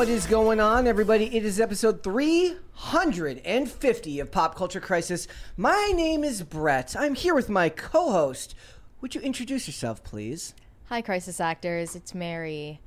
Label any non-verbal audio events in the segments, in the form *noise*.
What is going on, everybody? It is episode 350 of Pop Culture Crisis. My name is Brett. I'm here with my co host. Would you introduce yourself, please? Hi, crisis actors. It's Mary.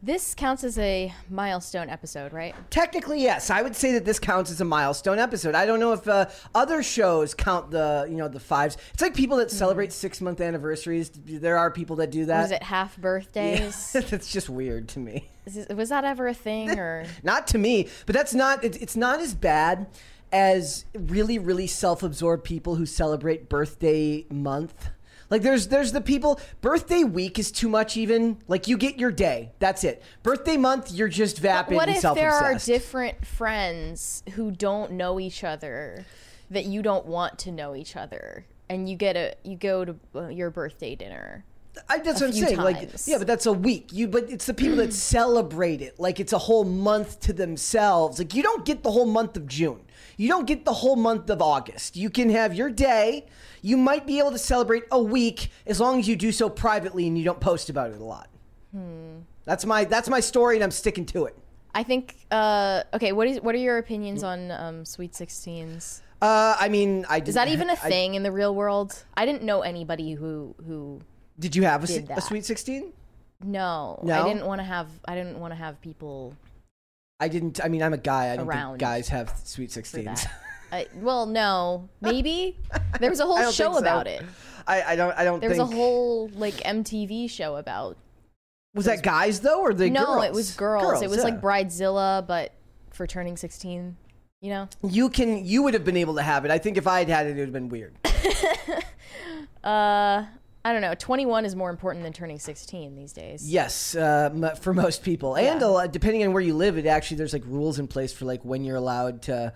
This counts as a milestone episode, right? Technically, yes. I would say that this counts as a milestone episode. I don't know if uh, other shows count the, you know, the fives. It's like people that celebrate six month anniversaries. There are people that do that. Was it half birthdays? *laughs* *laughs* That's just weird to me. It- was that ever a thing, or *laughs* Not to me, but that's not. It's, it's not as bad as really, really self-absorbed people who celebrate birthday month. Like there's there's the people birthday week is too much even like you get your day that's it birthday month you're just vapid what if there are different friends who don't know each other that you don't want to know each other, and you get a you go to uh, your birthday dinner? I, that's what I'm saying. Like, yeah, but that's a week. You, but it's the people that *clears throat* celebrate it. Like, it's a whole month to themselves. Like, you don't get the whole month of June. You don't get the whole month of August. You can have your day. You might be able to celebrate a week as long as you do so privately and you don't post about it a lot. Hmm. That's my that's my story, and I'm sticking to it. I think. Uh, okay, what is what are your opinions on um, Sweet Sixteens? Uh, I mean, I Is that even a thing in the real world? I didn't know anybody who who. did you have a, did a sweet sixteen? No, No? I didn't want to have. I didn't want to have people I didn't. I mean, I'm a guy. I don't think guys have sweet sixteens. *laughs* I, well, no, *laughs* maybe there was a whole show so. about it. I, I don't. I don't. There was think... a whole like MTV show about. Was that guys though, or the no, girls? it was girls. it was yeah. like Bridezilla, but for turning sixteen. You know. you can. You would have been able to have it. I think if I had had it, it would have been weird. *laughs* Uh, I don't know. Twenty one is more important than turning sixteen these days. yes, uh, for most people, and Yeah. lot, depending on where you live, it actually there's like rules in place for like when you're allowed to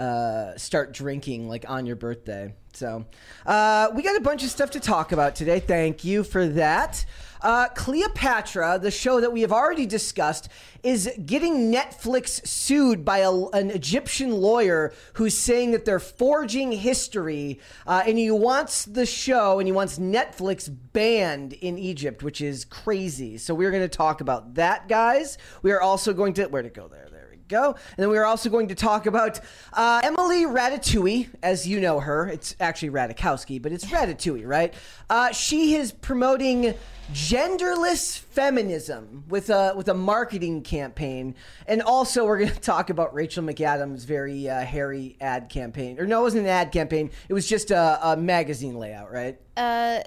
uh, start drinking, like on your birthday. So uh, we got a bunch of stuff to talk about today. Thank you for that. Uh, Cleopatra, the show that we have already discussed, is getting Netflix sued by a, an Egyptian lawyer who's saying that they're forging history, uh, and he wants the show and he wants Netflix banned in Egypt, which is crazy. So we're going to talk about that, guys. We are also going to where to go there. Go. And then we are also going to talk about uh, Emily Ratatouille, as you know her. It's actually Ratajkowski, but it's Ratatouille, right? Uh, she is promoting genderless feminism with a with a marketing campaign, and also we're going *laughs* to talk about Rachel McAdams' very uh, hairy ad campaign. Or no, it wasn't an ad campaign. It was just a, a magazine layout, right? Uh,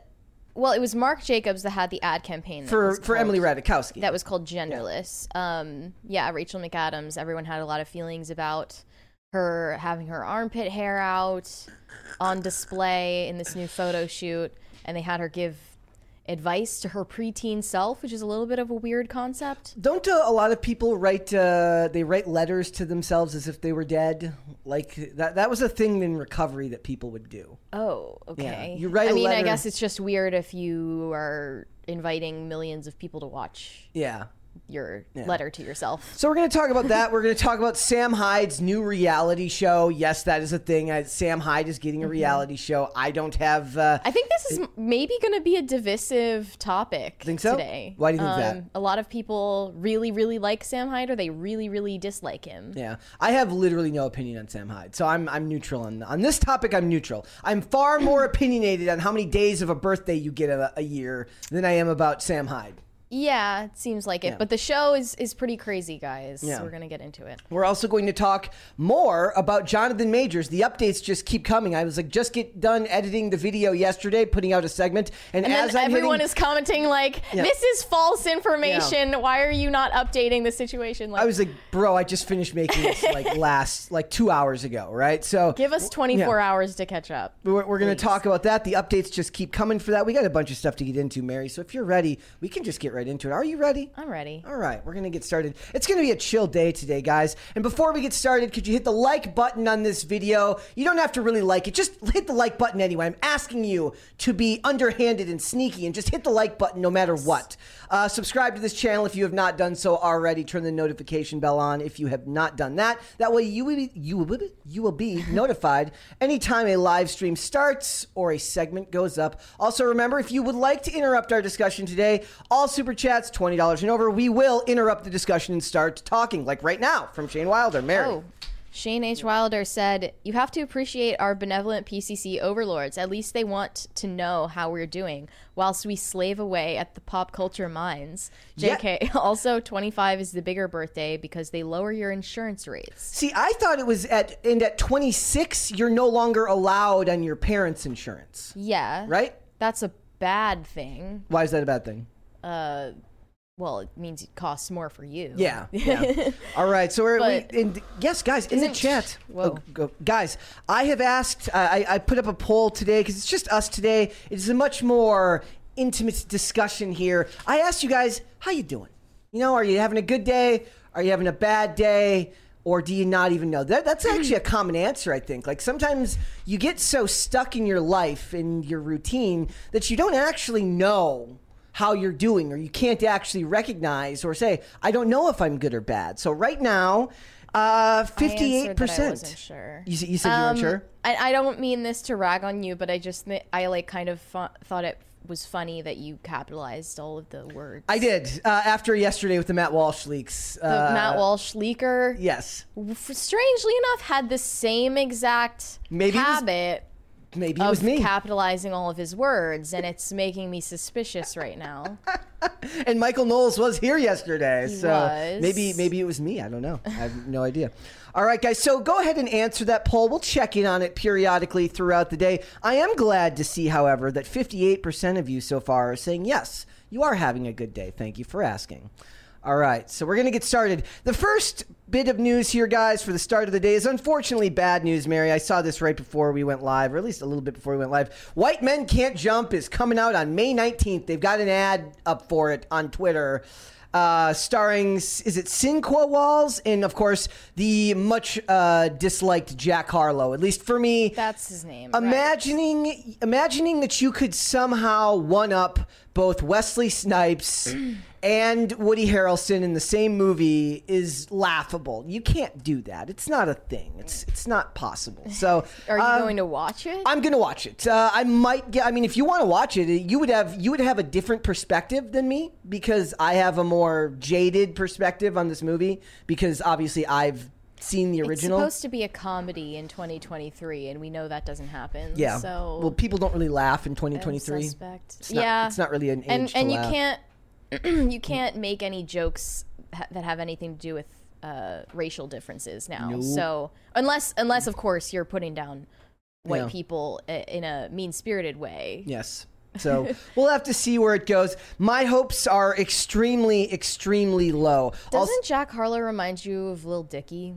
well, it was Marc Jacobs that had the ad campaign that For was for called- Emily Ratajkowski. That was called Genderless. Um, yeah, Rachel McAdams. Everyone had a lot of feelings about her having her armpit hair out on display in this new photo shoot, and they had her give advice to her preteen self, which is a little bit of a weird concept. Don't uh, a lot of people write? Uh, they write letters to themselves as if they were dead. Like that. That was a thing in recovery that people would do. Oh, okay. you write I mean, I guess it's just weird if you are inviting millions of people to watch Yeah. Your letter to yourself. So we're going to talk about that. We're going to talk about Sam Hyde's new reality show. Yes, that is a thing. Uh, Sam Hyde is getting a reality show. I don't have. Uh, I think this is m- maybe going to be a divisive topic I Think so? today. Um, Why do you think that? A lot of people really, really like Sam Hyde, or they really, really dislike him. yeah, I have literally no opinion on Sam Hyde, so I'm I'm neutral on on this topic. I'm neutral. I'm far more *clears throat* opinionated on how many days of a birthday you get a, a year than I am about Sam Hyde. Yeah, it seems like it. But the show is is pretty crazy, guys. Yeah. We're gonna get into it. We're also going to talk more about Jonathan Majors. The updates just keep coming. I was like, just get done editing the video yesterday, putting out a segment, and, And as everyone hitting, is commenting like, Yeah. "This is false information. Why are you not updating the situation?" Like, I was like, bro, I just finished making this like *laughs* last like two hours ago, right? So give us 24 hours to catch up. We're, we're going to talk about that. The updates just keep coming for that. We got a bunch of stuff to get into, Mary. So if you're ready, we can just get right into it. Are you ready? I'm ready. All right, we're going to get started. It's going to be a chill day today, guys. And before we get started, could you hit the like button on this video? You don't have to really like it. Just hit the like button anyway. I'm asking you to be underhanded and sneaky and just hit the like button no matter what. Uh, subscribe to this channel if you have not done so already. Turn the notification bell on if you have not done that. That way you will be, you will be, you will be *laughs* notified anytime a live stream starts or a segment goes up. Also remember if you would like to interrupt our discussion today, all super chats $20 and over, we will interrupt the discussion and start talking like right now from Shane Wilder. Mary. Oh, Shane H. Wilder said, You have to appreciate our benevolent PCC overlords. At least they want to know how we're doing, whilst we slave away at the pop culture mines. Yeah. JK. *laughs* Also, 25 is the bigger birthday because they lower your insurance rates. See, I thought it was at and at 26 you're no longer allowed on your parents' insurance. Yeah. Right? That's a bad thing. Why is that a bad thing? Uh, Well, it means it costs more for you. Yeah. *laughs* yeah. All right. So we're But- we, and yes, guys, in the chat. Oh, go, guys, I have asked. uh, I, I put up a poll today because it's just us today. It's a much more intimate discussion here. I asked you guys, how you doing? You know, are you having a good day? Are you having a bad day? Or do you not even know? That, that's actually a *clears throat* common answer, I think. Like sometimes you get so stuck in your life, in your routine, that you don't actually know how you're doing, or you can't actually recognize or say, I don't know if I'm good or bad. So right now, uh, 58%. sure. You, you said you weren't Um, sure. I, I don't mean this to rag on you, but I just I like kind of fu- thought it was funny that you capitalized all of the words. I did uh, after yesterday with the Matt Walsh leaks. The Uh, Matt Walsh leaker, Yes, strangely enough, had the same exact Maybe habit maybe it was me. capitalizing all of his words, and it's making me suspicious right now. *laughs* and Michael Knowles was here yesterday, He so was. maybe maybe it was me. I don't know. I have no idea. All right, guys. So go ahead and answer that poll. We'll check in on it periodically throughout the day. I am glad to see, however, that 58% of you so far are saying yes, you are having a good day. Thank you for asking. All right, so we're going to get started. The first bit of news here, guys, for the start of the day is unfortunately bad news, Mary. I saw this right before we went live, or at least a little bit before we went live. White Men Can't Jump is coming out on May 19th. They've got an ad up for it on Twitter. Uh, starring, is it Sinqua Walls? And of course, the much uh, disliked Jack Harlow. At least for me, That's his name. right. imagining imagining that you could somehow one up both Wesley Snipes and Woody Harrelson in the same movie is laughable. You can't do that. It's not a thing. It's it's not possible. So *laughs* Are you uh, going to watch it? I'm gonna watch it. Uh, I might get. I mean, if you want to watch it, you would have you would have a different perspective than me because I have a more jaded perspective on this movie because obviously I've seen the original. It's supposed to be a comedy in 2023, and we know that doesn't happen. Yeah. So well, people don't really laugh in I'm 2023. suspect. It's not, yeah. It's not really an age and and you laugh. can't *clears throat* you can't make any jokes ha- that have anything to do with uh, racial differences now. Nope. So unless unless of course you're putting down white Yeah. people in a mean spirited way. Yes. So *laughs* we'll have to see where it goes. My hopes are extremely, extremely low. Doesn't Also- Jack Harlow remind you of Lil Dicky?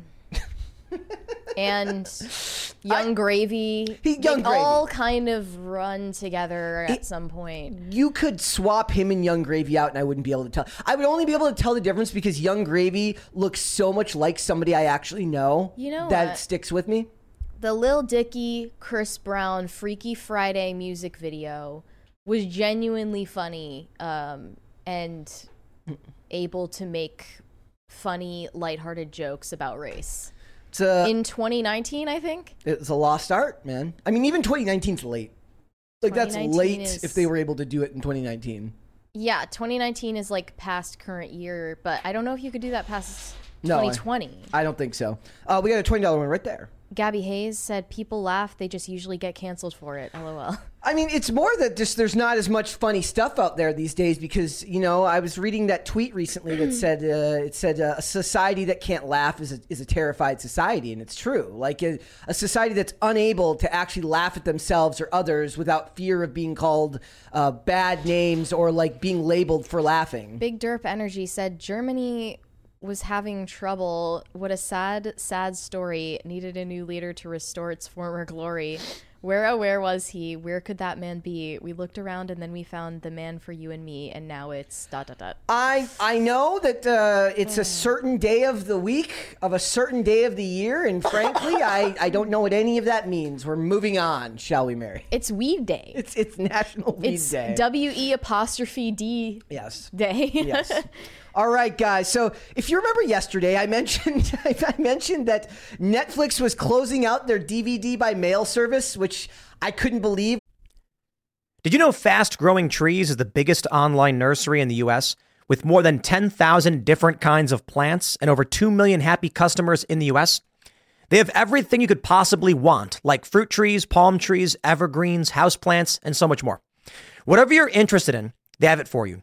And *laughs* Yung Gravy, He- Young they all kind of run together at some point. you could swap him and Yung Gravy out, and I wouldn't be able to tell. I would only be able to tell the difference because Yung Gravy looks so much like somebody I actually know. You know that what? sticks with me. the Lil Dicky Chris Brown Freaky Friday music video was genuinely funny um, and *laughs* able to make funny, lighthearted jokes about race. A, In 2019, I think. it's a lost art, man. I mean, even 2019's late. Like that's 2019 late is- if they were able to do it in 2019. Yeah, 2019 is like past current year, but I don't know if you could do that past No, I- 2020. I don't think so. Uh, we got a twenty dollar one right there. Gabby Hayes said people laugh, they just usually get canceled for it. *laughs* LOL. I mean, it's more that just there's not as much funny stuff out there these days because you know I was reading that tweet recently that *clears throat* said uh, it said uh, a society that can't laugh is a, is a terrified society, and it's true. Like a, a society that's unable to actually laugh at themselves or others without fear of being called uh, bad names or like being labeled for laughing. Big Derp Energy said Germany was having trouble. What a sad, sad story. Needed a new leader to restore its former glory. Where, oh, where was he? Where could that man be? We looked around and then we found the man for you and me, and now it's dot dot dot. I I know that uh, it's a certain day of the week of a certain day of the year, and frankly, *laughs* I, I don't know what any of that means. We're moving on, shall we, Mary? It's Weed Day. It's it's National Weed It's Day. W E apostrophe D yes. Day. Yes. *laughs* All right, guys. So if you remember yesterday, I mentioned *laughs* I mentioned that Netflix was closing out their DVD by mail service, which I couldn't believe. Did you know Fast Growing Trees is the biggest online nursery in the US with more than 10,000 different kinds of plants and over 2 million happy customers in the US? They have everything you could possibly want, like fruit trees, palm trees, evergreens, houseplants, and so much more. Whatever you're interested in, they have it for you.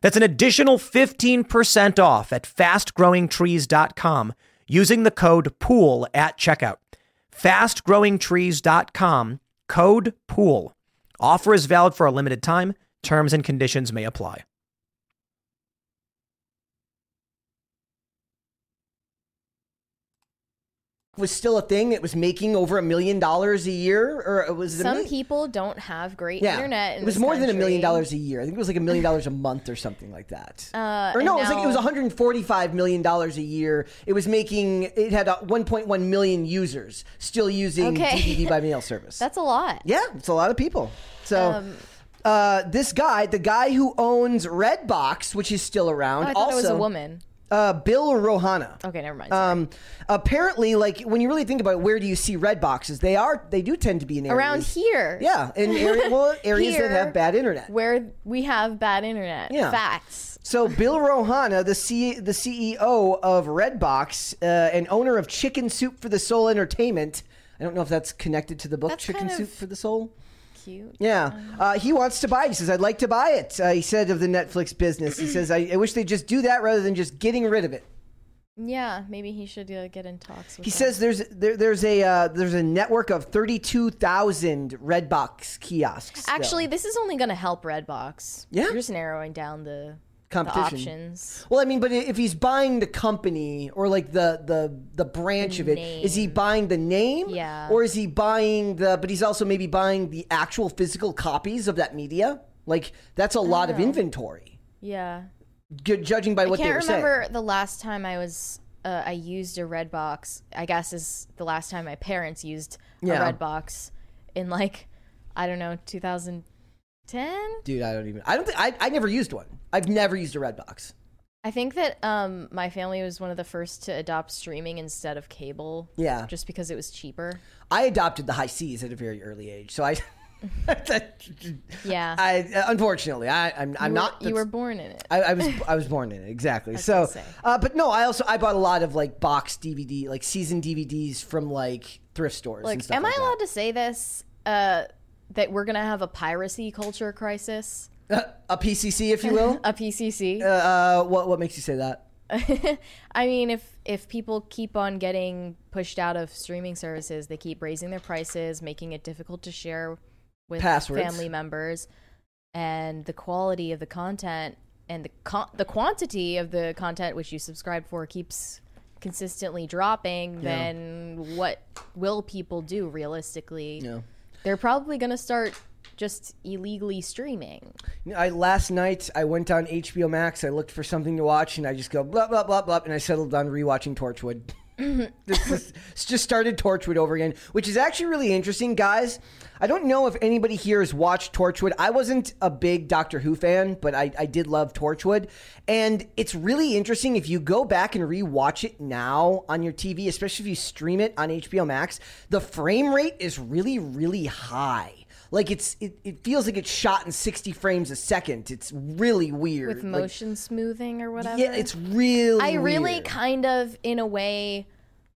That's an additional 15% off at fastgrowingtrees.com using the code POOL at checkout. Fastgrowingtrees.com, code POOL. Offer is valid for a limited time. Terms and conditions may apply. Was still a thing. It was making over a million dollars a year, or it was Some million- people don't have great yeah. internet. In it was more than a million dollars a year. I think it was like a million dollars a month or something like that. Uh, or no, it was like it was 145 million dollars a year. It was making it had uh, 1.1 million users still using Okay. DVD by *laughs* mail service. That's a lot. yeah, it's a lot of people. So. Um, uh, this guy, the guy who owns Redbox, which is still around, Oh, also it was a woman. Uh, Bill Rouhana. Okay, never mind. sorry. Um, apparently, like when you really think about it, where do you see red boxes? They are they do tend to be in areas Around here. Yeah, in *laughs* area, well, areas that have bad internet. Where we have bad internet. Yeah. Facts. So Bill Rouhana, the C- the CEO of Redbox uh, and owner of Chicken Soup for the Soul Entertainment. I don't know if that's connected to the book That's Chicken kind Soup for the Soul. Cute. Yeah, uh, he wants to buy. it. He says, "I'd like to buy it." Uh, he said of the Netflix business. He says, I, "I wish they'd just do that rather than just getting rid of it." Yeah, maybe he should uh, get in talks with He them. says there's there, there's a uh, there's a network of thirty two thousand Redbox kiosks. Actually, this is only going to help Redbox. Yeah. You're just narrowing down the Competition. options. well, I mean, but if he's buying the company or like the the the branch The of it, is he name. buying the name? Yeah. Or is he buying the? But he's also maybe buying the actual physical copies of that media. Like that's a lot of inventory, Yeah. ju- judging by what I they can't were saying. remember the last time I was. Uh, I used a Redbox. I guess is the last time my parents used a Yeah. Redbox in like I don't know 2010. Dude, I don't even. I don't. Think, I I never used one. I've never used a Redbox. I think that um, my family was one of the first to adopt streaming instead of cable. Yeah. Just because it was cheaper. I adopted the high seas at a very early age, so I. Yeah. *laughs* I unfortunately I I'm, I'm you not. You were born in it. I, I was I was born in it exactly. *laughs* So, uh, but no, I also I bought a lot of like box DVD, like season DVDs from like thrift stores. and Like, am like I allowed to say this? Uh, that we're gonna have a piracy culture crisis, that. A PCC, if you will? *laughs* a PCC. uh, uh, what what makes you say that? *laughs* I mean, if if people keep on getting pushed out of streaming services, they keep raising their prices, making it difficult to share with Passwords. family members, and the quality of the content and the con- the quantity of the content which you subscribe for keeps consistently dropping, then what will people do realistically? Yeah. They're probably going to start just illegally streaming. I last night I went on HBO Max. I looked for something to watch, and I just go blah blah blah blah, and I settled on rewatching Torchwood. *laughs* this is, just started Torchwood over again, which is actually really interesting, guys. I don't know if anybody here has watched Torchwood. I wasn't a big Doctor Who fan, but I, I did love Torchwood, and it's really interesting if you go back and rewatch it now on your TV, especially if you stream it on HBO Max. The frame rate is really really high. Like it's it, it feels like it's shot in 60 frames a second. It's really weird. With Like, motion smoothing or whatever. yeah, it's really I really weird. kind of, in a way,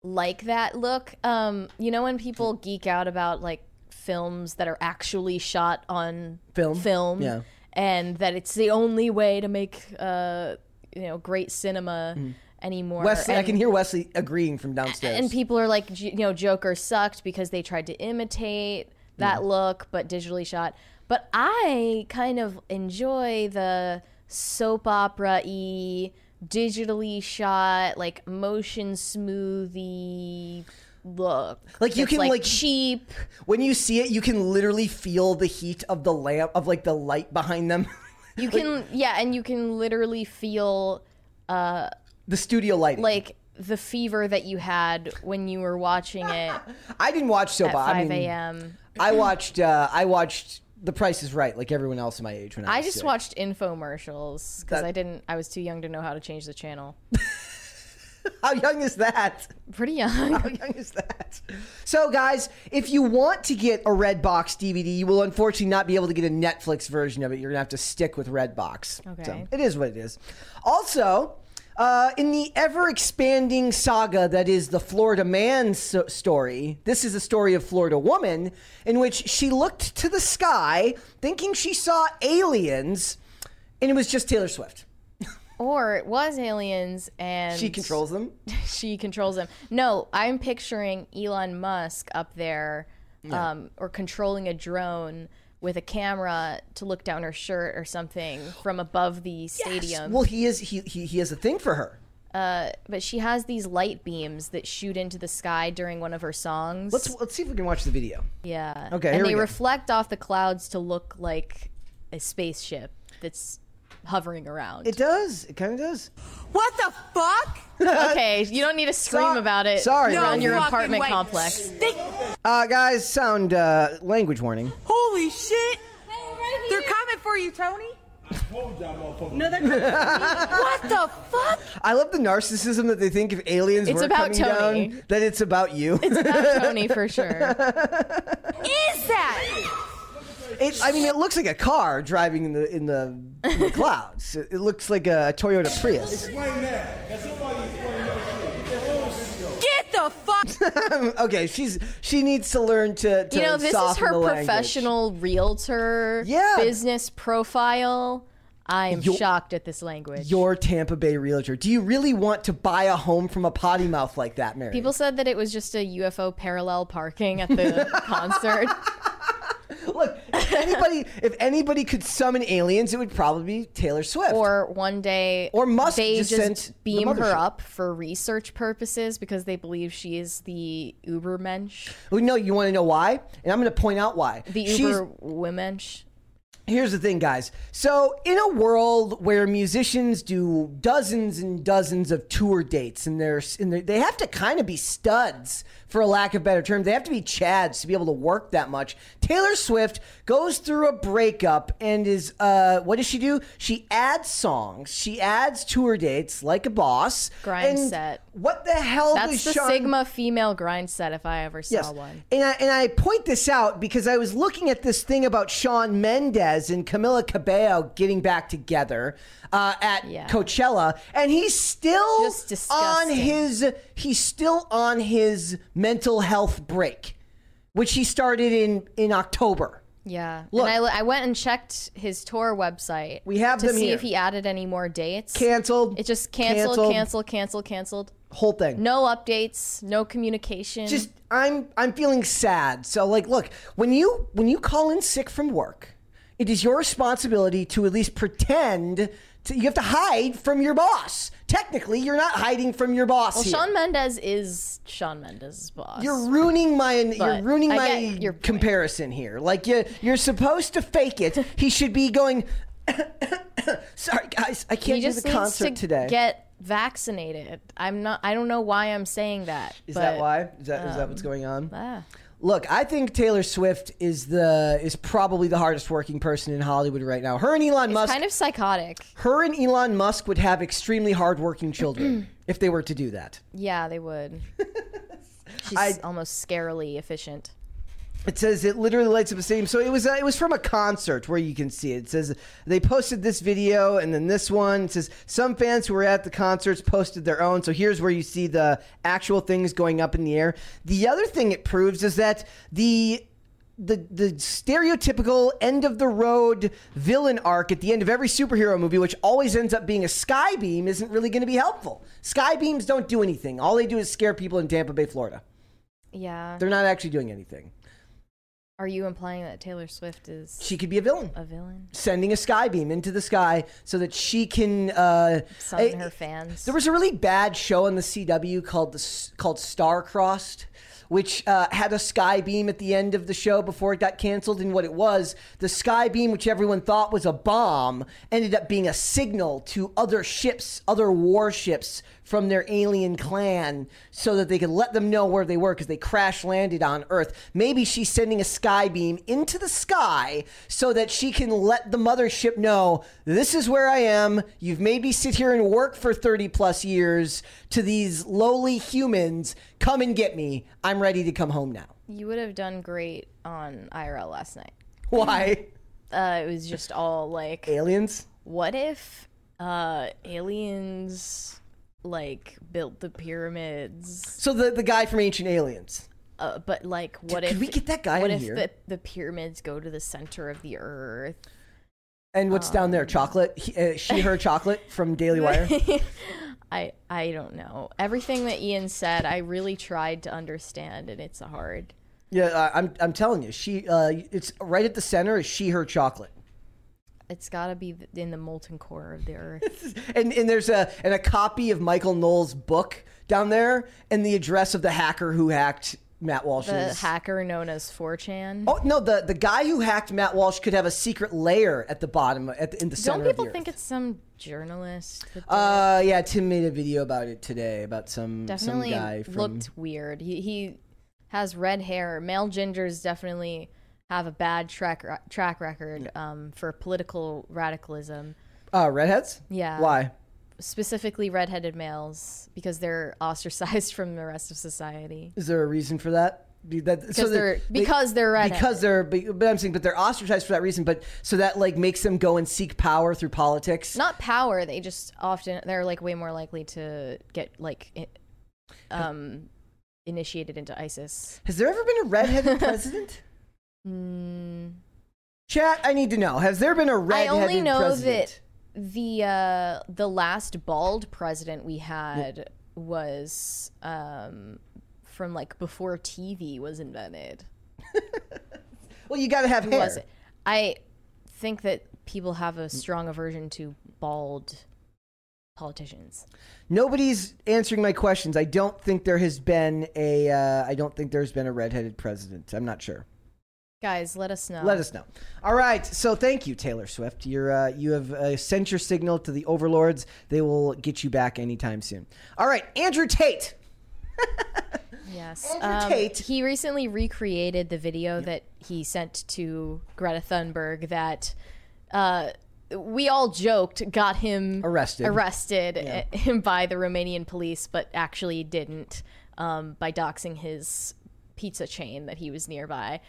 like that look. Um, you know when people geek out about like films that are actually shot on Film? film, Yeah. and that it's the only way to make uh, you know great cinema anymore. Mm. Wesley, I can hear Wesley agreeing from downstairs. and people are like, you know, Joker sucked because they tried to imitate that look, but digitally shot. But I kind of enjoy the soap opera y, digitally shot, like motion smoothie look. Like, you can, like- cheap. when you see it, you can literally feel the heat of the lamp of like the light behind them. You *laughs* can, yeah, and you can literally feel uh the studio light. like the fever that you had when you were watching it *laughs* I didn't watch soap at opera. 5 a.m. I watched. Uh, I watched The Price Is Right, like everyone else in my age when I. I was just sick. watched infomercials because That- I didn't. I was too young to know how to change the channel. *laughs* How young is that? Pretty *laughs* young. How young is that? So, guys, if you want to get a Redbox DVD, you will unfortunately not be able to get a Netflix version of it. You're gonna have to stick with Redbox. Okay. So, it is what it is. Also, uh, in the ever expanding saga that is the Florida man so- story, this is a story of Florida woman in which she looked to the sky thinking she saw aliens, and it was just Taylor Swift. or it was aliens and She controls them. *laughs* she controls them. No, I'm picturing Elon Musk up there, um, or controlling a drone with a camera to look down her shirt or something from above the stadium. Well, he is. He, he he has a thing for her. Uh, but she has these light beams that shoot into the sky during one of her songs. Let's let's see if we can watch the video. Yeah. Okay, here And we they go. reflect off the clouds to look like a spaceship that's hovering around. It does. It kind of does. What the fuck? *laughs* okay, you don't need to scream Sorry- about it sorry, around Randy. your fucking apartment way. complex. They- Uh, guys, sound uh, language warning. holy shit! They're coming for you, Tony. I told you I'm all fucking. No, they're coming. *laughs* what the fuck? I love the narcissism that they think if aliens It's were about coming Tony. down, that it's about you. It's about Tony for sure. *laughs* Is that? It, I mean, it looks like a car driving in the in the, in the *laughs* clouds. It, it looks like a Toyota Prius. Get the fuck! *laughs* okay, she's she needs to learn to. to You know, this is her the language. professional realtor Yeah. business profile. I am You're- shocked at this language. Your Tampa Bay realtor. Do you really want to buy a home from a potty mouth like that, Mary? People said that it was just a UFO parallel parking at the *laughs* concert. Look, if anybody, if anybody could summon aliens, it would probably be Taylor Swift. Or one day, Or Musk they just just, beam her up for research purposes because they believe she is the Ubermensch, Well, no, you want to know why? And I'm going to point out why. the Uber Womensch. Here's the thing, guys. So, in a world where musicians do dozens and dozens of tour dates, and they're, and they're, they have to kind of be studs, for a lack of better term, they have to be chads to be able to work that much. Taylor Swift goes through a breakup and is, uh, what does she do? She adds songs, she adds tour dates like a boss. Grind and set. What the hell That's does the Shawn- Sigma female grind set if I ever saw Yes. one. And I, and I point this out because I was looking at this thing about Shawn Mendes and Camila Cabello getting back together uh, at Yeah. Coachella, and he's still on his he's still on his mental health break, which he started in in October. Yeah. Look. and I, I went and checked his tour website. We have to them see here. if he added any more dates. Canceled. it just canceled, Canceled. canceled, canceled, canceled. whole thing. No updates, no communication. just I'm I'm feeling sad. So like look, when you when you call in sick from work, it is your responsibility to at least pretend to, you have to hide from your boss. Technically, you're not hiding from your boss. Well, here. Shawn Mendes is Shawn Mendes' boss. You're ruining my you're ruining my your comparison here. Like you you're supposed to fake it. He should be going *coughs* Sorry guys, I can't he do the concert to today. get vaccinated. I'm not. I don't know why I'm saying that. is but, that why? Is that is that um, what's going on? Ah. Look, I think Taylor Swift is the is probably the hardest working person in Hollywood right now. Her and Elon It's Musk kind of psychotic. her and Elon Musk would have extremely hardworking children *clears throat* if they were to do that. Yeah, they would. *laughs* She's I- almost scarily efficient. It says it literally lights up a stadium. So it was uh, it was from a concert where you can see it. It says they posted this video and then this one. It says some fans who were at the concerts posted their own. So here's where you see the actual things going up in the air. The other thing it proves is that the the the stereotypical end of the road villain arc at the end of every superhero movie, which always ends up being a sky beam, isn't really going to be helpful. Sky beams don't do anything. All they do is scare people in Tampa Bay, Florida. Yeah. They're not actually doing anything. Are you implying that Taylor Swift is She could be a villain. a villain? sending a sky beam into the sky so that she can uh Summon I- her fans. there was a really bad show on the CW called the called Star Crossed which uh, had a sky beam at the end of the show before it got canceled and what it was the sky beam which everyone thought was a bomb ended up being a signal to other ships other warships from their alien clan so that they could let them know where they were because they crash landed on Earth. Maybe she's sending a sky beam into the sky so that she can let the mothership know this is where I am. You've made me sit here and work for 30 plus years to these lowly humans. Come and get me. I'm ready to come home now. you would have done great on IRL last night. Why? *laughs* Uh, it was just all like, Aliens? what if uh, aliens like built the pyramids? So the, the guy from Ancient Aliens. Uh, but like, what could if we get that guy What in if here? the the pyramids go to the center of the earth? And what's down Um. there? Chocolate? He, uh, she, her *laughs* chocolate from Daily Wire? *laughs* I I don't know. Everything that Ian said, I really tried to understand, and it's hard. Yeah, uh, I'm, I'm telling you. She, uh, it's right at the center is she, her chocolate. It's got to be in the molten core of the earth. *laughs* and and there's a and a copy of Michael Knowles' book down there, and the address of the hacker who hacked Matt the Walsh's. hacker known as 4chan. oh no, the the guy who hacked Matt Walsh could have a secret lair at the bottom, at the, in the center. Don't people of the think Earth. it's some journalist? that did it? Uh, yeah, Tim made a video about it today about some definitely some guy from. looked weird. He he has red hair. Male ginger is definitely have a bad track track record um, for political radicalism. uh, redheads. Yeah. Why? Specifically, redheaded males because they're *laughs* ostracized from the rest of society. Is there a reason for that? That Because they're because they're redheaded. because they're but I'm saying but they're ostracized for that reason but so that like makes them go and seek power through politics not power. They just often they're like way more likely to get like um initiated into ISIS. has there ever been a redheaded *laughs* president Mm, chat I need to know has there been a redheaded president? I only know president that the uh, the last bald president we had was um, from like before TV was invented. *laughs* well you got to have Who hair was it? I think that people have a strong aversion to bald politicians. nobody's answering my questions I don't think there has been a uh, I don't think there's been a redheaded president I'm not sure Guys, let us know. Let us know. All right. So thank you, Taylor Swift. You're uh, you have uh, sent your signal to the overlords. They will get you back anytime soon. All right, Andrew Tate. *laughs* Yes. Andrew Um, Tate. he recently recreated the video that he sent to Greta Thunberg that uh, we all joked got him Arrested. arrested eh, by the Romanian police, but actually didn't um, by doxing his pizza chain that he was nearby.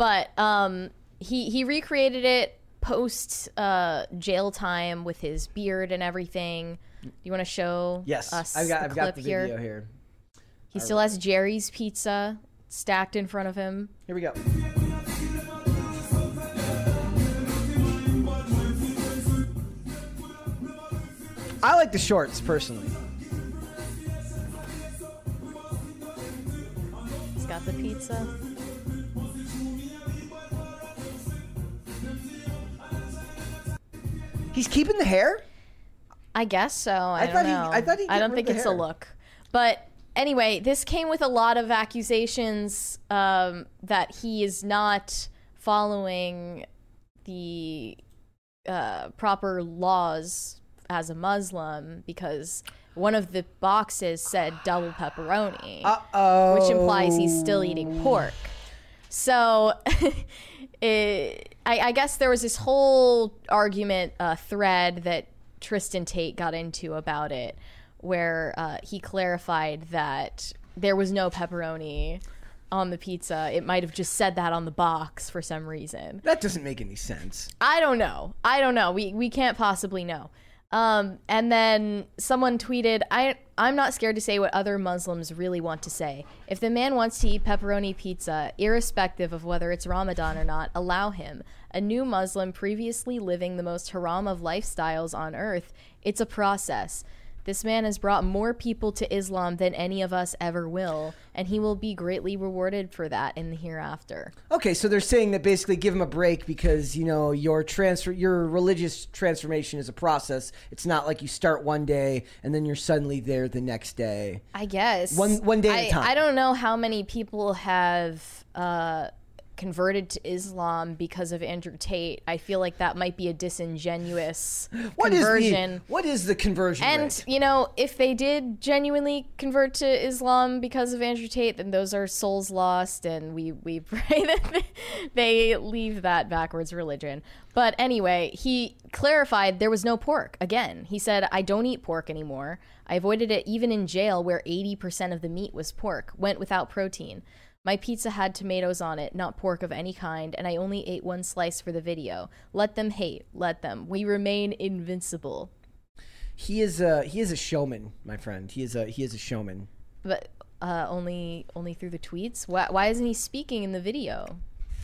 But um, he he recreated it post uh, jail time with his beard and everything. Do you want to show Yes, us I've got the I've got the video here. He still has Jerry's pizza stacked in front of him. Here we go. I like the shorts personally. He's got the pizza. He's keeping the hair. I guess so. I, don't thought he- know. I thought he'd I get don't rid think the it's a hair. look. But anyway, this came with a lot of accusations um, that he is not following the uh, proper laws as a Muslim because one of the boxes said double pepperoni, Uh-oh. which implies he's still eating pork. So, *laughs* it, I, I guess there was this whole argument uh, thread that Tristan Tate got into about it, where uh, he clarified that there was no pepperoni on the pizza. It might have just said that on the box for some reason. That doesn't make any sense. I don't know. I don't know. We we can't possibly know. Um, and then someone tweeted, I I'm not scared to say what other Muslims really want to say. If the man wants to eat pepperoni pizza, irrespective of whether it's Ramadan or not, allow him. A new Muslim previously living the most haram of lifestyles on earth, it's a process. This man has brought more people to Islam than any of us ever will, and he will be greatly rewarded for that in the hereafter. Okay, so they're saying that basically give him a break because you know your transfer, your religious transformation is a process. It's not like you start one day and then you're suddenly there the next day. I guess One- one day at a I, time. I don't know how many people have uh, converted to Islam because of Andrew Tate. I feel like that might be a disingenuous *gasps* What is conversion. the what is the conversion and rate? you know, if they did genuinely convert to Islam because of Andrew Tate, then those are souls lost, and we we *laughs* pray that they leave that backwards religion. But anyway, he clarified there was no pork. Again, he said, "I don't eat pork anymore. I avoided it even in jail, where eighty percent of the meat was pork. Went without protein." My pizza had tomatoes on it, not pork of any kind, and I only ate one slice for the video. Let them hate, let them. We remain invincible. He is a he is a showman, my friend. He is a he is a showman. But uh, only only through the tweets. Why, why isn't he speaking in the video?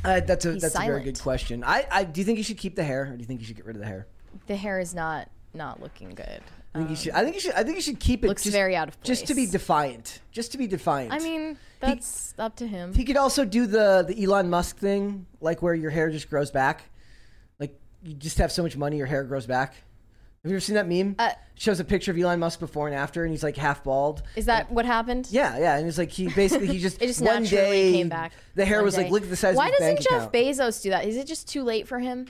Uh, that's a He's that's a very good question. I, I do you think you should keep the hair or do you think you should get rid of the hair? The hair is not not looking good. I think you should. I think you should. I think you should keep it. Um, Looks just, very out of place. Just to be defiant. Just to be defiant. I mean, that's up to him. He could also do the the Elon Musk thing, like where your hair just grows back. Like you just have so much money, your hair grows back. Have you ever seen that meme? Uh, Shows a picture of Elon Musk before and after, and he's like half bald. Is that what happened? Yeah, yeah, and it's like he basically he *laughs* just It just one day came back. The hair one was like look at the size Why of his. Why doesn't Jeff account. Bezos do that? Is it just too late for him?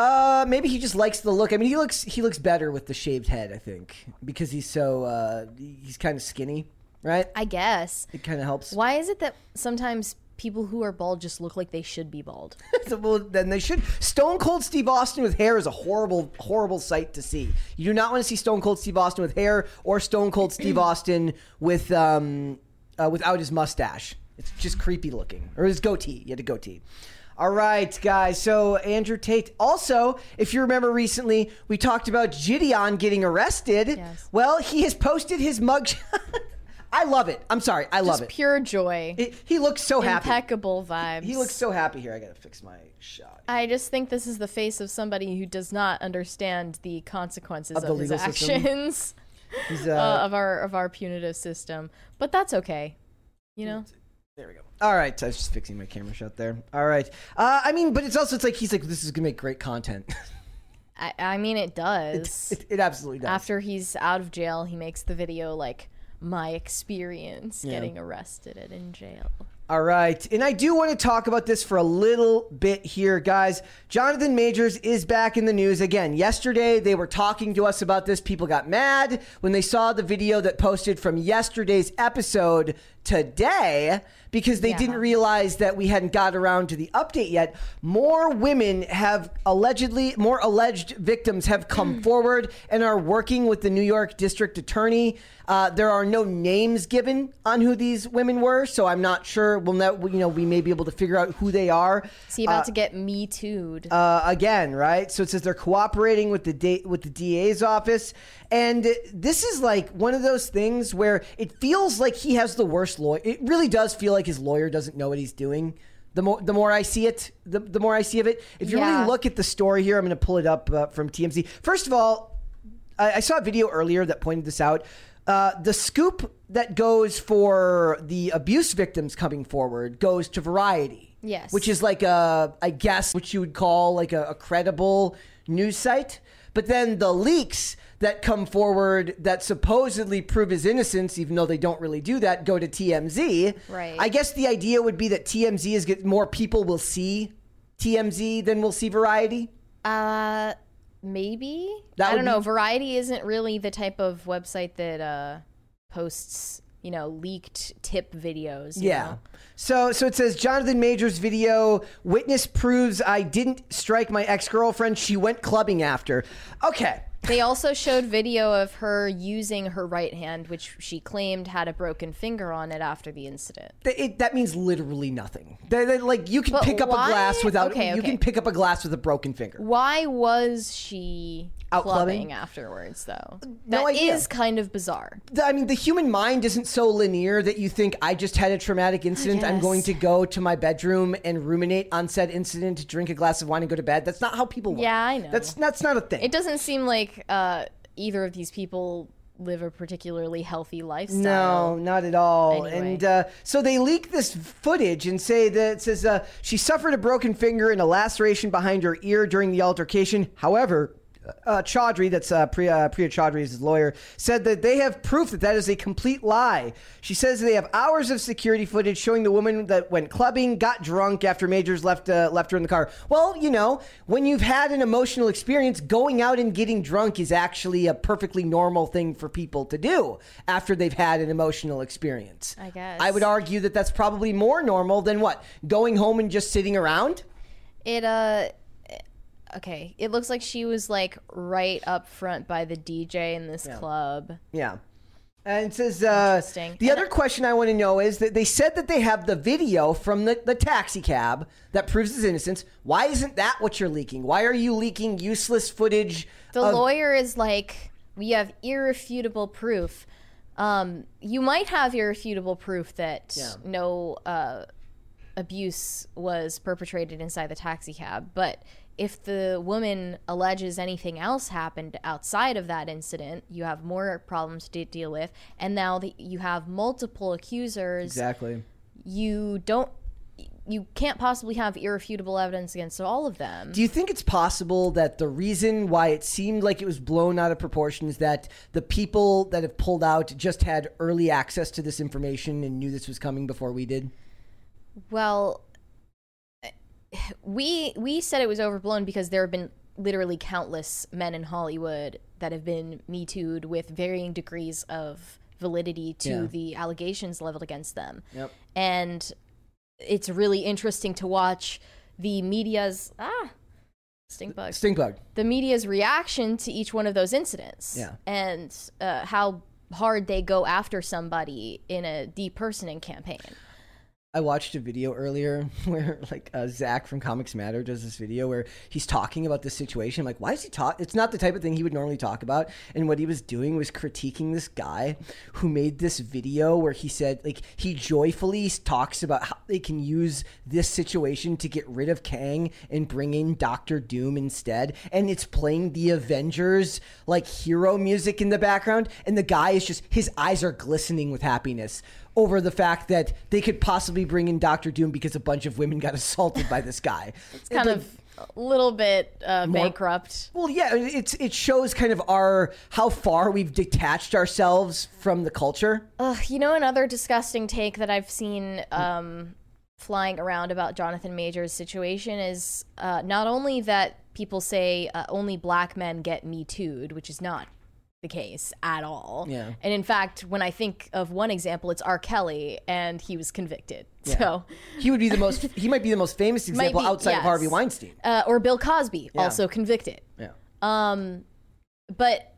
Uh, maybe he just likes the look. I mean, he looks he looks better with the shaved head. I think because he's so uh, he's kind of skinny, right? I guess. It kind of helps. Why is it that sometimes people who are bald just look like they should be bald? *laughs* So, well, then they should. Stone Cold Steve Austin with hair is a horrible, horrible sight to see. You do not want to see Stone Cold Steve Austin with hair or Stone Cold Steve *clears throat* Austin with um, uh, without his mustache. It's just creepy looking, or his goatee. He had a goatee. All right, guys. So Andrew Tate. Also, if you remember recently, we talked about Gideon getting arrested. Yes. Well, he has posted his mugshot. *laughs* I love it. I'm sorry. I love Just it. pure joy. It- He looks so happy. Impeccable vibes. He looks so happy here. I gotta fix my shot. I just think this is the face of somebody who does not understand the consequences Of of, the his legal actions *laughs* uh, uh, of our of our punitive system. But that's okay. You know? There we go. All right, I was just fixing my camera shot there. All right. Uh, I mean, but it's also it's like he's like this is gonna make great content. I, I mean it does. it, it absolutely does. After he's out of jail, he makes the video like my experience Yeah. getting arrested and in jail. All right, and I do want to talk about this for a little bit here, guys. Jonathan Majors is back in the news again. Yesterday, they were talking to us about this. People got mad when they saw the video that posted from yesterday's episode today because they Yeah. didn't realize that we hadn't got around to the update yet. More women have allegedly, more alleged victims have come *clears throat* forward and are working with the New York District Attorney. Uh, there are no names given on who these women were, so I'm not sure. We'll know, you know, we may be able to figure out who they are. Is he about to get me too'd? Uh, again, right? So it says they're cooperating with the da- with the DA's office, and this is like one of those things where it feels like he has the worst lawyer. It really does feel like his lawyer doesn't know what he's doing. The more the more I see it, the, the more I see of it. If you Yeah. really look at the story here, I'm going to pull it up uh, from TMZ. First of all, I, I saw a video earlier that pointed this out. Uh, the scoop that goes for the abuse victims coming forward goes to Variety. Yes. Which is like a, I guess, what you would call like a, a credible news site. But then the leaks that come forward that supposedly prove his innocence, even though they don't really do that, go to TMZ. Right. I guess the idea would be that TMZ is get more people will see TMZ than will see Variety. Uh, maybe. That I don't know. be- Variety isn't really the type of website that uh posts, you know, leaked tip videos. you Yeah. know? So so it says Jonathan Majors video witness proves I didn't strike my ex-girlfriend. She went clubbing after. Okay. They also showed video of her using her right hand, which she claimed had a broken finger on it after the incident. Th- It, that means literally nothing. They- they- like you can But pick up why? a glass without Okay, you okay. can pick up a glass with a broken finger. Why was she Out clubbing, clubbing? afterwards, though? No That is idea. kind of bizarre. The- I mean, the human mind isn't so linear that you think I just had a traumatic incident. I'm Yes. going to go to my bedroom and ruminate on said incident, drink a glass of wine, and go to bed. That's not how people work. Yeah, I know. That's that's not a thing. It doesn't seem like uh, either of these people live a particularly healthy lifestyle. No, not at all. Anyway. And uh, so they leak this footage and say that it says uh, she suffered a broken finger and a laceration behind her ear during the altercation. However, uh, Chaudhry, that's uh, Priya, Priya Chaudhry's lawyer, said that they have proof that that is a complete lie. She says they have hours of security footage showing the woman that went clubbing, got drunk after Majors left uh, left her in the car. Well, you know, when you've had an emotional experience, going out and getting drunk is actually a perfectly normal thing for people to do after they've had an emotional experience. I guess. I would argue that that's probably more normal than what going home and just sitting around. It uh okay, it looks like she was like right up front by the DJ in this club. Yeah. And it says uh, Interesting. the And other question I want to know is that they said that they have the video from the, the taxi cab that proves his innocence. Why isn't that what you're leaking? Why are you leaking useless footage? The of- lawyer is like, we have irrefutable proof. Um, you might have irrefutable proof that Yeah. no uh, abuse was perpetrated inside the taxi cab, but if the woman alleges anything else happened outside of that incident, you have more problems to deal with. And now that you have multiple accusers, Exactly. you don't, you can't possibly have irrefutable evidence against all of them. Do you think it's possible that the reason why it seemed like it was blown out of proportion is that the people that have pulled out just had early access to this information and knew this was coming before we did? Well, we we said it was overblown because there have been literally countless men in Hollywood that have been me too'd with varying degrees of validity to Yeah. the allegations leveled against them. Yep. And it's really interesting to watch the media's ah stink bug Stink bug. the media's reaction to each one of those incidents Yeah. and uh, how hard they go after somebody in a depersoning campaign. I watched a video earlier *laughs* where like uh, Zach from Comics Matter does this video where he's talking about this situation. I'm like, why is he talk? It's not the type of thing he would normally talk about. And what he was doing was critiquing this guy who made this video where he said like he joyfully talks about how they can use this situation to get rid of Kang and bring in Doctor Doom instead. And it's playing the Avengers like hero music in the background, and the guy is just his eyes are glistening with happiness over the fact that they could possibly bring in Doctor Doom because a bunch of women got *laughs* assaulted by this guy. It's kind of a little bit uh, bankrupt. well, yeah, it's it shows kind of our how far we've detached ourselves from the culture. Ugh, you know, another disgusting take that I've seen um, flying around about Jonathan Major's situation is uh, not only that people say uh, only black men get me too'd, which is not the case at all. Yeah. And in fact, when I think of one example, it's R. Kelly, and he was convicted. So, He would be the most. He might be the most famous *laughs* example be- outside of. Harvey Weinstein. uh, or Bill Cosby, also convicted. Yeah. Um, but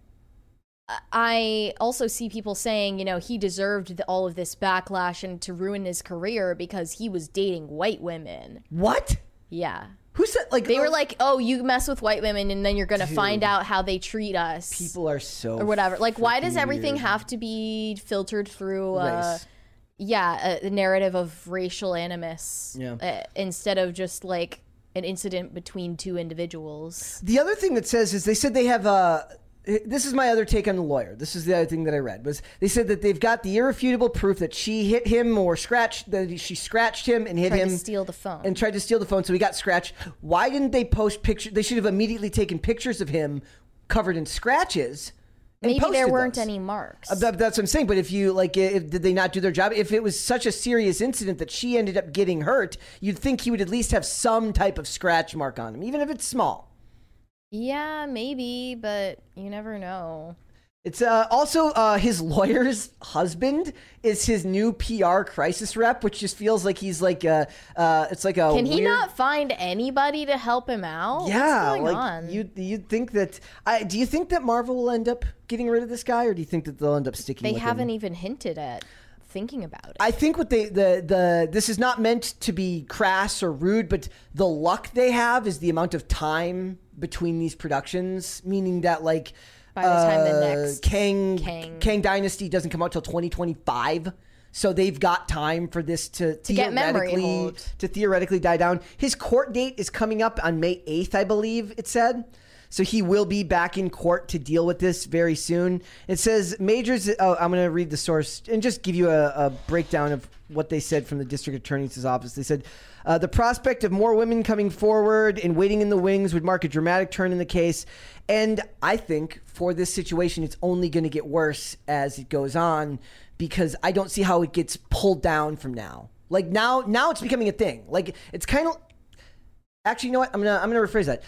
I also see people saying, you know, he deserved the, all of this backlash and to ruin his career because he was dating white women. What? Yeah. Who said like They were like, "Oh, you mess with white women, and then you're gonna find out how they treat us, people are so or whatever." Like, why does everything weird. have to be filtered through, uh, yeah, a, a narrative of racial animus, Yeah. uh, instead of just like an incident between two individuals? The other thing that says is they said they have uh this is my other take on the lawyer. This is the other thing that I read was they said that they've got the irrefutable proof that she hit him or scratched that she scratched him and hit him and Tried him to steal the phone. and tried to steal the phone so he got scratched. Why didn't they post pictures? They should have immediately taken pictures of him covered in scratches. and Maybe there weren't those. any marks. Uh, that- that's what I'm saying. But if you like, if did they not do their job? If it was such a serious incident that she ended up getting hurt, you'd think he would at least have some type of scratch mark on him, even if it's small. Yeah, maybe, but you never know. It's uh, also uh, his *laughs* lawyer's husband is his new PR crisis rep, which just feels like he's like a, uh, it's like a. Can he weird- not find anybody to help him out? Yeah, What's going like on? you you'd think that. I do you think that Marvel will end up getting rid of this guy, or do you think that they'll end up sticking? they haven't Him? even hinted at thinking about it. I think what they the the this is not meant to be crass or rude, but the luck they have is the amount of time between these productions, meaning that like By the time the uh, next Kang, Kang- Kang Dynasty doesn't come out till 2025. So they've got time for this to, To get memory theoretically hold. to theoretically die down. His court date is coming up on May 8th, I believe it said. So he will be back in court to deal with this very soon. It says Majors. Oh, I'm going to read the source and just give you a, a breakdown of what they said from the district attorney's office. They said uh, the prospect of more women coming forward and waiting in the wings would mark a dramatic turn in the case. And I think for this situation, it's only going to get worse as it goes on because I don't see how it gets pulled down from now. Like now, now it's becoming a thing. Like it's kind of actually, you know what? I'm gonna I'm gonna rephrase that.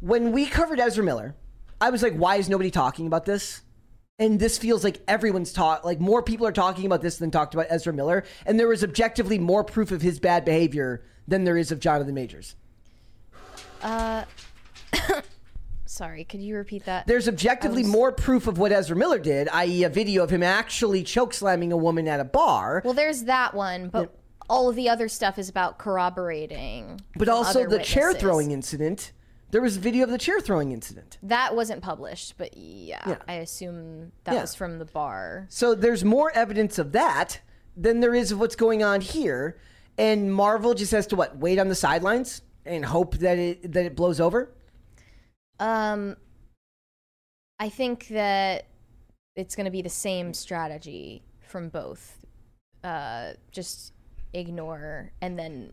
When we covered Ezra Miller, I was like, why is nobody talking about this? And this feels like everyone's taught, like more people are talking about this than talked about Ezra Miller. And there is objectively more proof of his bad behavior than there is of Jonathan Majors. Uh *coughs* Sorry, could you repeat that? There's objectively more proof of what Ezra Miller did, i.e., a video of him actually choke slamming a woman at a bar. well, there's that one, but all of the other stuff is about corroborating. but also the chair throwing incident. There was a video of the chair throwing incident. That wasn't published, but yeah, Yeah. I assume that Yeah. was from the bar. So there's more evidence of that than there is of what's going on here, and Marvel just has to what wait on the sidelines and hope that it that it blows over. Um, I think that it's going to be the same strategy from both. Uh, just ignore and then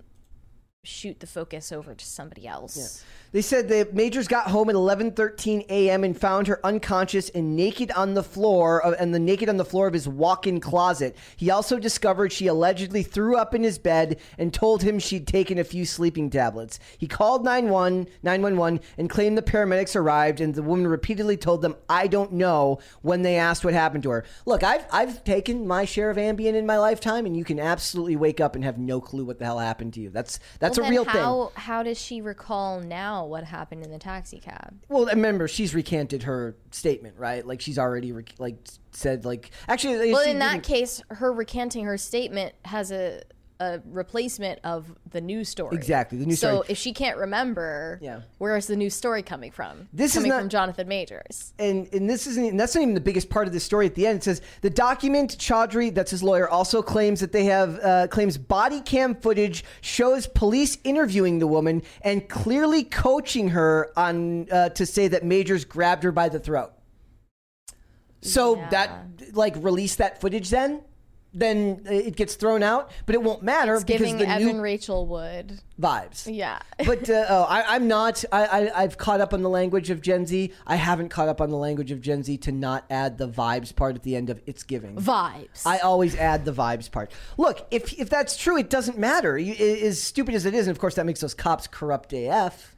shoot the focus over to somebody else. They said the Majors got home at 11:13 a.m. and found her unconscious and naked on the floor of, and the naked on the floor of his walk-in closet. He also discovered she allegedly threw up in his bed and told him she'd taken a few sleeping tablets. He called 911 911 and claimed the paramedics arrived and the woman repeatedly told them, "I don't know" when they asked what happened to her. Look, I've I've taken my share of Ambien in my lifetime and you can absolutely wake up and have no clue what the hell happened to you. That's that's Well, a real thing. how, How does she recall now what happened in the taxi cab? Well, remember, she's recanted her statement, right? Like she's already re- like said like actually. Uh, well, in that case, her recanting her statement has a a replacement of the news story. Exactly, the news so story. if she can't remember, Yeah. where is the news story coming from? This is coming not- from Jonathan Majors. and and this isn't and that's not even the biggest part of the story. At the end, it says the document Chaudhry, that's his lawyer, also claims that they have uh, claims body cam footage shows police interviewing the woman and clearly coaching her on uh, to say that Majors grabbed her by the throat. So Yeah. that like release that footage then. Then it gets thrown out, but it won't matter It's because giving the Evan new Rachel Wood. vibes. Yeah. *laughs* but uh, oh, I, I'm not. I, I, I've caught up on the language of Gen Z. I haven't caught up on the language of Gen Z to not add the vibes part at the end of it's giving. Vibes. I always add the vibes part. Look, if if that's true, it doesn't matter. You, i- as stupid as it is, and of course that makes those cops corrupt AF.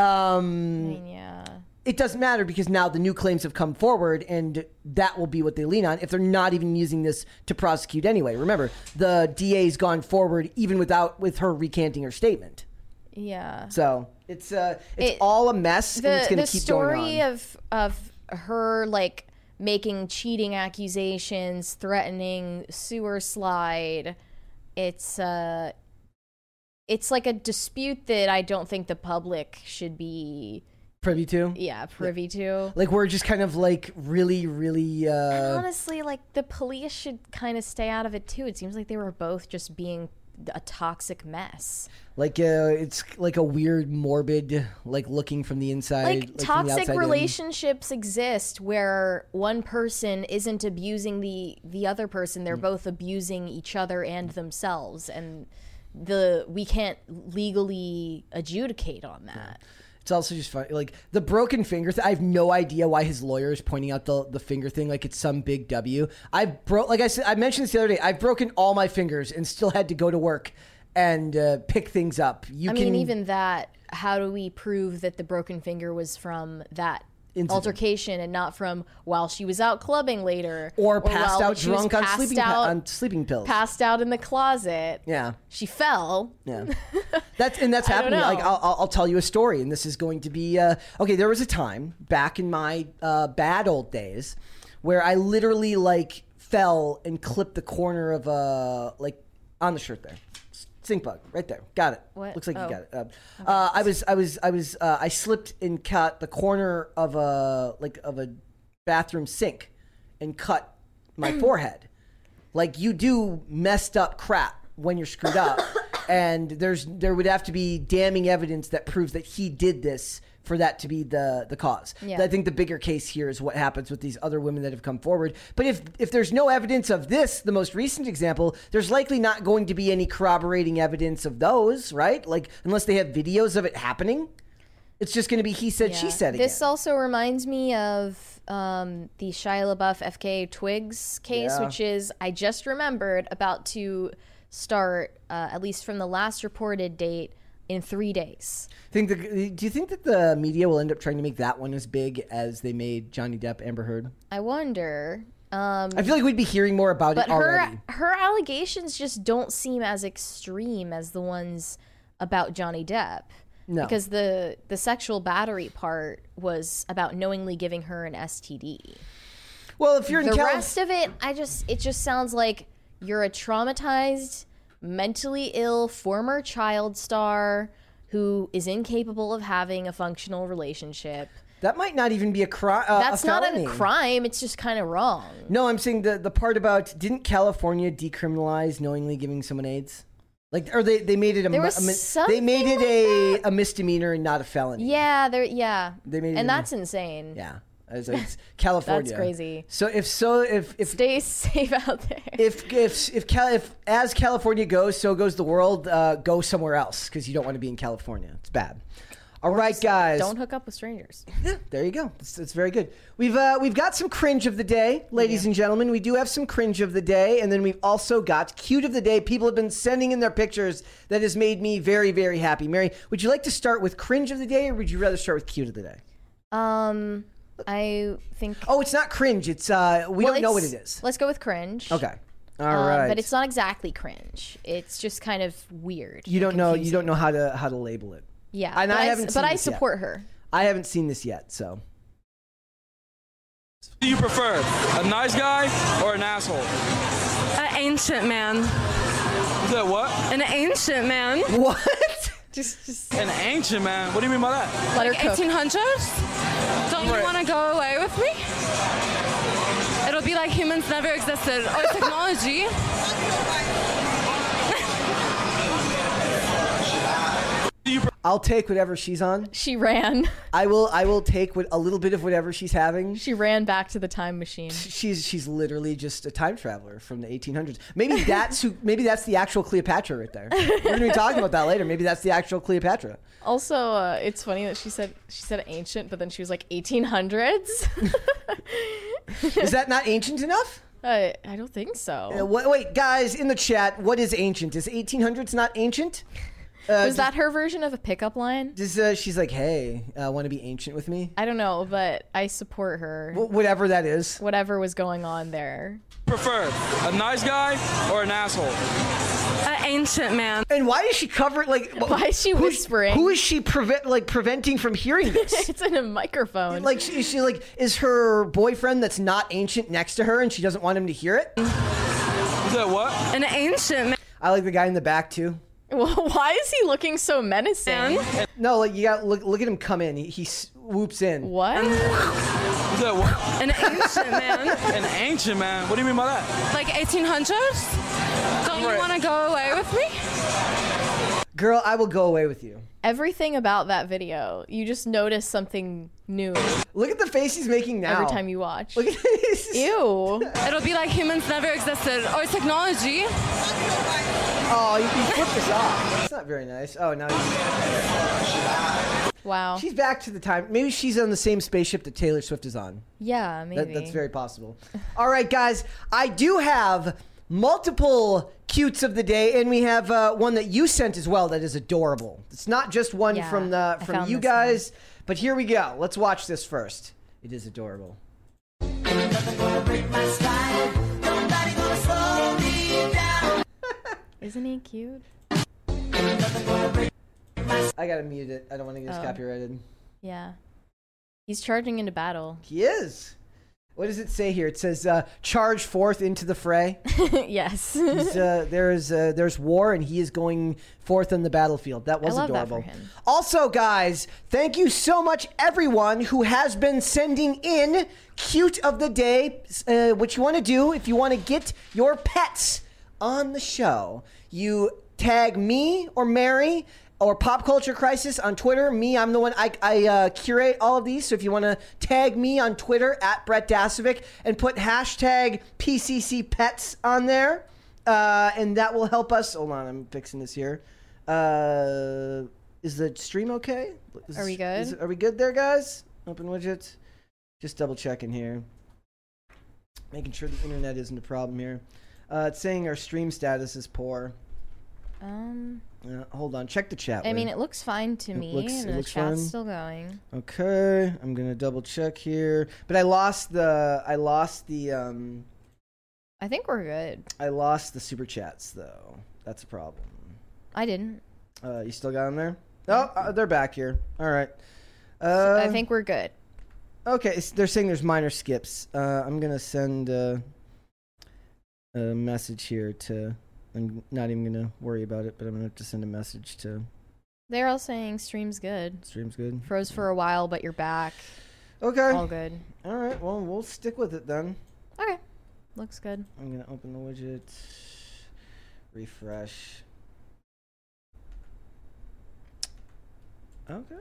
Um, mean, yeah. It doesn't matter because now the new claims have come forward and that will be what they lean on if they're not even using this to prosecute anyway remember the da's gone forward even without with her recanting her statement Yeah. so it's uh it's It- all a mess and it's the going the to keep story going on of of her like making cheating accusations, threatening sewer slide. It's uh it's like a dispute that I don't think the public should be privy to yeah, privy to. like we're just kind of like really really uh Honestly, like the police should kind of stay out of it too. It seems like they were both just being a toxic mess. like uh it's like a weird morbid like looking from the inside like, the toxic outside in. relationships exist where one person isn't abusing the the other person Mm. they're both abusing each other and themselves and the we can't legally adjudicate on that It's also just funny, like the broken finger. Th- I have no idea why his lawyer is pointing out the the finger thing like it's some big W. I broke, like I said, I mentioned this the other day. I've broken all my fingers and still had to go to work and uh, pick things up. You I can mean, even that. How do we prove that the broken finger was from that Incident. altercation and not from while she was out clubbing later or passed out drunk on passed sleeping pa- on sleeping pills. passed out in the closet. yeah. She fell. Yeah, *laughs* that's and that's happening. Like. I'll, I'll I'll tell you a story, and this is going to be uh, okay. There was a time back in my uh, bad old days where I literally like fell and clipped the corner of a like on the shirt there. Stink bug right there. Got it. What? Looks like Oh. you got it. Uh, uh, I was I was I was uh, I slipped and cut the corner of a like of a bathroom sink and cut my *clears throat* forehead like you do messed up crap when you're screwed up *coughs* and there's there would have to be damning evidence that proves that he did this for that to be the the cause Yeah. i think the bigger case here is what happens with these other women that have come forward but if if there's no evidence of this the most recent example there's likely not going to be any corroborating evidence of those right like unless they have videos of it happening it's just going to be he said she Yeah. said again. This also reminds me of um, the Shia LaBeouf FKA Twigs case, Yeah. which is I just remembered about to start, uh, at least from the last reported date, in three days. think the, do you think that the media will end up trying to make that one as big as they made Johnny Depp Amber Heard? I wonder. Um, I feel like we'd be hearing more about but it her already. her allegations just don't seem as extreme as the ones about Johnny Depp. No. Because the the sexual battery part was about knowingly giving her an STD. Well, if you're in the Cali- rest of it i just it just sounds like you're a traumatized mentally ill former child star who is incapable of having a functional relationship that might not even be a, crime. uh, that's a not a crime it's just kind of wrong No, I'm saying the the part about didn't California decriminalize knowingly giving someone AIDS? Like, or they, they made it a, There was a they made it like a, a misdemeanor and not a felony. yeah there yeah They made it and in- that's insane yeah. It's *laughs* California. That's crazy. So if so, if if stay safe out there if if if, Cal- if as California goes, so goes the world. Uh, go somewhere else because you don't want to be in California. It's bad. All right, guys. don't hook up with strangers Yeah, there you go. It's, it's very good. We've uh, we've got some cringe of the day, ladies and gentlemen. We do have some cringe of the day, and then we've also got cute of the day. People have been sending in their pictures that has made me very very happy. Mary, would you like to start with cringe of the day, or would you rather start with cute of the day? um i think Oh, it's not cringe. It's uh, we well, don't know what it's- let's go with cringe Okay. All Um, right. but it's not exactly cringe. It's just kind of weird. you don't know. You don't know how to how to label it. Yeah, And but I I, haven't but seen I this yet. support her. I haven't seen this yet, so do you prefer? A nice guy or an asshole? An ancient man. Is that what? An ancient man. *laughs* what? *laughs* Just, just An ancient man. What do you mean by that? let her Like cook. 1800s? Don't you want to go away with me? It'll be like humans never existed oh, or technology. *laughs* I'll take whatever she's on. She ran. I will. I will take what, a little bit of whatever she's having. She ran back to the time machine. She's she's literally just a time traveler from the 1800s. Maybe that's who. *laughs* Maybe that's the actual Cleopatra right there. We're gonna be talking about that later. Maybe that's the actual Cleopatra. Also, uh, it's funny that she said she said ancient, but then she was like 1800s. *laughs* Is that not ancient enough? I, I don't think so. Uh, wait, wait, guys in the chat, what is ancient? Is 1800s not ancient? Uh, was that her version of a pickup line? Does, uh, she's like, hey, uh, want to be ancient with me? I don't know, but I support her. Wh- whatever that is. Whatever was going on there. Prefer a nice guy or an asshole? An ancient man. And why is she covered? Like, wh- Why is she whispering? Who is she prevent like preventing from hearing this? *laughs* it's in a microphone. like, is she like is her boyfriend that's not ancient next to her, and she doesn't want him to hear it? Is that what? An ancient man. I like the guy in the back too. Well, *laughs* why is he looking so menacing? No, like you got look look at him come in. He, he swoops in. What? Is that what? An ancient man. *laughs* An ancient man. What do you mean by that? Like 1800s? Don't you want to go away with me? Girl, I will go away with you. Everything about that video, you just notice something new Look at the face he's making now. every time you watch. Look at *laughs* this. Ew. It'll be like humans never existed or technology. Oh, you, you flipped this off. That's not very nice. Oh, now he's. Wow. She's back to the time. Maybe she's on the same spaceship that Taylor Swift is on. yeah, maybe. That, that's very possible. *laughs* All right, guys. I do have multiple cutes of the day, and we have uh, one that you sent as well that is adorable. It's not just one Yeah, from the from you this one. guys, but here we go. Let's watch this first. It is adorable. Isn't he cute? I gotta mute it. I don't want to get Oh. copyrighted. Yeah. He's charging into battle. He is. What does it say here? It says, uh, "Charge forth into the fray." *laughs* yes. He's, uh, there's uh, there's war, and he is going forth on the battlefield. That was that adorable. him. Also, guys, thank you so much, everyone who has been sending in cute of the day. Uh, what you want to do if you want to get your pets on the show, you tag me or Mary. Or Pop Culture Crisis on Twitter. Me, I'm the one, I, I uh, curate all of these. So if you want to tag me on Twitter at Brett Dasovic and put hashtag PCC Pets on there, uh, and that will help us. Hold on, I'm fixing this here. Uh, is the stream okay? Is- Are we good? is- are we good there, guys? Open widgets. Just double checking here, making sure the internet isn't a problem here. Uh, it's saying our stream status is poor. um, Uh, hold on, check the chat. I mean, it looks fine to It me, looks- and it the looks chat's fine. still going. okay, I'm gonna double check here, but I lost the I lost the um I think we're good. I lost the super chats though. That's a problem. I didn't. Uh, you still got them there? Oh, uh, they're back here. All right. Uh, So I think we're good. Okay, they're saying there's minor skips. Uh, I'm gonna send uh, a message here to. I'm not even gonna worry about it, but I'm gonna have to send a message to They're all saying stream's good. Stream's good. Froze for a while, but you're back. Okay. All good. All right. Well, we'll stick with it then. Okay. Looks good. I'm gonna open the widget. Refresh. Okay.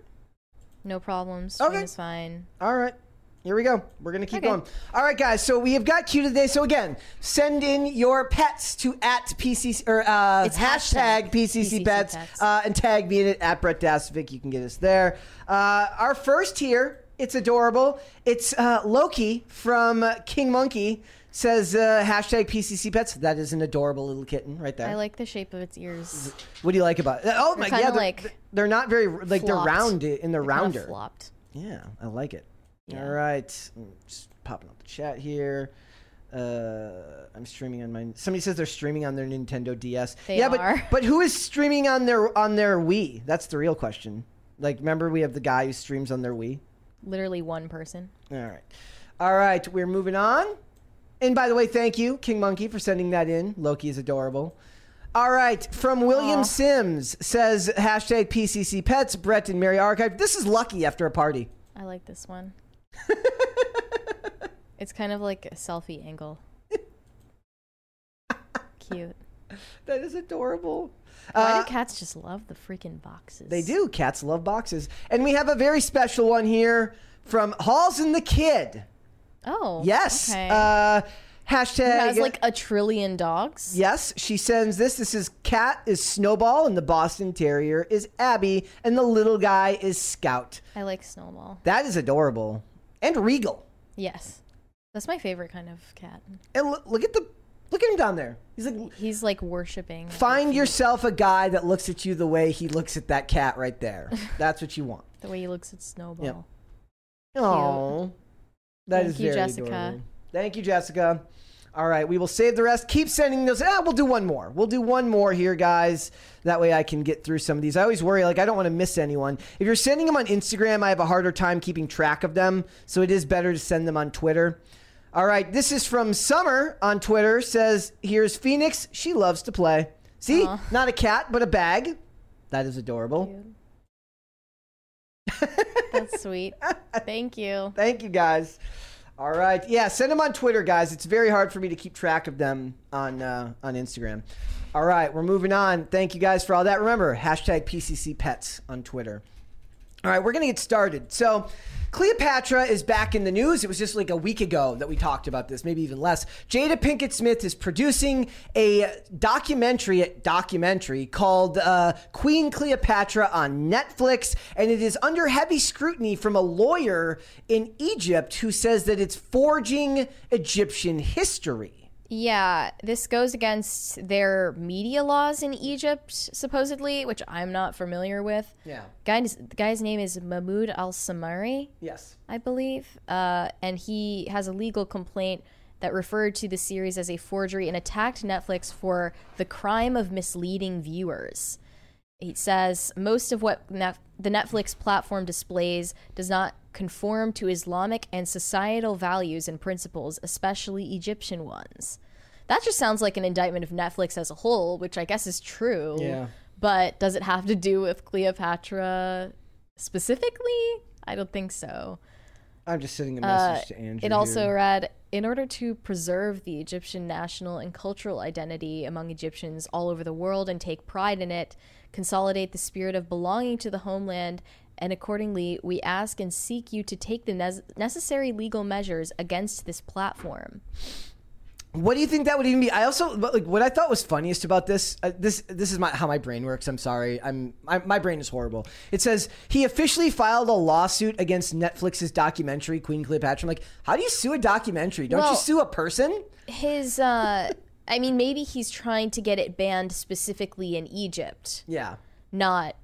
No problems. Stream Okay. is fine. All right. Here we go. We're going to keep Okay. going. All right, guys. So we have got Q today. So again, send in your pets to at PCC or uh, It's hashtag hashtag PCC, PCC pets, pets. Uh, and tag me in it at Brett Dasovic. You can get us there. Uh, our first here, it's adorable. It's uh, Loki from King Monkey says uh, hashtag PCC pets. That is an adorable little kitten right there. I like the shape of its ears. what do you like about it? Oh my kinda god, they're, like they're not very like they're flopped. round in the They're rounder. flopped. Yeah, I like it. Yeah. All right, Mm, just popping up the chat here. Uh, I'm streaming on my. Somebody says they're streaming on their Nintendo DS. They yeah, are. but but who is streaming on their on their Wii? That's the real question. Like, remember we have the guy who streams on their Wii. Literally one person. All right, all right, we're moving on. And by the way, thank you, King Monkey, for sending that in. Loki is adorable. All right, from William Aw. Sims says hashtag PCC Pets. Brett and Mary Archive. This is lucky after a party. I like this one. *laughs* it's kind of like a selfie angle. *laughs* Cute. That is adorable. Why Uh, do cats just love the freaking boxes? They do. Cats love boxes. And we have a very special one here from Halls and the Kid. Oh. Yes. Okay. Uh, Who hashtag. has like a trillion dogs. Yes, she sends this. This is Cat is Snowball and the Boston Terrier is Abby and the little guy is Scout. I like Snowball. That is adorable and regal. Yes. That's my favorite kind of cat. And look, look at the look at him down there. He's like He's like worshiping. find yourself a guy that looks at you the way he looks at that cat right there. *laughs* That's what you want. the way he looks at Snowball. Oh, that Thank is you, very Jessica. adorable. Thank you, Jessica. All right, we will save the rest. Keep sending those. Ah, we'll do one more. We'll do one more here, guys. That way I can get through some of these. I always worry, like, I don't want to miss anyone. If you're sending them on Instagram, I have a harder time keeping track of them. So it is better to send them on Twitter. All right, this is from Summer on Twitter. Says, here's Phoenix. She loves to play. See, Aw. not a cat, but a bag. That is adorable. That's sweet. *laughs* Thank you. Thank you, guys. All right, yeah, send them on Twitter, guys. It's very hard for me to keep track of them on uh, on Instagram. All right, we're moving on. Thank you guys for all that. Remember, hashtag PCC Pets on Twitter. All right, we're gonna get started. So, Cleopatra is back in the news. It was just like a week ago that we talked about this, maybe even less. Jada Pinkett Smith is producing a documentary documentary called uh, Queen Cleopatra on Netflix, and it is under heavy scrutiny from a lawyer in Egypt who says that it's forging Egyptian history. Yeah, this goes against their media laws in Egypt, supposedly, which I'm not familiar with. Yeah. Guy's, the guy's name is Mahmoud Al Samari, Yes. I believe. Uh, and he has a legal complaint that referred to the series as a forgery and attacked Netflix for the crime of misleading viewers. He says most of what Nef- the Netflix platform displays does not conform to Islamic and societal values and principles, especially Egyptian ones. That just sounds like an indictment of Netflix as a whole, which I guess is true. Yeah. But does it have to do with Cleopatra specifically? I don't think so. I'm just sending a Uh, message to Andrew. it also here. read In order to preserve the Egyptian national and cultural identity among Egyptians all over the world and take pride in it, consolidate the spirit of belonging to the homeland, and accordingly, we ask and seek you to take the nes- necessary legal measures against this platform. What do you think that would even be? I also like what I thought was funniest about this. Uh, this this is my how my brain works. I'm sorry. I'm I, my brain is horrible. It says he officially filed a lawsuit against Netflix's documentary Queen Cleopatra. I'm like, how do you sue a documentary? Don't Well- you sue a person? His, uh, I mean, maybe he's trying to get it banned specifically in Egypt. Yeah. not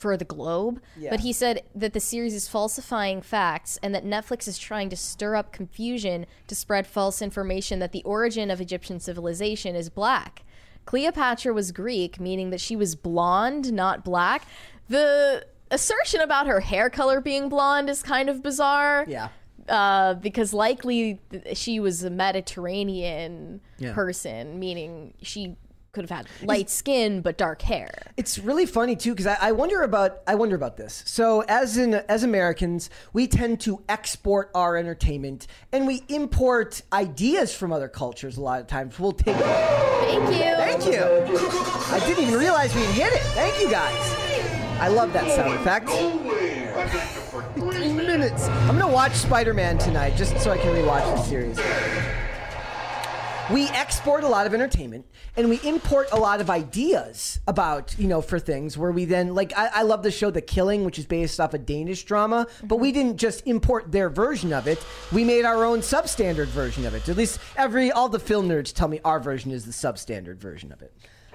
for the globe. Yeah. But he said that the series is falsifying facts and that Netflix is trying to stir up confusion to spread false information that the origin of Egyptian civilization is black. Cleopatra was Greek, meaning that she was blonde, not black. The assertion about her hair color being blonde is kind of bizarre Yeah. uh, because likely she was a Mediterranean Yeah. person, meaning she could have had light skin but dark hair. It's really funny too because I, I wonder about I wonder about this. So as in as Americans, we tend to export our entertainment and we import ideas from other cultures. A lot of times, we'll take. Thank you. Thank you. I didn't even realize we hit it. Thank you guys. I love that sound effect. Three minutes. I'm gonna watch Spider-Man tonight just so I can rewatch the series. We export a lot of entertainment and we import a lot of ideas about, you know, for things where we then, like, I, I love the show The Killing, which is based off a Danish drama, but we didn't just import their version of it. We made our own substandard version of it. At least every, all the film nerds tell me our version is the substandard version of it.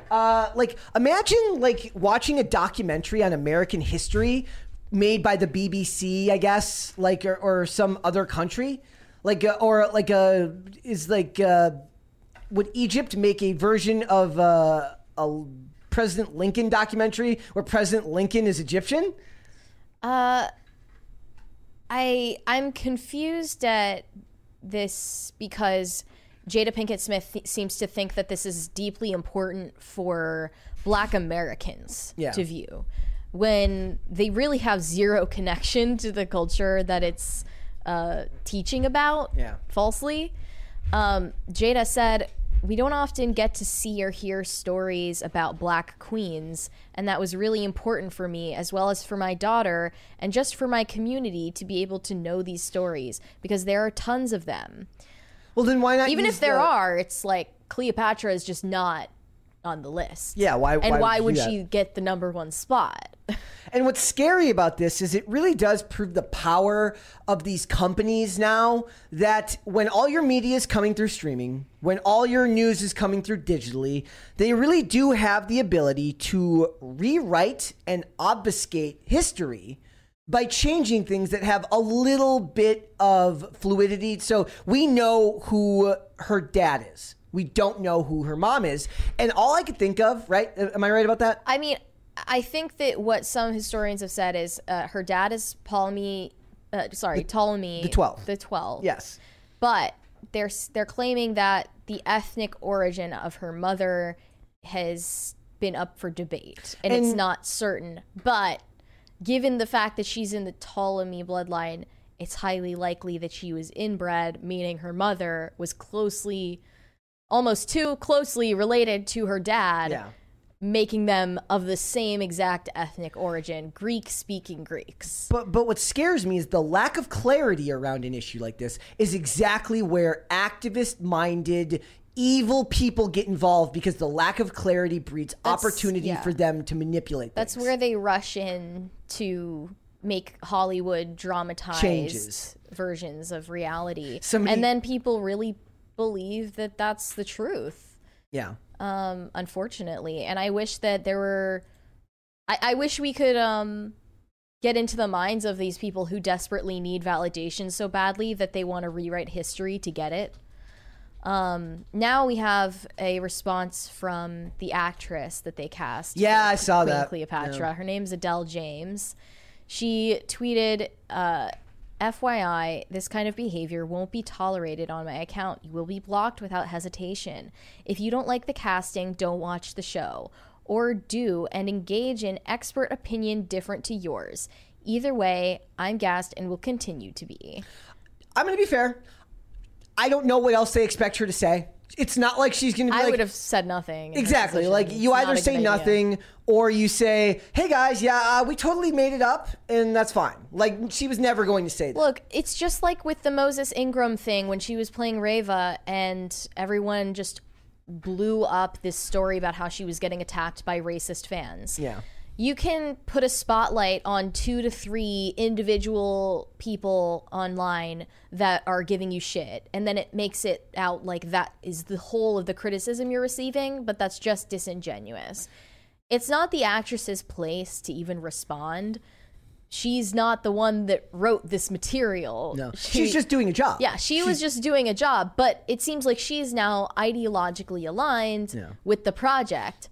Uh, like, imagine, like, watching a documentary on American history made by the BBC, I guess, like, or, or some other country. Like, uh, or like a, is like, uh, would Egypt make a version of uh, a President Lincoln documentary where President Lincoln is Egyptian? Uh, I I'm confused at this because Jada Pinkett Smith th- seems to think that this is deeply important for Black Americans Yeah. to view, when they really have zero connection to the culture that it's uh, teaching about. Yeah. falsely. Um, Jada said, We don't often get to see or hear stories about black queens, and that was really important for me, as well as for my daughter, and just for my community to be able to know these stories, because there are tons of them. Well, then why not? Even if there the- are, it's like Cleopatra is just not on the list. Yeah, why- And why why, would would she get the number one spot? *laughs* And what's scary about this is it really does prove the power of these companies now that when all your media is coming through streaming, when all your news is coming through digitally, they really do have the ability to rewrite and obfuscate history by changing things that have a little bit of fluidity. So we know who her dad is. We don't know who her mom is. And all I could think of, right? Am I right about that? I mean, I think that what some historians have said is uh, her dad is Ptolemy. Uh, sorry, Ptolemy the 12th. The 12th. Yes. but they're they're claiming that the ethnic origin of her mother has been up for debate and, it's not certain but given the fact that she's in the Ptolemy bloodline it's highly likely that she was inbred meaning her mother was closely almost too closely related to her dad Yeah. making them of the same exact ethnic origin, Greek speaking Greeks. But but what scares me is the lack of clarity around an issue like this is exactly where activist minded evil people get involved because the lack of clarity breeds That's- opportunity yeah. for them to manipulate That's things. where they rush in to make Hollywood dramatized Changes. versions of reality. Somebody- and then people really believe that that's the truth. yeah. um, unfortunately. And I wish that there were. I, I wish we could um, get into the minds of these people who desperately need validation so badly that they want to rewrite history to get it. Um, now we have a response from the actress that they cast. Yeah, I saw Queen that. Cleopatra. Yeah. Her name's Adele James. She tweeted, uh, FYI, this kind of behavior won't be tolerated on my account. You will be blocked without hesitation. If you don't like the casting, don't watch the show. Or do and engage in expert opinion different to yours. Either way, I'm gassed and will continue to be. I'm going to be fair. I don't know what else they expect her to say. It's not like she's going to be I like would have said nothing. Exactly. Like you either say nothing or you say, "Hey guys, yeah, uh, we totally made it up," and that's fine. Like she was never going to say that. Look, it's just like with the Moses Ingram thing when she was playing Reva and everyone just blew up this story about how she was getting attacked by racist fans. Yeah. You can put a spotlight on two to three individual people online that are giving you shit, and then it makes it out like that is the whole of the criticism you're receiving, but that's just disingenuous. It's not the actress's place to even respond. She's not the one that wrote this material. no, She- she's just doing a job. yeah, she was just doing a job, but it seems like she's now ideologically aligned Yeah. with the project.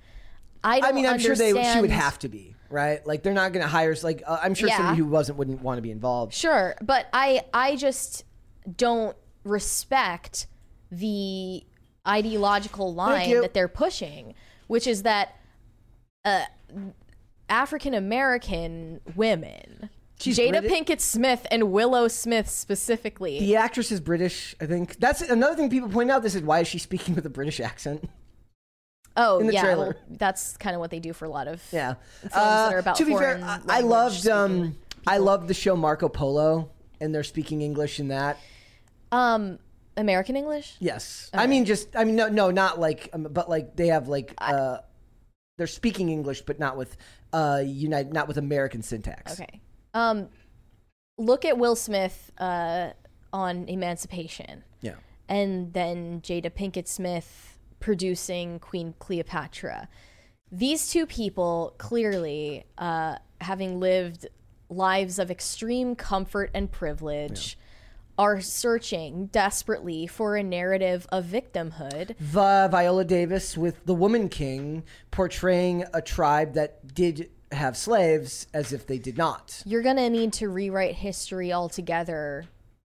I don't I mean, I'm sure they she would have to be right. Like they're not going to hire. Like uh, I'm sure Yeah. somebody who wasn't wouldn't want to be involved. Sure, but I I just don't respect the ideological line you. that they're pushing, which is that uh, African American women, She's Jada Briti- Pinkett Smith and Willow Smith specifically, The actress is British. I think that's another thing people point out. This is why is she speaking with a British accent? Oh in the yeah, trailer. well, that's kind of what they do for a lot of Yeah. films that are about to be fair, foreign I, I language loved speaking um I loved the show Marco Polo, and they're speaking English in that. um American English. Yes, I mean just I mean no no not like um, but like they have like uh they're speaking English but not with uh United not with American syntax. Okay. Um, look at Will Smith uh, on Emancipation, Yeah. and then Jada Pinkett Smith producing Queen Cleopatra. These two people clearly, uh, having lived lives of extreme comfort and privilege, are searching desperately for a narrative of victimhood. Vi- Viola Davis with The Woman King portraying a tribe that did have slaves as if they did not. You're gonna need to rewrite history altogether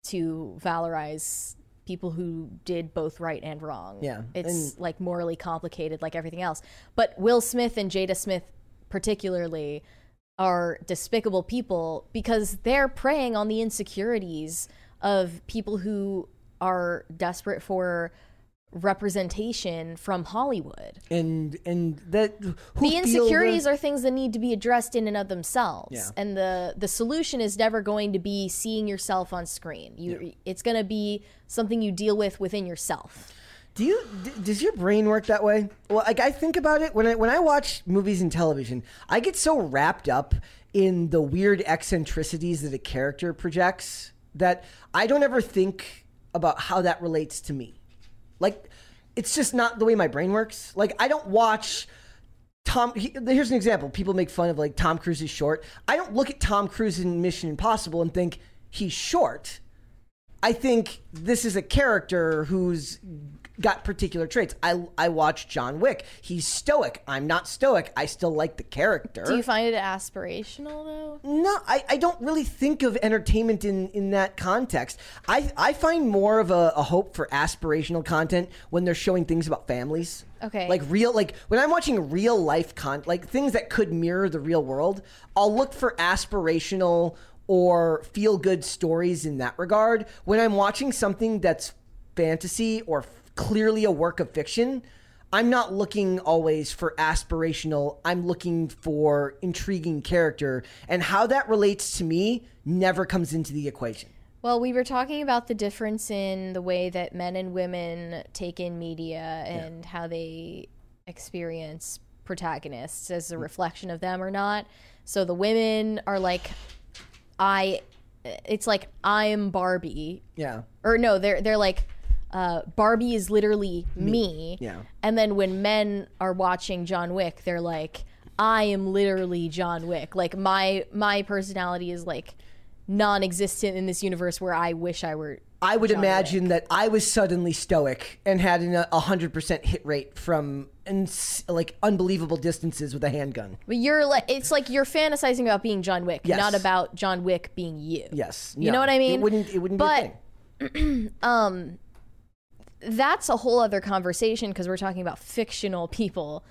to valorize people who did both right and wrong. Yeah, It's and- like morally complicated like everything else. But Will Smith and Jada Smith particularly are despicable people because they're preying on the insecurities of people who are desperate for representation from Hollywood. And and that who the insecurities the- are things that need to be addressed in and of themselves Yeah. and the the solution is never going to be seeing yourself on screen you it's going to be something you deal with within yourself Do you d- does your brain work that way? Well, like I think about it when I when I watch movies and television, I get so wrapped up in the weird eccentricities that a character projects that I don't ever think about how that relates to me. Like it's just not the way my brain works. Like I don't watch Tom. he- Here's an example. People make fun of like Tom Cruise is short. I don't look at Tom Cruise in Mission Impossible and think he's short. I think this is a character who's got particular traits. I I watch John Wick. He's stoic. I'm not stoic. I still like the character. do you find it aspirational though no, I, I don't really think of entertainment in, in that context. I, I find more of a, a hope for aspirational content when they're showing things about families. Okay. Like real, like when I'm watching real life con, like things that could mirror the real world, I'll look for aspirational or feel good stories in that regard. When I'm watching something that's fantasy or clearly a work of fiction, I'm not looking always for aspirational. I'm looking for intriguing character, and how that relates to me never comes into the equation. Well, we were talking about the difference in the way that men and women take in media and how they experience protagonists as a reflection of them or not. So the women are like, I, it's like I'm Barbie, Yeah. or no, they're they're like, uh, Barbie is literally me. Yeah. And then when men are watching John Wick, they're like, I am literally John Wick. Like my my personality is like non-existent in this universe where I wish I were. I would John imagine that I was suddenly stoic and had a hundred percent hit rate from ins- like unbelievable distances with a handgun. But you're like, it's like you're fantasizing about being John Wick, Yes. not about John Wick being you. Yes, You no, know what I mean? It wouldn't. It wouldn't But- be a thing. *clears throat* that's a whole other conversation because we're talking about fictional people.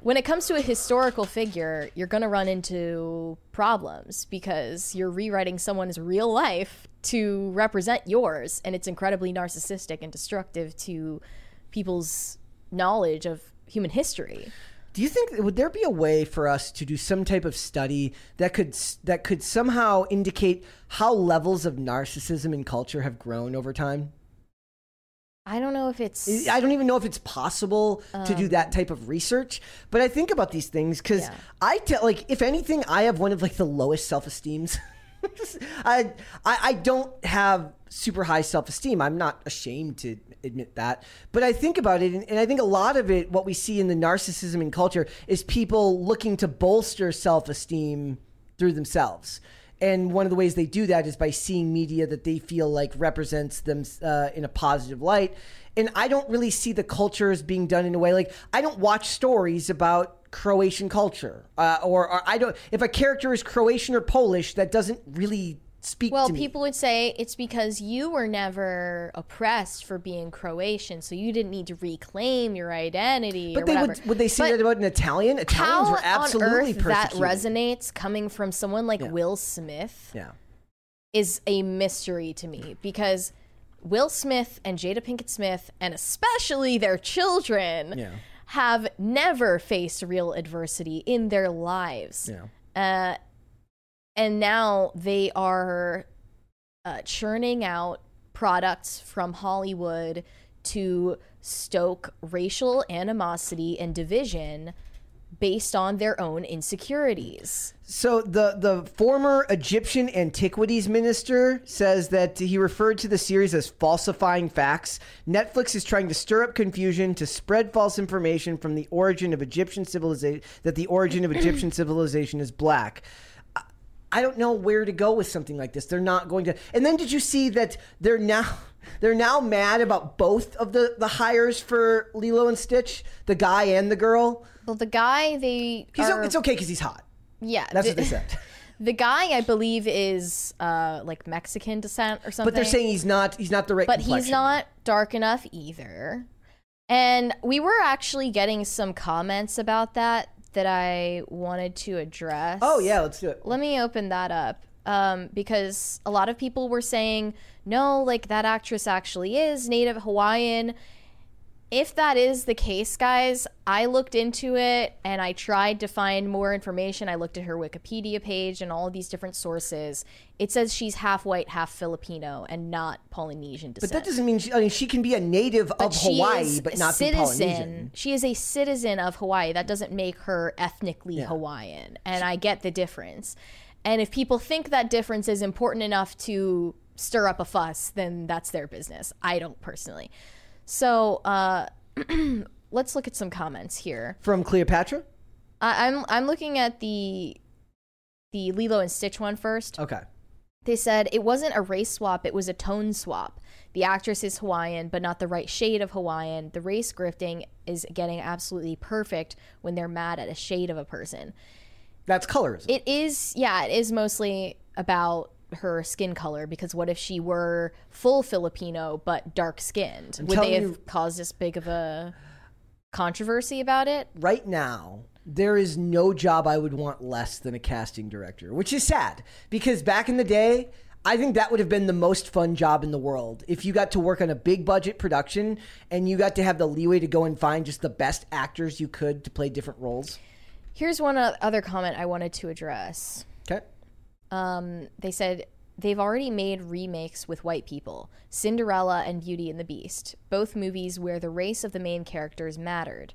When it comes to a historical figure, you're going to run into problems because you're rewriting someone's real life to represent yours, and it's incredibly narcissistic and destructive to people's knowledge of human history. Do you think would there be a way for us to do some type of study that could that could somehow indicate how levels of narcissism in culture have grown over time? I don't know if it's. I don't even know if it's possible to do that type of research, but I think about these things because Yeah. I tell like if anything, I have one of like the lowest self esteems. *laughs* I, I I don't have super high self esteem. I'm not ashamed to admit that, but I think about it, and, and I think a lot of it, what we see in the narcissism in culture, is people looking to bolster self esteem through themselves. And one of the ways they do that is by seeing media that they feel like represents them uh, in a positive light. And I don't really see the culture as being done in a way like I don't watch stories about Croatian culture, uh, or, or I don't. If a character is Croatian or Polish, that doesn't really speak Well, people would say it's because you were never oppressed for being Croatian, so you didn't need to reclaim your identity. But they whatever. would would they say But that about an Italian? Italians were absolutely on earth that resonates coming from someone like Will Smith Yeah. is a mystery to me because Will Smith and Jada Pinkett Smith, and especially their children, Yeah. have never faced real adversity in their lives. Yeah. Uh, and now they are uh, churning out products from Hollywood to stoke racial animosity and division based on their own insecurities. So the the former Egyptian antiquities minister says that he referred to the series as falsifying facts. Netflix is trying to stir up confusion to spread false information from the origin of Egyptian civilization that the origin of Egyptian *clears throat* civilization is black. I- don't know where to go with something like this. They're not going to. And then did you see that they're now *laughs* they're now mad about both of the the hires for Lilo and Stitch, the guy and the girl? Well, the guy they He's are, it's okay because he's hot. yeah, That's the, what they *laughs* said. The guy, I believe, is uh, like Mexican descent or something. But they're saying he's not. He's not the right. but he's not dark enough either. And we were actually getting some comments about that that I wanted to address. Oh yeah, let's do it. Let me open that up. Um, because a lot of people were saying, no, like that actress actually is Native Hawaiian. If that is the case, guys, I looked into it and I tried to find more information. I looked at her Wikipedia page and all of these different sources. It says she's half white, half Filipino, and not Polynesian descent. But that doesn't mean. She, I mean, she can be a native of Hawaii, but not be citizen. Polynesian. She is a citizen of Hawaii. That doesn't make her ethnically Hawaiian, and I get the difference. And if people think that difference is important enough to stir up a fuss, then that's their business. I don't personally. So uh, *clears throat* let's look at some comments here. From Cleopatra. I, I'm I'm looking at the the Lilo and Stitch one first. Okay. They said it wasn't a race swap, it was a tone swap. The actress is Hawaiian, but not the right shade of Hawaiian. The race grifting is getting absolutely perfect when they're mad at a shade of a person. That's colorism. It is, yeah, it is mostly about her skin color because what if she were full Filipino but dark skinned? Would they have you- caused this big of a controversy about it? right now, there is no job I would want less than a casting director, which is sad because back in the day, I think that would have been the most fun job in the world if you got to work on a big budget production and you got to have the leeway to go and find just the best actors you could to play different roles. Here's one other comment I wanted to address. Okay. Um, they said they've already made remakes with white people Cinderella and Beauty and the Beast, both movies where the race of the main characters mattered.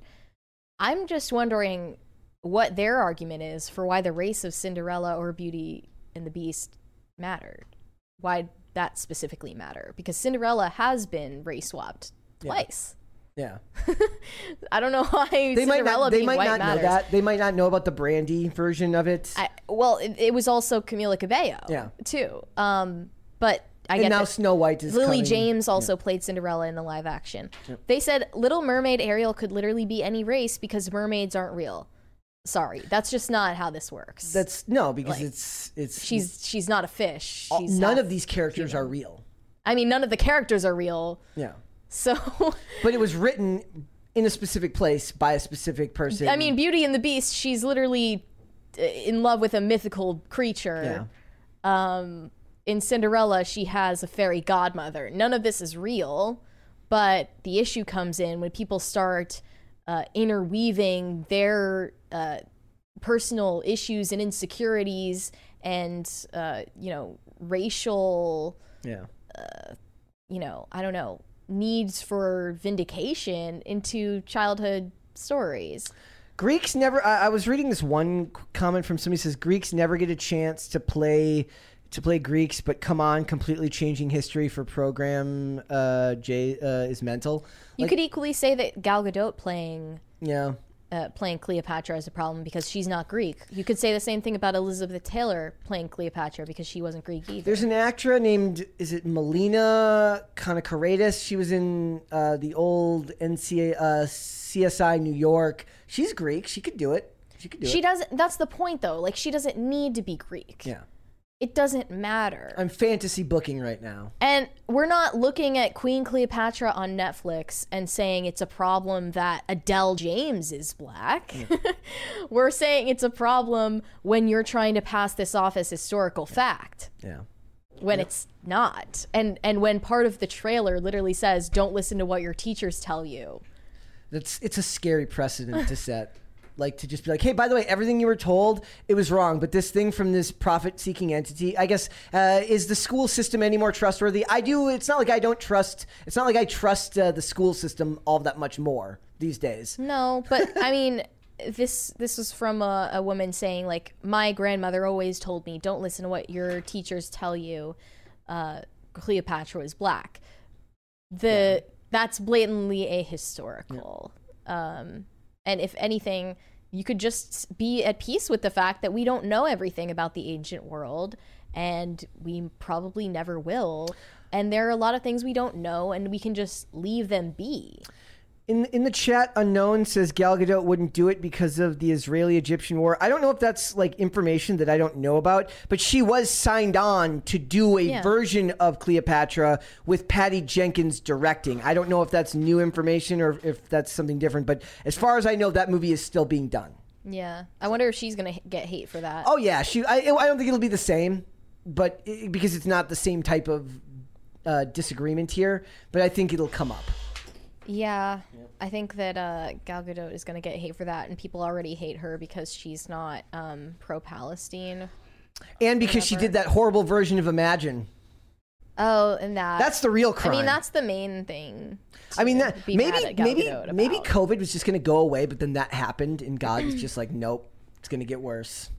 I'm just wondering what their argument is for why the race of Cinderella or Beauty and the Beast mattered. Why that specifically matter? Because Cinderella has been race swapped twice. Yeah. *laughs* I don't know *laughs* why They might not. They might not matters. know that. They might not know about the Brandy version of it. I, well, it, it was also Camila Cabello, Yeah. too. Um, but I and get now that Snow White is Lily coming. James also played Cinderella in the live action. They said Little Mermaid Ariel could literally be any race because mermaids aren't real. Sorry, that's just not how this works. That's no, because Like, it's it's she's she's not a fish. all- none of these characters female. are real. I mean, none of the characters are real. Yeah, So, *laughs* but it was written in a specific place by a specific person. I mean, Beauty and the Beast, she's literally uh, in love with a mythical creature. yeah. um, in Cinderella, she has a fairy godmother. None of this is real, but the issue comes in when people start uh, interweaving their uh, personal issues and insecurities and, uh, you know, racial, Yeah. you know, I don't know, needs for vindication into childhood stories. Greeks never. I, I was reading this one comment from somebody says Greeks never get a chance to play to play Greeks, but come on, completely changing history for program uh, J uh, is mental. You Like- could equally say that Gal Gadot playing Yeah, uh, playing Cleopatra is a problem because she's not Greek. You could say the same thing about Elizabeth Taylor playing Cleopatra because she wasn't Greek either. there's an actress named is it Melina Kanakaredes? She was in uh, the old NCA uh, CSI New York. She's Greek. She could do it. She could do she it. doesn't. That's the point, though. Like she doesn't need to be Greek. Yeah, It doesn't matter. I'm fantasy booking right now. and we're not looking at Queen Cleopatra on Netflix and saying it's a problem that Adele James is black. *laughs* we're saying it's a problem when you're trying to pass this off as historical fact. Yeah. when it's not and and when part of the trailer literally says don't listen to what your teachers tell you That's it's a scary precedent to set. Like to just be like, hey, by the way, everything you were told, it was wrong. But this thing from this profit-seeking entity, I guess, uh, is the school system any more trustworthy? I do. It's not like I don't trust. It's not like I trust uh, the school system all that much more these days. no but i mean this this was from a, a woman saying like my grandmother always told me don't listen to what your teachers tell you uh, cleopatra was black the that's blatantly ahistorical um, and if anything you could just be at peace with the fact that we don't know everything about the ancient world and we probably never will. And there are a lot of things we don't know and we can just leave them be In in the chat, unknown says Gal Gadot wouldn't do it because of the Israeli-Egyptian war. I don't know if that's like information that I don't know about, but she was signed on to do a Yeah. version of Cleopatra with Patty Jenkins directing. I don't know if that's new information or if that's something different, but as far as I know, that movie is still being done. Yeah, I wonder if she's gonna get hate for that. Oh yeah, she. I, I don't think it'll be the same, but it, because it's not the same type of uh, disagreement here. But I think it'll come up. Yeah, I think that uh, Gal Gadot is gonna get hate for that, and people already hate her because she's not um, pro-Palestine. And because she did that horrible version of Imagine. Oh, and that That's the real crime. I mean, that's the main thing. I mean that maybe mad at Gal maybe Gadot maybe. COVID was just going to go away, but then that happened, and God was just like, nope, it's going to get worse.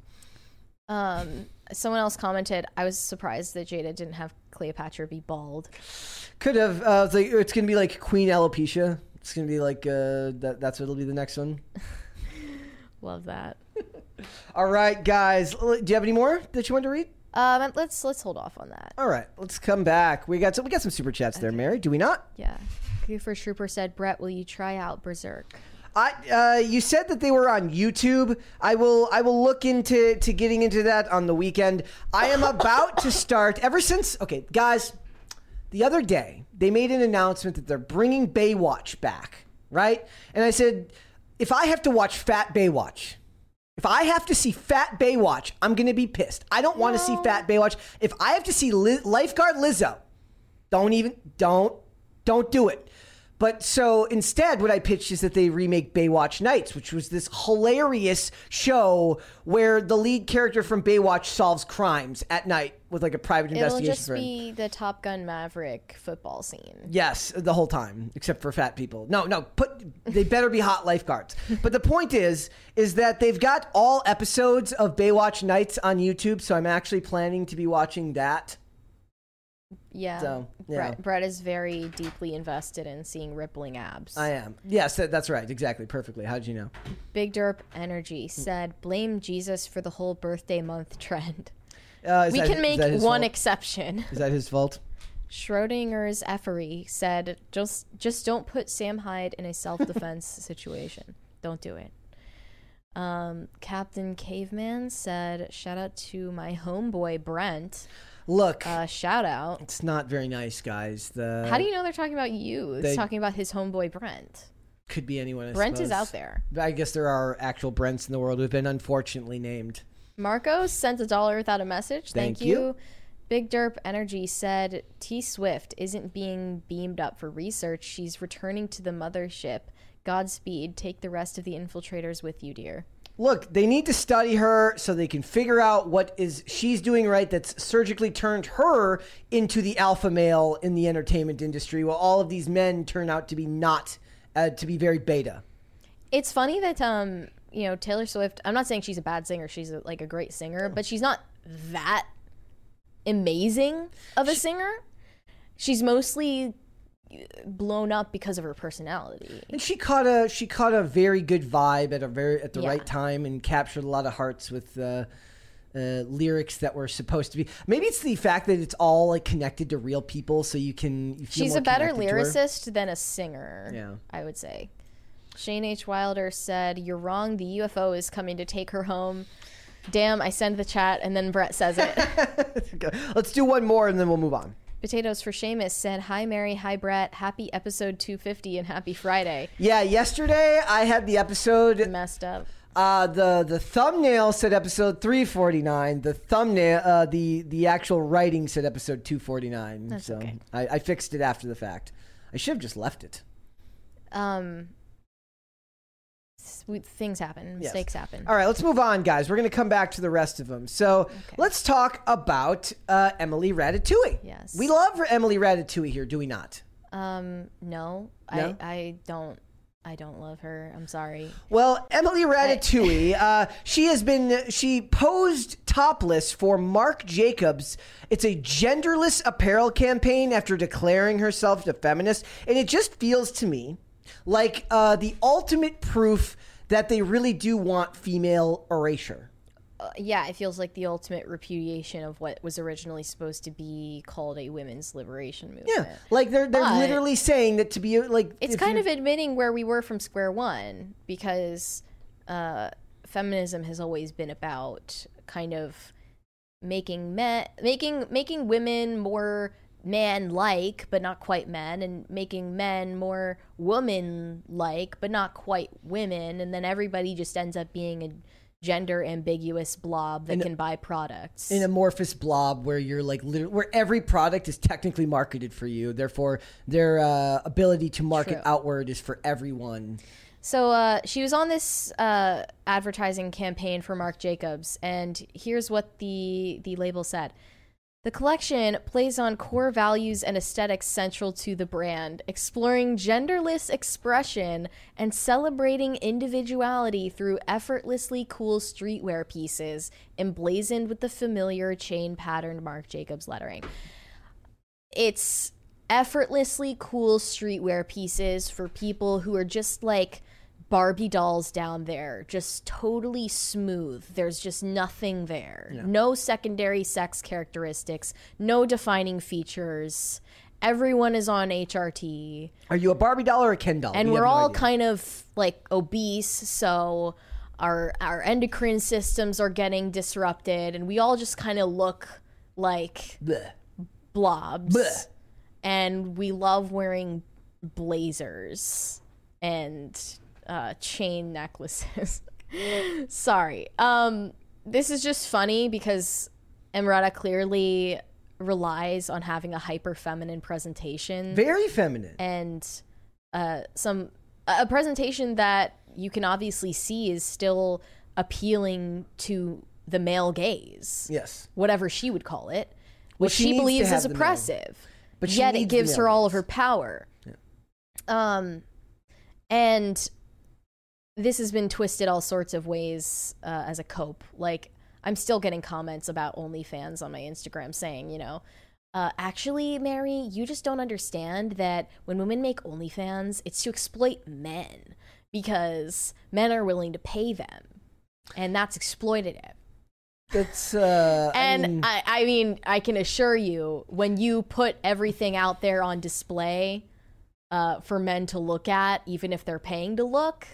Um, someone else commented, I was surprised that Jada didn't have Cleopatra be bald. Could have. Uh, it's like it's going to be like Queen alopecia. It's going to be like uh, that. That's what'll be the next one. *laughs* Love that. *laughs* All right, guys. Do you have any more that you want to read? Um, let's let's hold off on that. All right, let's come back. We got some. We got some super chats there, Mary. Do we not? Yeah. Goofer Trooper said, Brett, will you try out Berserk? I, uh, you said that they were on YouTube. I will. I will look into to getting into that on the weekend. I am about to start. Ever since, okay, guys, the other day they made an announcement that they're bringing Baywatch back, right? And I said, if I have to watch Fat Baywatch, If I have to see Fat Baywatch, I'm gonna be pissed. I don't want to see Fat Baywatch. If I have to see Li- Lifeguard Lizzo, don't even don't don't do it. But so instead, what I pitched is that they remake Baywatch Nights, which was this hilarious show where the lead character from Baywatch solves crimes at night with like a private It'll investigation. just firm. be the Top Gun Maverick football scene. Yes, the whole time, except for fat people. No, no, put they better be hot lifeguards. But the point is, is that they've got all episodes of Baywatch Nights on YouTube, so I'm actually planning to be watching that. Yeah. So, yeah. Brett, Brett is very deeply invested in seeing rippling abs. I am. Yes, that's right. Exactly. Perfectly. How'd you know? Big Derp Energy said, blame Jesus for the whole birthday month trend. Uh, we that- can make one fault? exception. Is that his fault? Schrodinger's effery said, just just don't put Sam Hyde in a self defense *laughs* situation. Don't do it. Um, Captain Caveman said, shout out to my homeboy Brent. Look, Uh, shout out. it's not very nice, guys. The How do you know they're talking about you? It's they- talking about his homeboy Brent. could be anyone? I Brent is suppose. out there. I guess there are actual Brents in the world who've been unfortunately named. Marcos sent a dollar without a message. Thank, Thank you. you. Big Derp Energy said T Swift isn't being beamed up for research. She's returning to the mothership. Godspeed. Take the rest of the infiltrators with you, dear. Look, they need to study her so they can figure out what is she's doing right that's surgically turned her into the alpha male in the entertainment industry while all of these men turn out to be not uh, to be very beta. It's funny that um you know Taylor Swift. I'm not saying she's a bad singer. She's a, like a great singer, but she's not that amazing of a singer. She's mostly blown up because of her personality. And she caught a she caught a very good vibe at a very at the Yeah. right time and captured a lot of hearts with uh, uh, lyrics that were supposed to be. Maybe it's the fact that it's all like connected to real people, so you can. You She's a better connected to her. lyricist than a singer. Yeah. I would say. Shane H. Wilder said, "You're wrong. The UFO is coming to take her home." Damn, I send the chat and then Brett says it. *laughs* Let's do one more and then we'll move on. Potatoes for Seamus said, "Hi Mary, hi Brett. Happy episode 250 and happy Friday." Yeah, yesterday I had the episode. Messed up. Uh, the the thumbnail said episode 349. The thumbnail, uh, the the actual writing said episode 249. That's so okay. I, I fixed it after the fact. I should have just left it. Um, we- things happen. Yes. Mistakes happen. All right, let's move on, guys. We're going to come back to the rest of them. So let's talk about uh, Emily Ratatouille. Yes. We love Emily Ratatouille here, do we not? Um, no, No? I I don't. I don't love her. I'm sorry. Well, Emily Ratatouille, *laughs* uh, she has been, she posed topless for Marc Jacobs. It's a genderless apparel campaign after declaring herself a feminist. And it just feels to me like uh, the ultimate proof that they really do want female erasure. Uh, yeah, it feels like the ultimate repudiation of what was originally supposed to be called a women's liberation movement. Yeah, like they're they're But- literally saying that to be like It's kind you- of admitting where we were from square one because uh, feminism has always been about kind of making men making making women more man like but not quite men and making men more woman like but not quite women and then everybody just ends up being a gender ambiguous blob that can buy products an amorphous blob where you're like where every product is technically marketed for you. Therefore, their uh, ability to market True. outward is for everyone. So uh, she was on this uh, advertising campaign for Marc Jacobs, and here's what the the label said: the collection plays on core values and aesthetics central to the brand, exploring genderless expression and celebrating individuality through effortlessly cool streetwear pieces emblazoned with the familiar chain patterned Marc Jacobs lettering. It's effortlessly cool streetwear pieces for people who are just like Barbie dolls down there, just totally smooth. There's just nothing there. No secondary sex characteristics, no defining features. Everyone is on HRT Are you a Barbie doll or a Ken doll? and we we're no all idea. kind of like obese so our our endocrine systems are getting disrupted and we all just kind of look like Bleh. blobs Bleh. and we love wearing blazers and uh, chain necklaces *laughs* Sorry. Um, this is just funny because Emrata clearly relies on having a hyper feminine presentation Very feminine. and uh, some a presentation that you can obviously see is still appealing to the male gaze, yes. whatever she would call it, which she she, believes is the male. oppressive. But she yet it gives her all of her power. Yeah. Um, and this has been twisted all sorts of ways uh, as a cope. Like I'm still getting comments about OnlyFans on my Instagram saying, you know, uh, actually, Mary, you just don't understand that when women make OnlyFans, it's to exploit men because men are willing to pay them, and that's exploitative. That's uh I And mean, I, I mean, I can assure you, when you put everything out there on display uh, for men to look at, even if they're paying to look,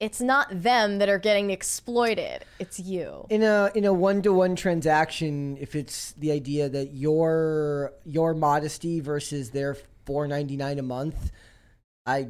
it's not them that are getting exploited. It's you. in a in a one to one transaction, if it's the idea that your your modesty versus their four ninety nine a month, I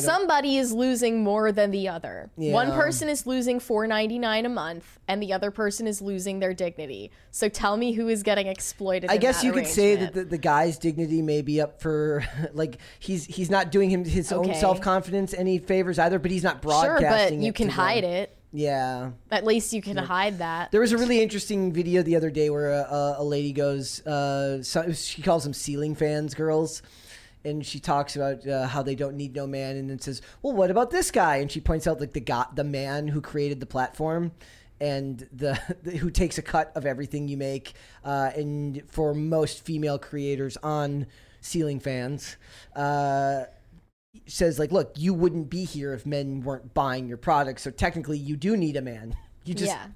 Somebody is losing more than the other. One person is losing four ninety nine a month, and the other person is losing their dignity. So tell me who is getting exploited. I guess you could say that the, the guy's dignity may be up for *laughs* like he's he's not doing him his own self confidence any favors either, but he's not broadcasting. sure, but you can hide them. it. Yeah. At least you can hide that. There was a really interesting video the other day where a, a lady goes, uh, so, she calls them ceiling fans girls. And she talks about uh, how they don't need no man, and then says, "Well, what about this guy?" And she points out like the guy, the man who created the platform, and the, *laughs* the who takes a cut of everything you make. Uh, and for most female creators on ceiling fans, uh, says like, "Look, you wouldn't be here if men weren't buying your product. So technically, you do need a man. You just yeah,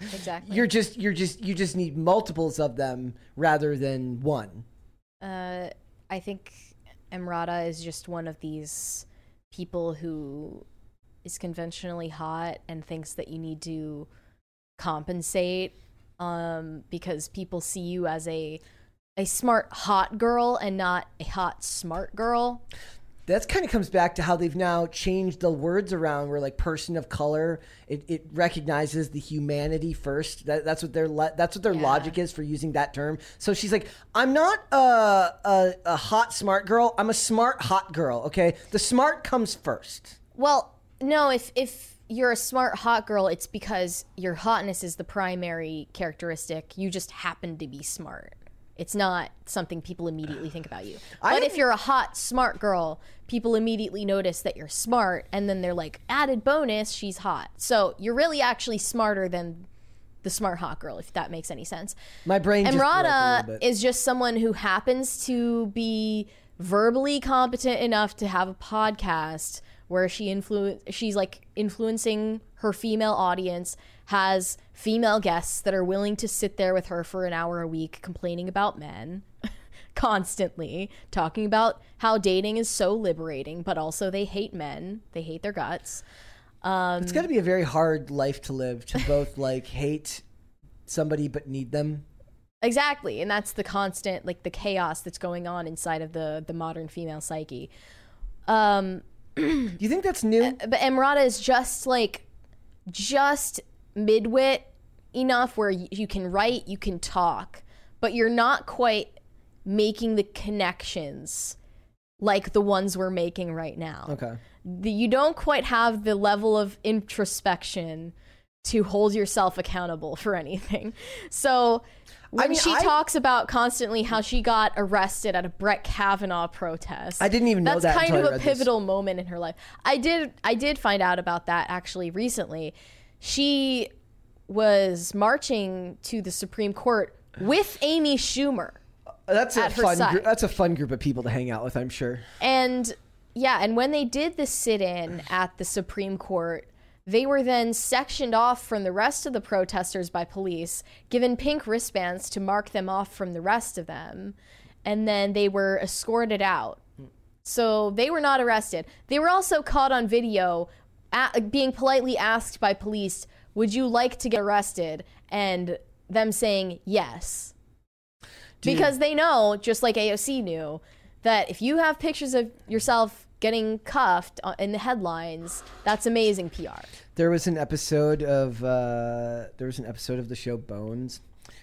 exactly. you're just you're just you just need multiples of them rather than one. Uh, I think Emrata is just one of these people who is conventionally hot and thinks that you need to compensate um, because people see you as a a smart hot girl and not a hot smart girl. That's kind of comes back to how they've now changed the words around. Where like person of color, it, it recognizes the humanity first. That, that's what their le- that's what their Yeah. logic is for using that term. So she's like, I'm not a, a a hot smart girl. I'm a smart hot girl. Okay, the smart comes first. Well, no, if if you're a smart hot girl, it's because your hotness is the primary characteristic. You just happen to be smart. It's not something people immediately think about you. But if you're a hot, smart girl, people immediately notice that you're smart, and then they're like, added bonus, she's hot. So you're really actually smarter than the smart hot girl, if that makes any sense. My brain Emrata is just someone who happens to be verbally competent enough to have a podcast where she influ- she's like influencing her female audience, has female guests that are willing to sit there with her for an hour a week complaining about men constantly, talking about how dating is so liberating, but also they hate men, they hate their guts. Um, It's got to be a very hard life to live to both like hate somebody but need them. Exactly, and that's the constant like the chaos that's going on inside of the the modern female psyche. Um, Do you think that's new? *clears throat* but Emrata is just like just midwit enough where you can write, you can talk, but you're not quite making the connections like the ones we're making right now. Okay. The, you don't quite have the level of introspection to hold yourself accountable for anything. So when mean, she I- talks about constantly how she got arrested at a Brett Kavanaugh protest, I didn't even know that's that kind I of a read this. pivotal moment in her life. I did I did find out about that actually recently. She was marching to the Supreme Court with Amy Schumer. That's a fun. Gr- that's a fun group of people to hang out with. I'm sure. And yeah, and when they did the sit in at the Supreme Court, they were then sectioned off from the rest of the protesters by police, given pink wristbands to mark them off from the rest of them, and then they were escorted out. So they were not arrested. They were also caught on video a being politely asked by police, Would you like to get arrested? And them saying yes because they know, just like AOC knew, that if you have pictures of yourself getting cuffed in the headlines. That's amazing PR. There was an episode of uh, there was an episode of the show Bones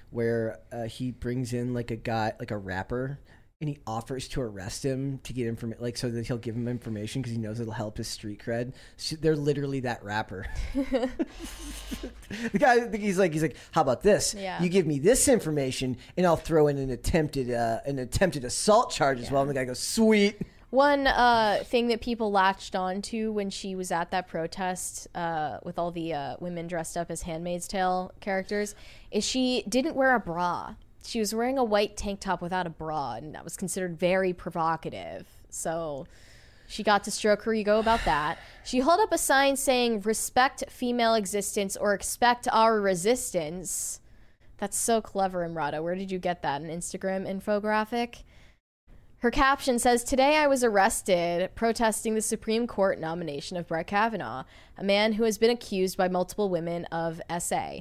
where uh, he brings in like a guy like a rapper and he offers to arrest him to get information like so that he'll give him information because he knows it'll help his street cred. So they're literally that rapper. *laughs* *laughs* the guy he's like he's like how about this? Yeah. You give me this information and I'll throw in an attempted uh, an attempted assault charge as well. And the guy goes sweet. One uh, thing that people latched on to when she was at that protest uh, with all the uh, women dressed up as Handmaid's Tale characters is she didn't wear a bra. She was wearing a white tank top without a bra, and that was considered very provocative. So she got to stroke her ego about that. She held up a sign saying, Respect female existence or expect our resistance. That's so clever, Emrata. Where did you get that? An Instagram infographic? Her caption says, Today I was arrested protesting the Supreme Court nomination of Brett Kavanaugh, a man who has been accused by multiple women of SA.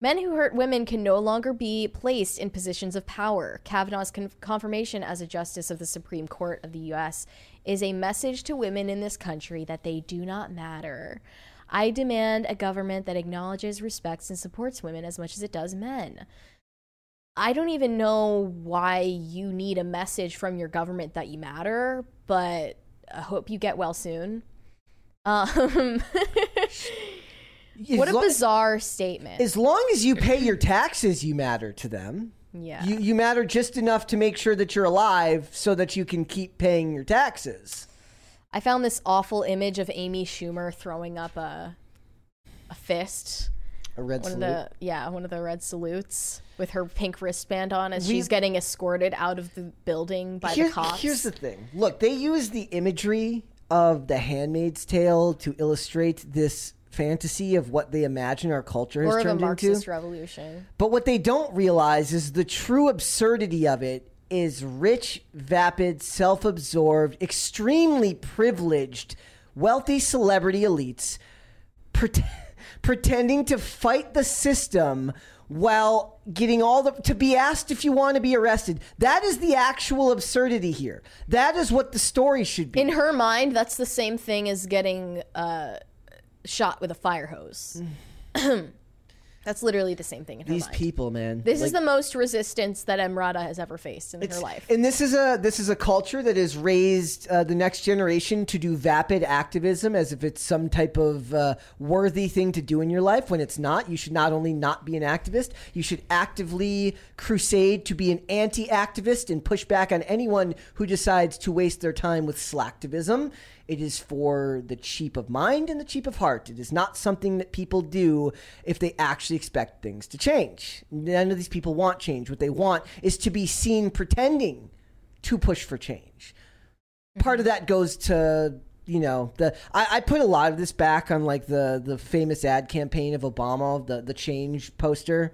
Men who hurt women can no longer be placed in positions of power. Kavanaugh's con- confirmation as a justice of the Supreme Court of the U.S. is a message to women in this country that they do not matter. I demand a government that acknowledges, respects, and supports women as much as it does men. I don't even know why you need a message from your government that you matter, but I hope you get well soon. Um, *laughs* what a lo- bizarre statement. As long as you pay your taxes, you matter to them. yeah. You you matter just enough to make sure that you're alive, so that you can keep paying your taxes. I found this awful image of Amy Schumer throwing up a a fist. A red One salute. of the yeah, one of the red salutes with her pink wristband on as We- she's getting escorted out of the building by Here- the cops. Here's the thing. Look, they use the imagery of The Handmaid's Tale to illustrate this fantasy of what they imagine our culture has or turned Marxist into. revolution. But what they don't realize is the true absurdity of it is rich, vapid, self absorbed, extremely privileged, wealthy celebrity elites pret- *laughs* pretending to fight the system while getting all the to be asked if you want to be arrested. That is the actual absurdity here. That is what the story should be. In her mind, that's the same thing as getting uh, shot with a fire hose. *clears throat* that's literally the same thing in her These mind. people, man. This is the most resistance that Emrata has ever faced in her life. And this is a this is a culture that has raised uh, the next generation to do vapid activism as if it's some type of uh, worthy thing to do in your life. When it's not, you should not only not be an activist, you should actively crusade to be an anti-activist and push back on anyone who decides to waste their time with slacktivism. It is for the cheap of mind and the cheap of heart. It is not something that people do if they actually expect things to change. None of these people want change. What they want is to be seen pretending to push for change. Part of that goes to you know the I, I put a lot of this back on like the the famous ad campaign of Obama the the change poster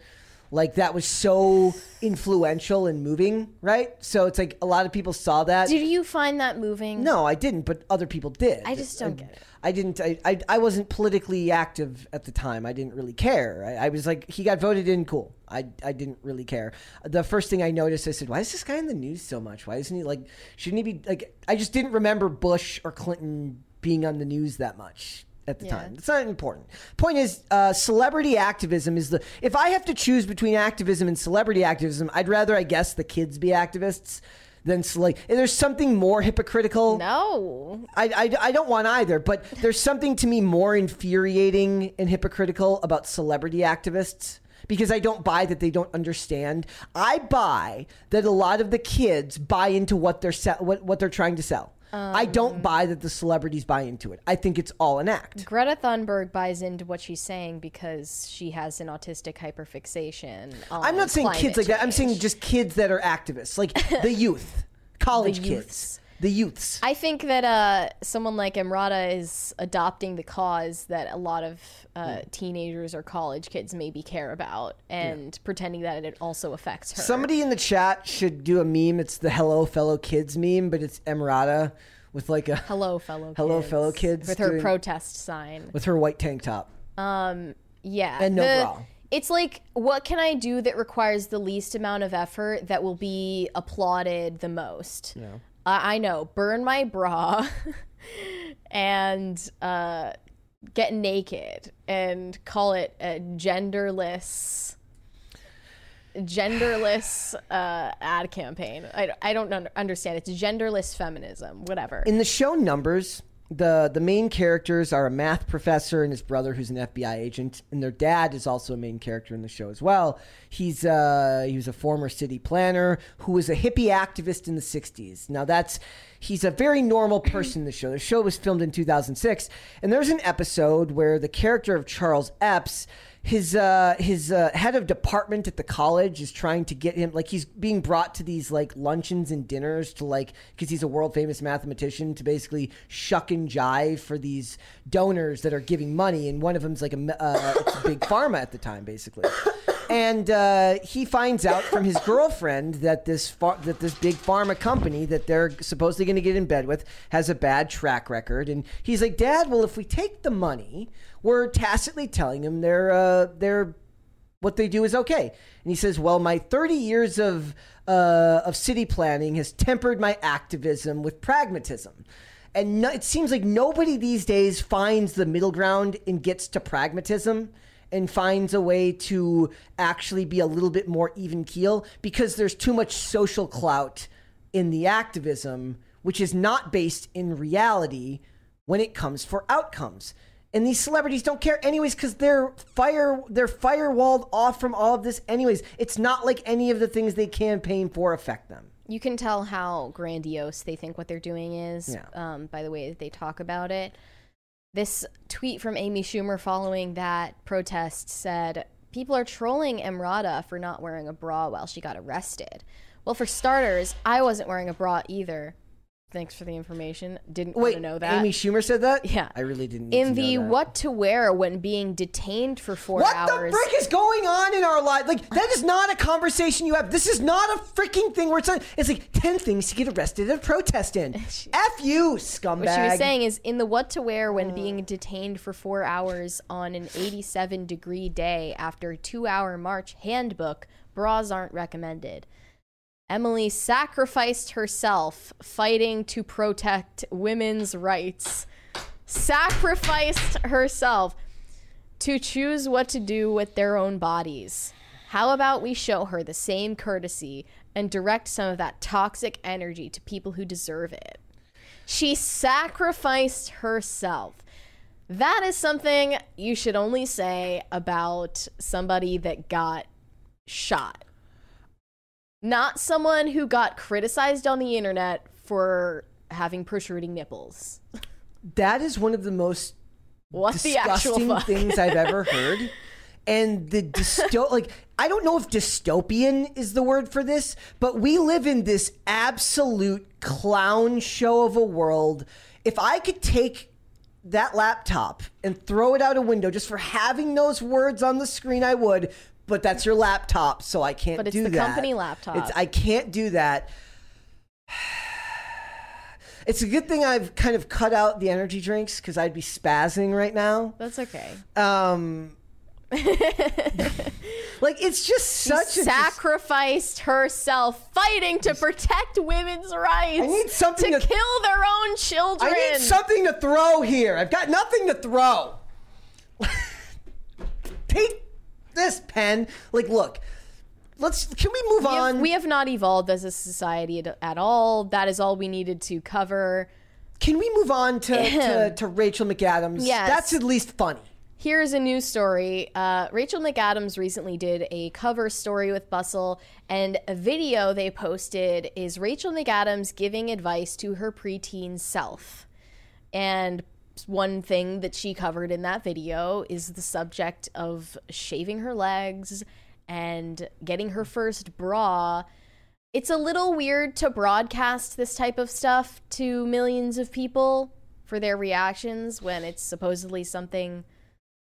like that was so influential and moving right so it's like a lot of people saw that Did you find that moving? no, I didn't, but other people did. I just don't get it. I didn't. I, I, I wasn't politically active at the time. I didn't really care. I, I was like, he got voted in, cool. I, I didn't really care. The first thing I noticed, I said, why is this guy in the news so much? Why isn't he like? Shouldn't he be like? I just didn't remember Bush or Clinton being on the news that much at the Yeah. time. It's not important. Point is, uh, celebrity activism is the. If I have to choose between activism and celebrity activism, I'd rather, I guess, the kids be activists than like. There's something more hypocritical. No. I, I, I don't want either, but there's something to me more infuriating and hypocritical about celebrity activists because I don't buy that they don't understand. I buy that a lot of the kids buy into what they're se- what, what they're trying to sell. I Um. don't buy that the celebrities buy into it. I think it's all an act. Greta Thunberg buys into what she's saying because she has an autistic hyperfixation. On I'm not saying kids like that. I'm saying just kids that are activists, like *laughs* the youth, college The kids. The youths. I think that uh, someone like Emrata is adopting the cause that a lot of uh, teenagers or college kids maybe care about and pretending that it also affects her. Somebody in the chat should do a meme. It's the "Hello, fellow kids" meme, but it's Emrata with like a Hello, fellow *laughs* Hello, kids. fellow kids With her doing- protest sign. with her white tank top. Um. Yeah. And no the- bra. It's like, what can I do that requires the least amount of effort that will be applauded the most? I know, burn my bra *laughs* and uh, get naked and call it a genderless genderless uh, ad campaign. I, I don't un- understand. It's genderless feminism, whatever. In the show Numbers, the the main characters are a math professor and his brother, who's an FBI agent, and their dad is also a main character in the show as well. He's uh, he was a former city planner who was a hippie activist in the '60s. Now that's he's a very normal person in the show. The show was filmed in 2006, and there's an episode where the character of Charles Eppes his uh his uh, head of department at the college is trying to get him like he's being brought to these like luncheons and dinners to like because he's a world famous mathematician to basically shuck and jive for these donors that are giving money and one of them's like a uh, a big pharma at the time basically. And uh, he finds out from his girlfriend that this far- that this big pharma company that they're supposedly going to get in bed with has a bad track record, and he's like, "Dad, well, if we take the money, we're tacitly telling him they're uh, they're what they do is okay." And he says, "Well, my 30 years of uh, of city planning has tempered my activism with pragmatism." And no, it seems like nobody these days finds the middle ground and gets to pragmatism and finds a way to actually be a little bit more even keel because there's too much social clout in the activism, which is not based in reality when it comes for outcomes. And these celebrities don't care anyways because they're fire they're firewalled off from all of this anyways. It's not like any of the things they campaign for affect them. you can tell how grandiose they think what they're doing is Yeah. um, by the way that they talk about it. This tweet from Amy Schumer following that protest said, People are trolling Emrata for not wearing a bra while she got arrested. Well, for starters, I wasn't wearing a bra either. Thanks for the information. Didn't want Wait, to know that. Amy Schumer said that? Yeah. I really didn't need in to the know that. what to wear when being detained for four What hours. the frick is going on in our life? Like that is not a conversation you have. This is not a freaking thing where it's like, it's like ten things to get arrested at a protest in. *laughs* F you, scumbag. What she was saying is in the what to wear when being detained for four hours on an 87 degree day after a two hour march handbook, bras aren't recommended. Emily sacrificed herself fighting to protect women's rights. Sacrificed herself to choose what to do with their own bodies. How about we show her the same courtesy and direct some of that toxic energy to people who deserve it? She sacrificed herself. That is something you should only say about somebody that got shot. Not someone who got criticized on the internet for having protruding nipples. that is one of the most What the actual disgusting fuck? things I've ever heard. And the dysto *laughs* like I don't know if dystopian is the word for this, but we live in this absolute clown show of a world. If I could take that laptop and throw it out a window just for having those words on the screen, I would. But that's your laptop, so I can't do that. But it's do the that. company laptop. It's I can't do that. It's a good thing I've kind of cut out the energy drinks because I'd be spazzing right now. That's okay. Um, *laughs* like it's just such a sacrificed herself fighting to protect women's rights. I need something to to- kill their own children. I need something to throw here. I've got nothing to throw. *laughs* Take this pen. Like, look. Let's. Can we move we on? have, we have not evolved as a society at, all. That is all we needed to cover. can we move on to, *laughs* to, to Rachel McAdams? Yes. That's at least funny. Here's a news story. Uh, Rachel McAdams recently did a cover story with Bustle, and a video they posted is Rachel McAdams giving advice to her preteen self. And one thing that she covered in that video is the subject of shaving her legs and getting her first bra. It's a little weird to broadcast this type of stuff to millions of people for their reactions when it's supposedly something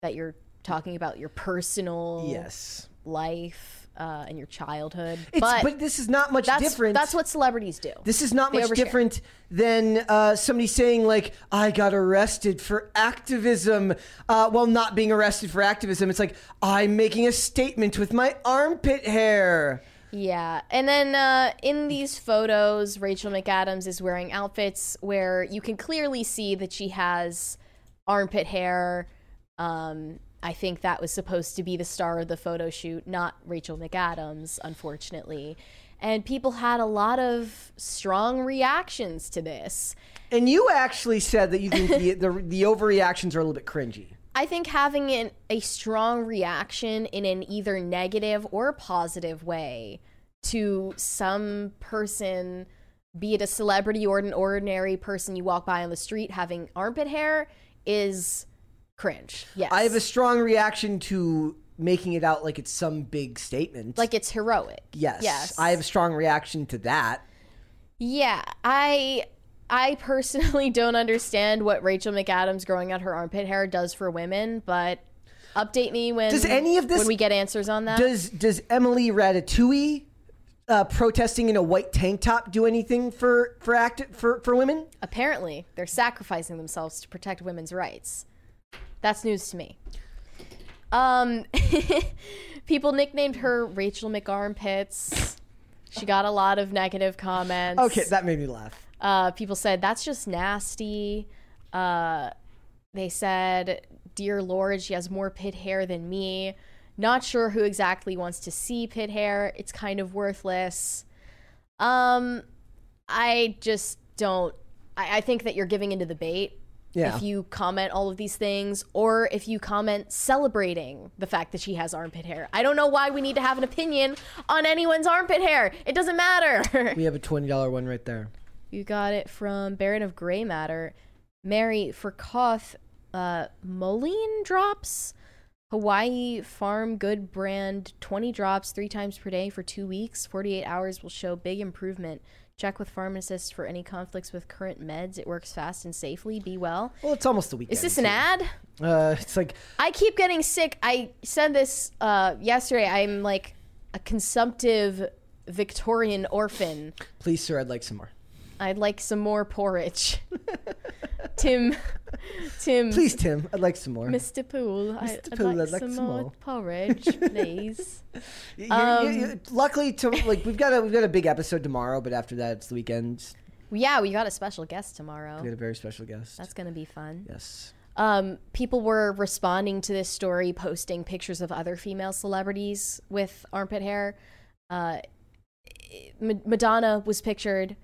that you're talking about your personal Yes. life uh, and your childhood. It's, but but, this is not much that's different. that's what celebrities do. This is not They much overshare. different than uh, somebody saying like I got arrested for activism. Uh, well, not being arrested for activism. It's like I'm making a statement with my armpit hair. Yeah. And then uh, in these photos, Rachel McAdams is wearing outfits where you can clearly see that she has armpit hair. Um, I think that was supposed to be the star of the photo shoot, not Rachel McAdams, unfortunately. And people had a lot of strong reactions to this. And you actually said that you think the, the, the overreactions are a little bit cringy. I think having an, a strong reaction in an either negative or positive way to some person, be it a celebrity or an ordinary person you walk by on the street having armpit hair, is cringe. Yes. I have a strong reaction to making it out like it's some big statement. like it's heroic. yes, Yes. I have a strong reaction to that. Yeah, I I personally *laughs* don't understand what Rachel McAdams growing out her armpit hair does for women, but update me when Does any of this- when we get answers on that. Does does Emily Ratatouille uh, protesting in a white tank top do anything for for act for for women? Apparently, they're sacrificing themselves to protect women's rights. That's news to me. Um, *laughs* people nicknamed her Rachel McArmpits. She got a lot of negative comments. Okay, that made me laugh. Uh, people said that's just nasty. Uh, they said, "Dear Lord, she has more pit hair than me." Not sure who exactly wants to see pit hair. It's kind of worthless. Um, I just don't. I, I think that you're giving into the bait. Yeah. If you comment all of these things, or if you comment celebrating the fact that she has armpit hair, I don't know why we need to have an opinion on anyone's armpit hair. It doesn't matter. We have a twenty dollar one right there. You got it from Baron of Grey Matter. Mary for cough, uh, mullein drops. Hawaii Pharm Good brand 20 drops three times per day for two weeks. 48 hours will show big improvement. Check with pharmacists for any conflicts with current meds. It works fast and safely. Be well. Well, it's almost the weekend. Is this an ad? Uh, it's like I keep getting sick. I said this uh, yesterday. I'm like a consumptive Victorian orphan. please, sir, I'd like some more. I'd like some more porridge. *laughs* Tim, Tim, Please, Tim, I'd like some more. Mr. Pool, I, Mr. I'd Pool, like, I'd like some some more more. porridge, *laughs* please. You- you- Um, you- luckily, to like we've got a we've got a big episode tomorrow, but after that, it's the weekend. yeah, we got a special guest tomorrow. We got a very special guest. That's gonna be fun. yes. Um, people were responding to this story, posting pictures of other female celebrities with armpit hair. Uh, Madonna was pictured.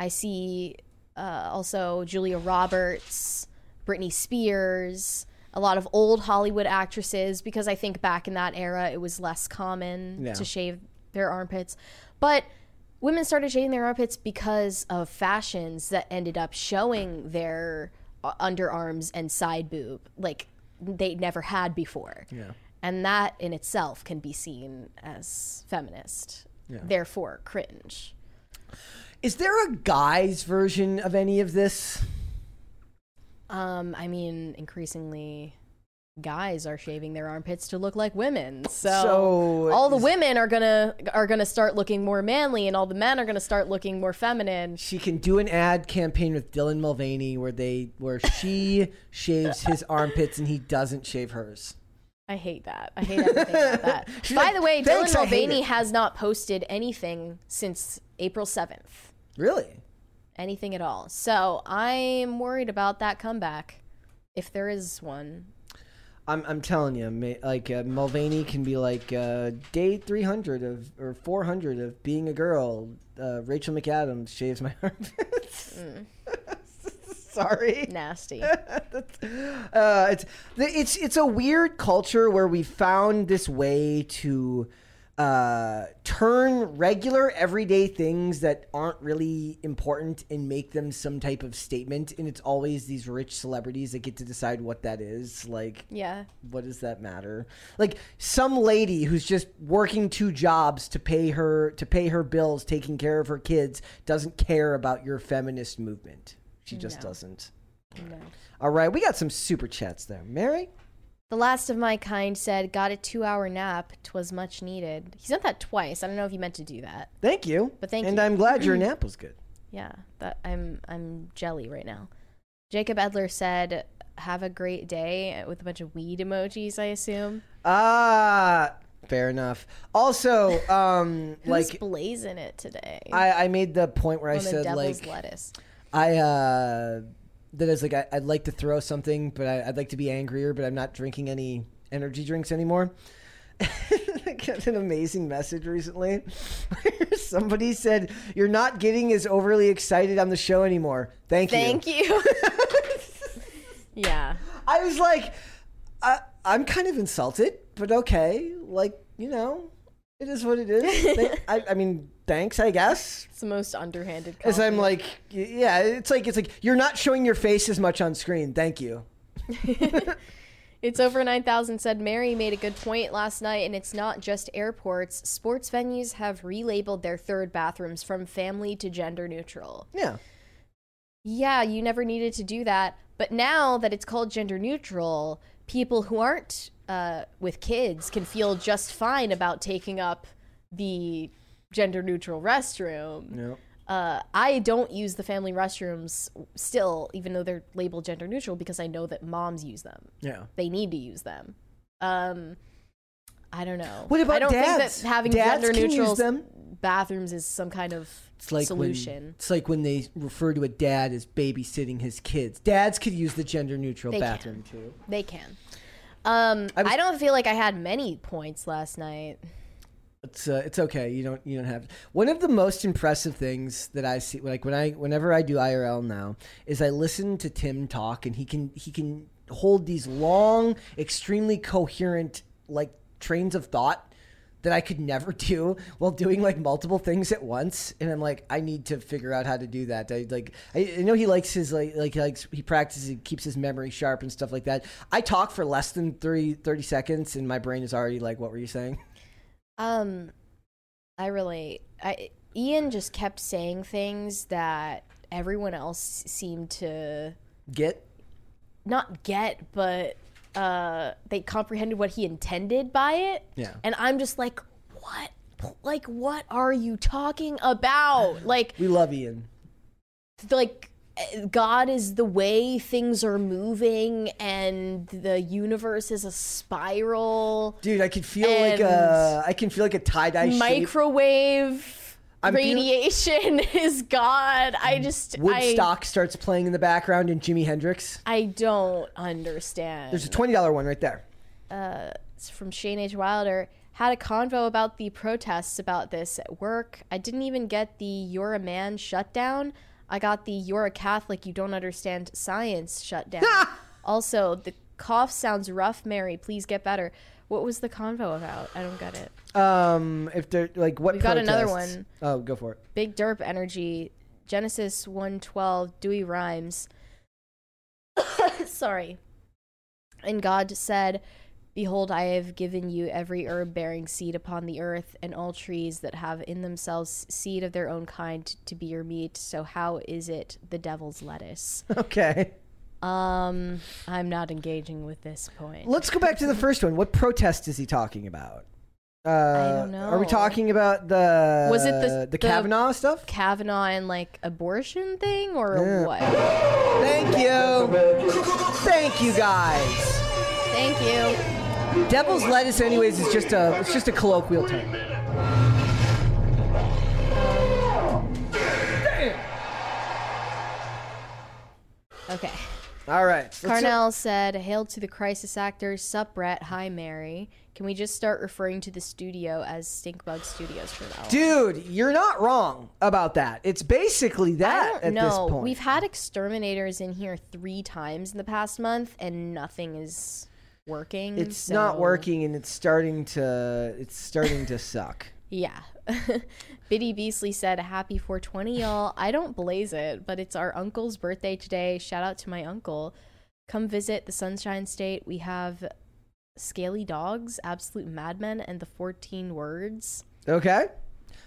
I see uh, also Julia Roberts, Britney Spears, a lot of old Hollywood actresses, because I think back in that era it was less common Yeah. to shave their armpits. But women started shaving their armpits because of fashions that ended up showing their uh, underarms and side boob like they never had before. Yeah. And that in itself can be seen as feminist. Therefore, cringe. Is there a guy's version of any of this? Um, I mean, increasingly guys are shaving their armpits to look like women. So, So, all the women are gonna are gonna start looking more manly, and all the men are gonna start looking more feminine. She can do an ad campaign with Dylan Mulvaney where they where she *laughs* shaves his armpits and he doesn't shave hers. I hate that. I hate everything about *laughs* that. By like, the way, Dylan Mulvaney has not posted anything since April seventh. Really? Anything at all. So I'm worried about that comeback, if there is one. I'm, I'm telling you, like uh, Mulvaney can be like uh, day 300 of or 400 of being a girl. Uh, Rachel McAdams shaves my *laughs* armpits. Mm. *laughs* Sorry. Nasty. *laughs* uh, it's it's it's a weird culture where we found this way to uh, turn regular everyday things that aren't really important and make them some type of statement. And it's always these rich celebrities that get to decide what that is. Like, Yeah. what does that matter? Like some lady who's just working two jobs to pay her to pay her bills, taking care of her kids, doesn't care about your feminist movement. She just No. doesn't. No. All right, we got some super chats there. Mary? The last of my kind said, "Got a two-hour nap. Twas much needed." He sent that twice. I don't know if he meant to do that. Thank you. But thank and you. I'm glad your *clears throat* nap was good. Yeah, that I'm I'm jelly right now. Jacob Edler said, "Have a great day" with a bunch of weed emojis. I assume. Ah, Fair enough. Also, *laughs* um, like blazing it today? I, I made the point where I on said like lettuce. I uh that is like I, I'd like to throw something, but I, I'd like to be angrier, but I'm not drinking any energy drinks anymore. *laughs* I got an amazing message recently. *laughs* Somebody said, "You're not getting as overly excited on the show anymore." Thank you. Thank you. *laughs* yeah. I was like, I, I'm kind of insulted, but okay. Like, you know, it is what it is. Thank- I, I mean, thanks, I guess. It's the most underhanded. As I'm like, yeah, it's like it's like you're not showing your face as much on screen. Thank you. *laughs* *laughs* It's over 9,000 said Mary made a good point last night, and it's not just airports. Sports venues have relabeled their third bathrooms from family to gender neutral. Yeah. Yeah, you never needed to do that. But now that it's called gender neutral, people who aren't uh, with kids can feel just fine about taking up the gender neutral restroom. No. Uh, I don't use the family restrooms still, even though they're labeled gender neutral, because I know that moms use them Yeah. they need to use them. Um, I don't know. What about I don't dads? think that having Dads gender can use neutral them. bathrooms is some kind of It's like solution. when it's like when they refer to a dad as babysitting his kids. Dads could use the gender neutral They bathroom too. They can. Um, I I, don't feel like I had many points last night. It's uh, it's okay. You don't you don't have one of the most impressive things that I see like when I whenever I do IRL now is I listen to Tim talk and he can he can hold these long, extremely coherent like trains of thought that I could never *laughs* do while doing like multiple things at once. And I'm like, I need to figure out how to do that. I like I, I know he likes his like like he likes he practices he keeps his memory sharp and stuff like that. I talk for less than 30, 30 seconds and my brain is already like, what were you saying? *laughs* Um, I really, I Ian just kept saying things that everyone else seemed to Get not get, but uh, they comprehended what he intended by it. Yeah. And I'm just like, what? Like, what are you talking about? Like, We love Ian. like God is the way things are moving, and the universe is a spiral. Dude, I can feel like a I can feel like a tie dye shape. Microwave I'm feel- radiation *laughs* is God. I mm. just I, Woodstock starts playing in the background and Jimi Hendrix. I don't understand. There's a twenty dollar one right there. Uh, it's from Shane H. Wilder. Had a convo about the protests about this at work. I didn't even get the "You're a man" shutdown. I got the "You're a Catholic, you don't understand science" shutdown. *laughs* also, the cough sounds rough. Mary, please get better. What was the convo about? I don't get it. Um, if they're like what? We've got another one. Oh, go for it. Big Derp Energy, Genesis 112, Douay-Rheims. *coughs* Sorry. And God said, Behold, I have given you every herb bearing seed upon the earth, and all trees that have in themselves seed of their own kind to be your meat. So how is it the devil's lettuce? *laughs* Okay, Um, I'm not engaging with this point. let's go back to the first one. What protest is he talking about? Uh, don't know. Are we talking about the Was it the- the the- Kavanaugh stuff? Kavanaugh and like abortion thing or Yeah. what? Thank you, thank you guys. Thank you. Devil's lettuce, anyways, is just a it's just a colloquial term. Okay. All right, Carnell said, Hail to the crisis actors. Sup, Brett. Hi, Mary. Can we just start referring to the studio as Stinkbug Studios from now on? Dude, you're not wrong about that. It's basically that at this point. We've had exterminators in here three times in the past month, and nothing is working. it's not working and it's starting to it's starting to suck. *laughs* Yeah. *laughs* Biddy Beasley said, Happy 420, y'all. I don't blaze it, but it's our uncle's birthday today. Shout out to my uncle. Come visit the Sunshine State. We have Scaly Dogs, Absolute Madmen, and the 14 Words. Okay?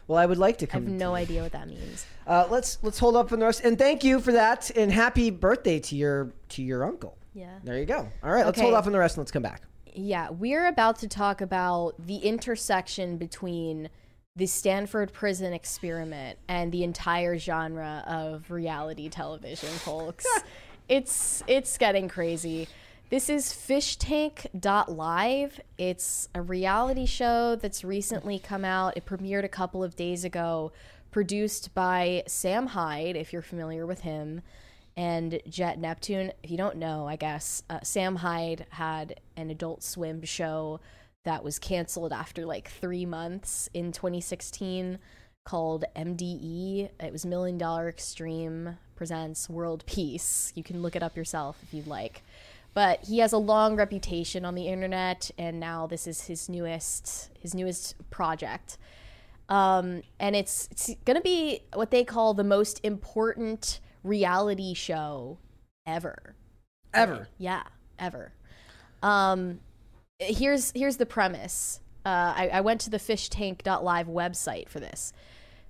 Well, I would like to come. I have no idea what that means. Uh, let's let's hold up on the rest and thank you for that and happy birthday to your to your uncle. Yeah. There you go. All right, let's Okay. hold off on the rest and let's come back. Yeah, we're about to talk about the intersection between the Stanford prison experiment and the entire genre of reality television, folks. *laughs* it's it's getting crazy. This is fishtank.live. It's a reality show that's recently come out. It premiered a couple of days ago, produced by Sam Hyde, if you're familiar with him, and Jet Neptune. If you don't know, I guess, uh, Sam Hyde had an adult swim show that was canceled after like three months in 2016 called MDE. It was Million Dollar Extreme Presents World Peace. You can look it up yourself if you'd like. But he has a long reputation on the internet, and now this is his newest his newest project. Um, and it's it's gonna be what they call the most important reality show ever. Ever. Yeah, ever. Um, here's here's the premise. Uh, I, I went to the fishtank.live website for this.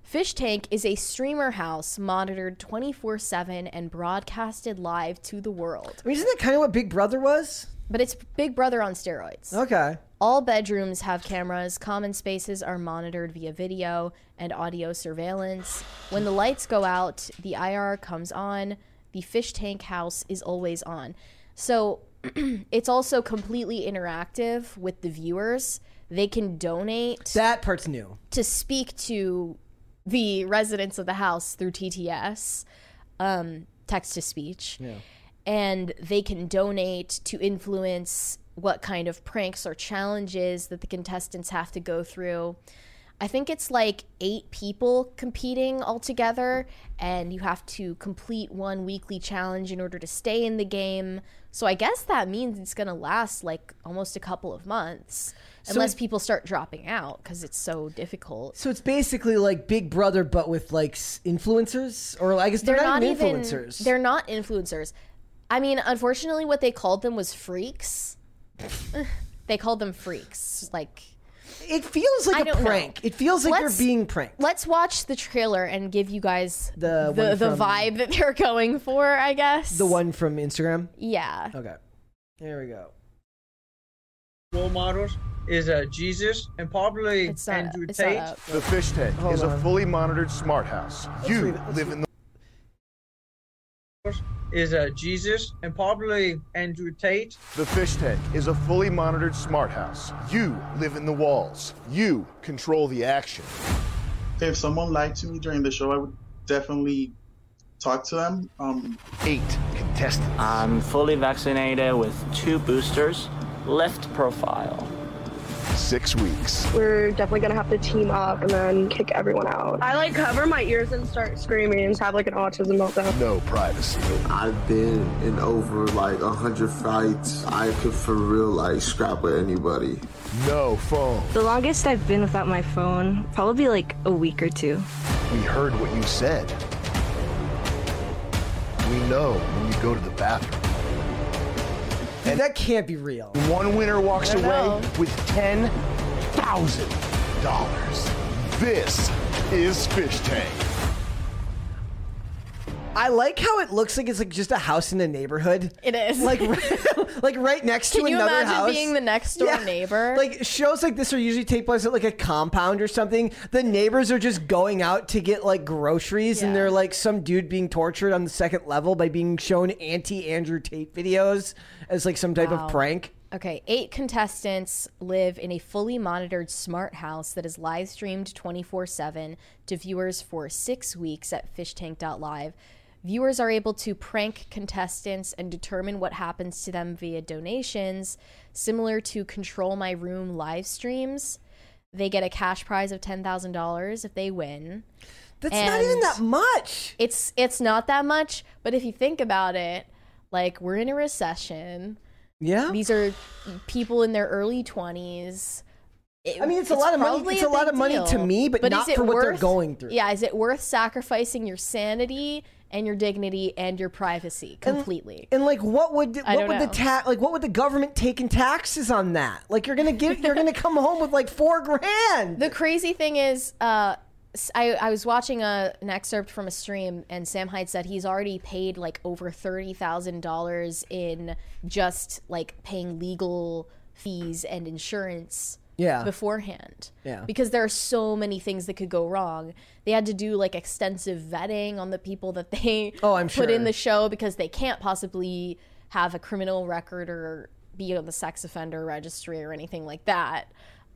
Fish Tank is a streamer house monitored 24 7 and broadcasted live to the world. I mean, isn't that kind of what Big Brother was? But it's Big Brother on steroids. Okay. All bedrooms have cameras, common spaces are monitored via video and audio surveillance. When the lights go out, the IR comes on, the fish tank house is always on. So *clears throat* it's also completely interactive with the viewers. They can donate That part's new. to speak to the residents of the house through TTS, um, text to speech, and they can donate to influence what kind of pranks or challenges that the contestants have to go through. I think it's like eight people competing all together, and you have to complete one weekly challenge in order to stay in the game. So I guess that means it's going to last like almost a couple of months, unless people start dropping out because it's so difficult. So it's basically like Big Brother, but with like influencers, or I guess they're, not, even influencers. They're not influencers. I mean, unfortunately, what they called them was freaks. *laughs* they called them freaks. Like, it feels like a don't know. prank. It feels like Let's- you're being pranked. let's watch the trailer and give you guys The the one the vibe that they're going for. I guess The one from Instagram. Yeah. Okay. Here we go. role models is uh, Jesus and probably It's not. Andrew It's Tate. The fish tank Hold is on. a fully monitored smart house. You let's live in the Is uh, Jesus and probably Andrew Tate. The fish tank is a fully monitored smart house. You live in the walls. You control the action. if someone lied to me during the show, I would definitely talk to them. Um, Eight contestants. I'm fully vaccinated with two boosters. Lift profile. Six weeks. we're definitely gonna have to team up and then kick everyone out. I like cover my ears and start screaming and have like an autism meltdown. No privacy. I've been in over like a hundred fights. I could for real like scrap with anybody. No phone. The longest I've been without my phone, probably like a week or two. We heard what you said. We know when you go to the bathroom. Dude, that can't be real. One winner walks away know. with ten thousand dollars. This is Fish Tank. I like how it looks like it's like just a house in a neighborhood. It is. Like, *laughs* *laughs* like right next to Can you another imagine house. being the next door neighbor? *laughs* Like shows like this are usually take place at like a compound or something. The neighbors are just going out to get like groceries, and they're like some dude being tortured on the second level by being shown anti Andrew Tate videos as like some type Wow. of prank. Okay, eight contestants live in a fully monitored smart house that is live streamed 24 7 to viewers for six weeks at fishtank.live. Viewers are able to prank contestants and determine what happens to them via donations, similar to Control My Room live streams. They get a cash prize of $10,000 if they win. That's not even that much. It's it's not that much, but if you think about it, like we're in a recession. Yeah. These are people in their early 20s. It- I mean, it's a lot of money- it's a lot big of money to me, but not is it for what they're going through. Yeah, is it worth sacrificing your sanity and your dignity and your privacy completely? And like, what would what would the know. ta- like what would the government take in taxes on that? Like, you're gonna get you're gonna come home with like four grand. The crazy thing is, uh, I, I was watching a, an excerpt from a stream, and Sam Hyde said he's already paid like over thirty thousand dollars in just like paying legal fees and insurance. Yeah. Beforehand. Yeah. Because there are so many things that could go wrong. They had to do like extensive vetting on the people that they Oh, I'm put sure. in the show because they can't possibly have a criminal record or be on the sex offender registry or anything like that.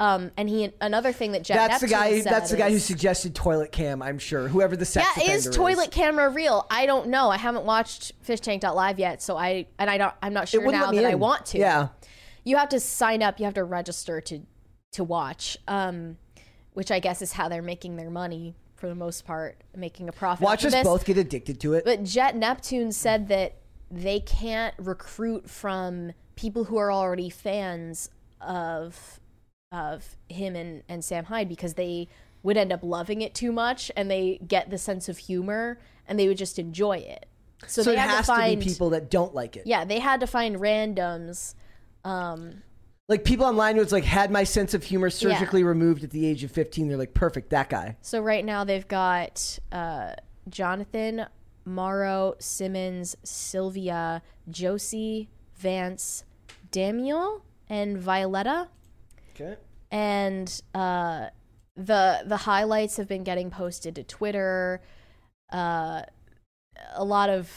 Um, and he another thing that Jet That's the guy. That's the guy who is- suggested toilet cam. I'm sure. Whoever the sex yeah, is toilet camera real? I don't know. I haven't watched fishtank.live yet, so I and I don't. I'm not sure now that I want to. Yeah. you have to sign up. You have to register to to watch. Um, which I guess is how they're making their money for the most part, making a profit. Watch us this. both get addicted to it. But Jet Neptune said that they can't recruit from people who are already fans of of him and, and Sam Hyde because they would end up loving it too much and they get the sense of humor and they would just enjoy it. So, So, they it had has to find to be people that don't like it. Yeah, they had to find randoms. Um, Like people online it's like had my sense of humor surgically removed at the age of 15. They're like, perfect, that guy. So right now they've got uh, Jonathan, Morrow, Simmons, Sylvia, Josie, Vance, Daniel, and Violetta. Okay. And uh, the the highlights have been getting posted to Twitter. Uh, a lot of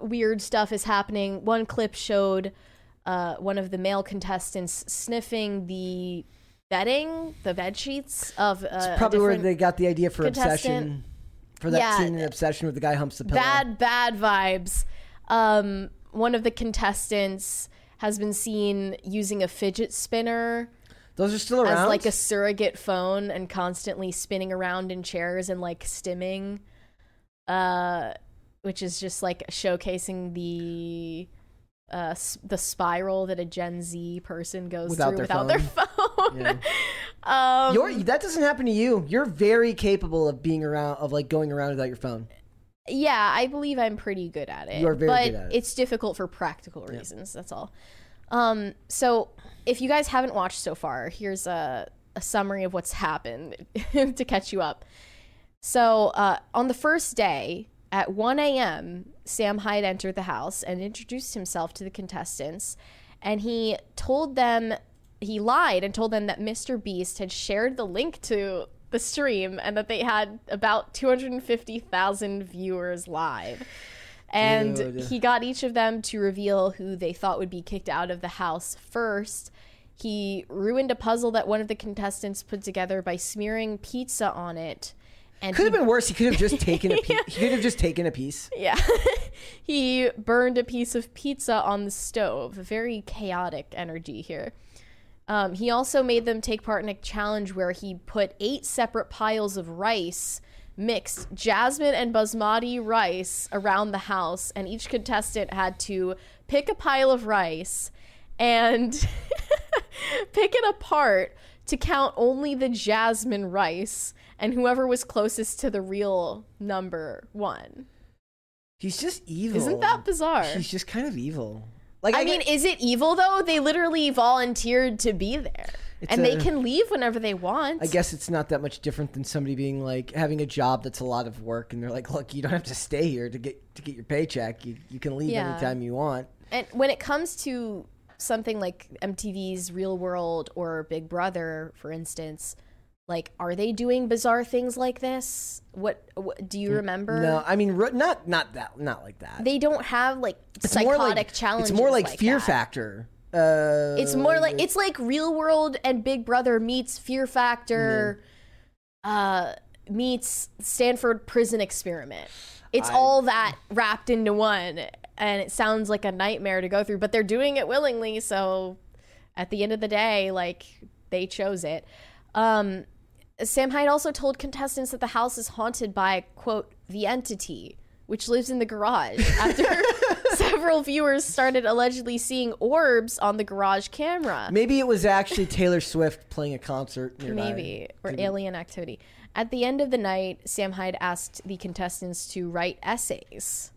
weird stuff is happening. One clip showed uh, one of the male contestants sniffing the bedding, the bed sheets of uh, It's probably where they got the idea for contestant. obsession. For that Yeah. scene in obsession with the guy humps the pillow. bad bad vibes um one of the contestants has been seen using a fidget spinner Those are still around. as like a surrogate phone and constantly spinning around in chairs and like stimming uh which is just like showcasing the uh the spiral that a gen z person goes Without through their without their phone *laughs* um that doesn't happen to you. You're very capable of being around, of like going around without your phone. Yeah, I believe I'm pretty good at it. You are very but good at it. it's difficult for practical reasons. That's all. Um, so if you guys haven't watched so far, here's a, a summary of what's happened *laughs* to catch you up. So uh, on the first day at 1 a.m., Sam Hyde entered the house and introduced himself to the contestants, and he told them he lied and told them that Mr. Beast had shared the link to the stream and that they had about 250,000 viewers live. And Dude. he got each of them to reveal who they thought would be kicked out of the house first. He ruined a puzzle that one of the contestants put together by smearing pizza on it. And Could have been worse. He could have just *laughs* taken a piece. He could have just taken a piece. yeah. *laughs* he burned a piece of pizza on the stove. Very chaotic energy here. Um, he also made them take part in a challenge where he put eight separate piles of rice, mixed jasmine and basmati rice around the house, and each contestant had to pick a pile of rice and *laughs* pick it apart to count only the jasmine rice, and whoever was closest to the real number won. He's just evil. Isn't that bizarre? He's just kind of evil. Like I, I mean, get- is it evil though? They literally volunteered to be there, It's and they can leave whenever they want. I guess it's not that much different than somebody being like having a job that's a lot of work, and they're like, "Look, you don't have to stay here to get to get your paycheck. You you can leave Yeah. anytime you want." And when it comes to something like MTV's Real World or Big Brother, for instance, like are they doing bizarre things like this? What, what do you remember? No, I mean, not not that, not like that. they don't have like It's psychotic more like, challenges. It's more like, Fear that. Factor. Uh, It's more like it's like Real World and Big Brother meets Fear Factor, uh, meets Stanford Prison Experiment. It's I- all that wrapped into one, and it sounds like a nightmare to go through. But they're doing it willingly, so at the end of the day, like they chose it. Um, Sam Hyde also told contestants that the house is haunted by quote the entity, which lives in the garage. *laughs* After several viewers started allegedly seeing orbs on the garage camera. Maybe it was actually Taylor Swift playing a concert nearby. Maybe or Maybe. alien activity. At the end of the night, Sam Hyde asked the contestants to write essays.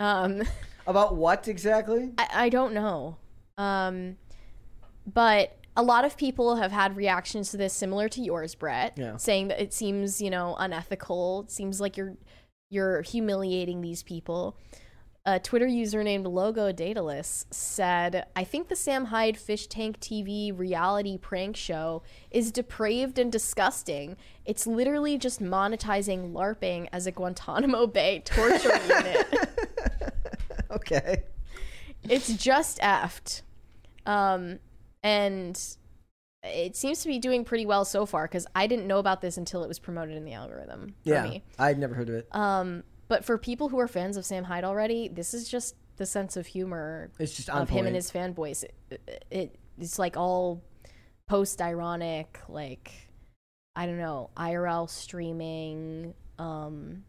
Um, About what exactly? I, I don't know. Um, but a lot of people have had reactions to this similar to yours, Brett, Yeah. saying that it seems, you know, unethical. It seems like you're you're humiliating these people. A Twitter user named Logo Daedalus said, I think the Sam Hyde Fish Tank TV reality prank show is depraved and disgusting. It's literally just monetizing LARPing as a Guantanamo Bay *laughs* torture unit. *laughs* Okay. it's just effed. Um, and it seems to be doing pretty well so far because I didn't know about this until it was promoted in the algorithm for Yeah, me. I'd never heard of it. Um, but for people who are fans of Sam Hyde already, this is just the sense of humor It's just on of him and his fanboys. It, it, it's like all post ironic, like I don't know, IRL streaming, um,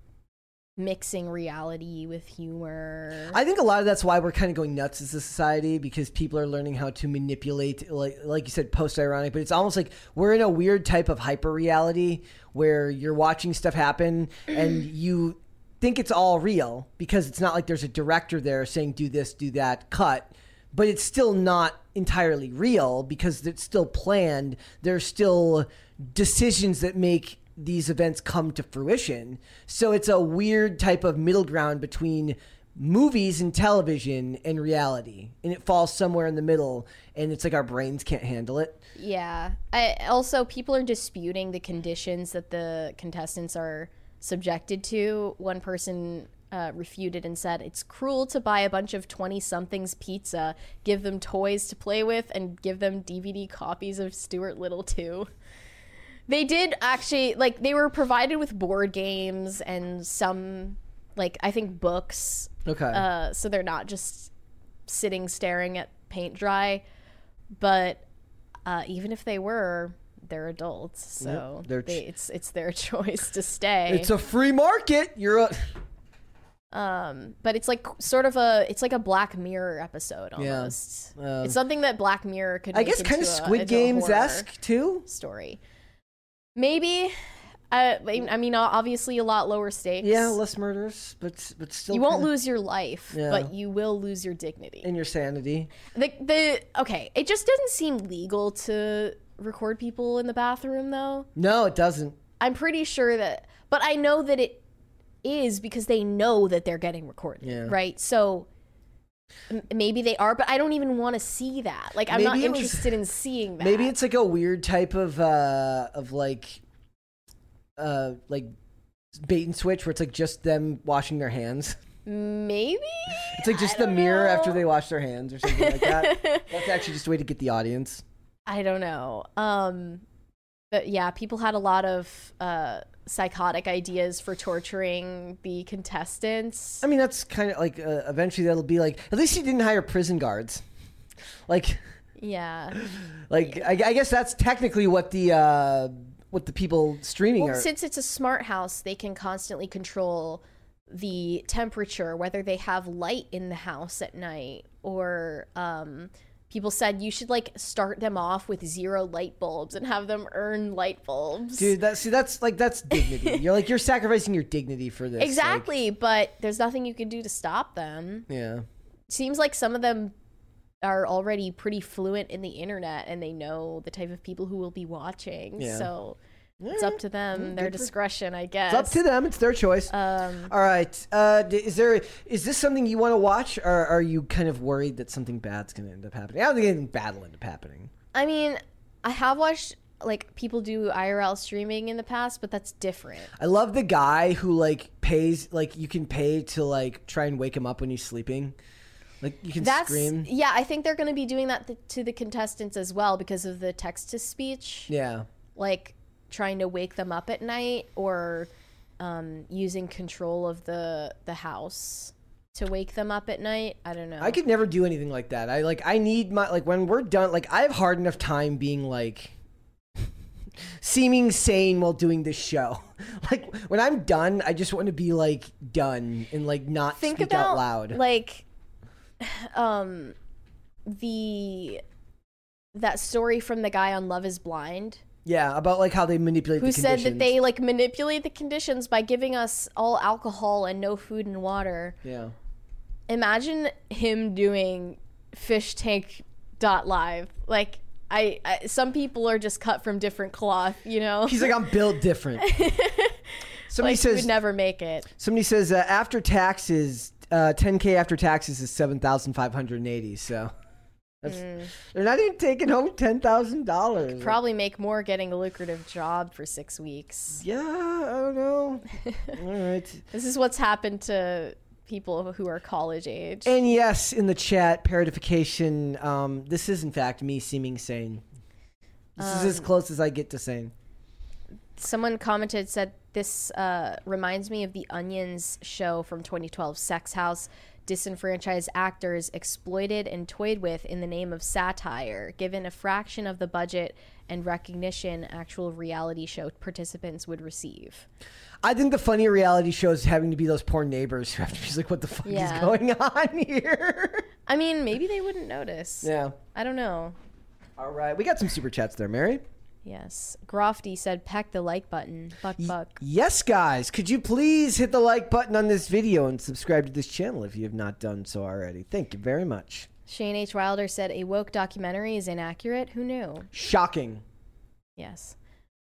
mixing reality with humor. I think a lot of that's why we're kind of going nuts as a society because people are learning how to manipulate, like like you said, post ironic. But it's almost like we're in a weird type of hyper reality where you're watching stuff happen and *clears throat* you think it's all real because it's not like there's a director there saying do this, do that, cut. But it's still not entirely real because it's still planned. There's still decisions that make these events come to fruition. So it's a weird type of middle ground between movies and television and reality. And it falls somewhere in the middle and it's like our brains can't handle it. Yeah. I also people are disputing the conditions that the contestants are subjected to. One person uh, refuted and said it's cruel to buy a bunch of 20 somethings pizza, give them toys to play with, and give them DVD copies of Stuart Little too. They did actually, like, they were provided with board games and some, like, I think books. Okay. Uh, so they're not just sitting staring at paint dry. But uh, even if they were, they're adults, so Yep, they're ch- they, it's it's their *laughs* choice to stay. It's a free market. You're a um, but it's like sort of a it's like a Black Mirror episode Yeah. almost. Um, it's something that Black Mirror could. I guess kind of Squid Games esque too. story. Maybe. Uh, I, I mean, obviously, a lot lower stakes. Yeah, less murders, but but still you won't kinda- lose your life, Yeah. but you will lose your dignity. and your sanity. The the okay, it just doesn't seem legal to record people in the bathroom though. No, it doesn't. I'm pretty sure that but I know that it is because they know that they're getting recorded, Yeah. right? So maybe they are, but I don't even want to see that. Like I'm not Maybe was- interested in seeing *laughs* that. Maybe it's like a weird type of uh of like uh like bait and switch where it's like just them washing their hands. maybe It's like just the mirror after they wash their hands or something like that. *laughs* That's actually just a way to get the audience. I don't know. Um but yeah, people had a lot of uh psychotic ideas for torturing the contestants. I mean, that's kind of like uh, eventually that'll be like at least he didn't hire prison guards. Like Yeah. *laughs* like I, I guess that's technically what the uh what the people streaming Well, are. since it's a smart house, they can constantly control the temperature, whether they have light in the house at night or um, people said you should like start them off with zero light bulbs and have them earn light bulbs. Dude, that see that's like that's *laughs* dignity. you're like you're sacrificing your dignity for this. like- exactly, but there's nothing you can do to stop them. yeah. Seems like some of them are already pretty fluent in the internet and they know the type of people who will be watching. Yeah. So it's up to them, their discretion, I guess. It's up to them. It's their choice. Um, All right. Uh, d- is there is this something you want to watch, or are you kind of worried that something bad's going to end up happening? I don't think anything bad will end up happening. I mean, I have watched like people do IRL streaming in the past, but that's different. I love the guy who like pays like you can pay to like try and wake him up when he's sleeping. Like you can That's scream. yeah. I think they're going to be doing that th- to the contestants as well because of the text to speech. Yeah. like trying to wake them up at night or um, using control of the the house to wake them up at night. I don't know. I could never do anything like that. I like I need my like when we're done like I have hard enough time being like seeming sane while doing this show. *laughs* Like when I'm done, I just want to be like done and like not think speak about out loud. like *sighs* um the that story from the guy on Love Is Blind yeah, about like how they manipulate who the said that they like manipulate the conditions by giving us all alcohol and no food and water. Yeah. Imagine him doing fish tank dot live. Like I, I some people are just cut from different cloth, you know. He's like I'm built different. *laughs* Somebody like, says would never make it. Somebody says uh, after taxes, uh, 10k after taxes is 7,580. So Mm. they're not even taking home ten thousand dollars. Probably make more getting a lucrative job for six weeks. Yeah, I don't know. *laughs* All right. This is what's happened to people who are college age. And yes, in the chat, parodification. Um, this is in fact me seeming sane. This is as Um, close as I get to sane. Someone commented said this uh, reminds me of the Onion's show from 2012, Sex House. Disenfranchised actors exploited and toyed with in the name of satire, given a fraction of the budget and recognition actual reality show participants would receive. I think the funny reality shows having to be those poor neighbors who have to be like, "What the fuck Yeah. is going *laughs* on here?" I mean, maybe they wouldn't notice. Yeah. I don't know. All right, we got some super chats there, Mary. Yes. Grofty said, peck the like button. Buck, buck. Yes, guys, could you please hit the like button on this video and subscribe to this channel if you have not done so already? Thank you very much. Shane H. Wilder said, a woke documentary is inaccurate. Who knew? Shocking. Yes.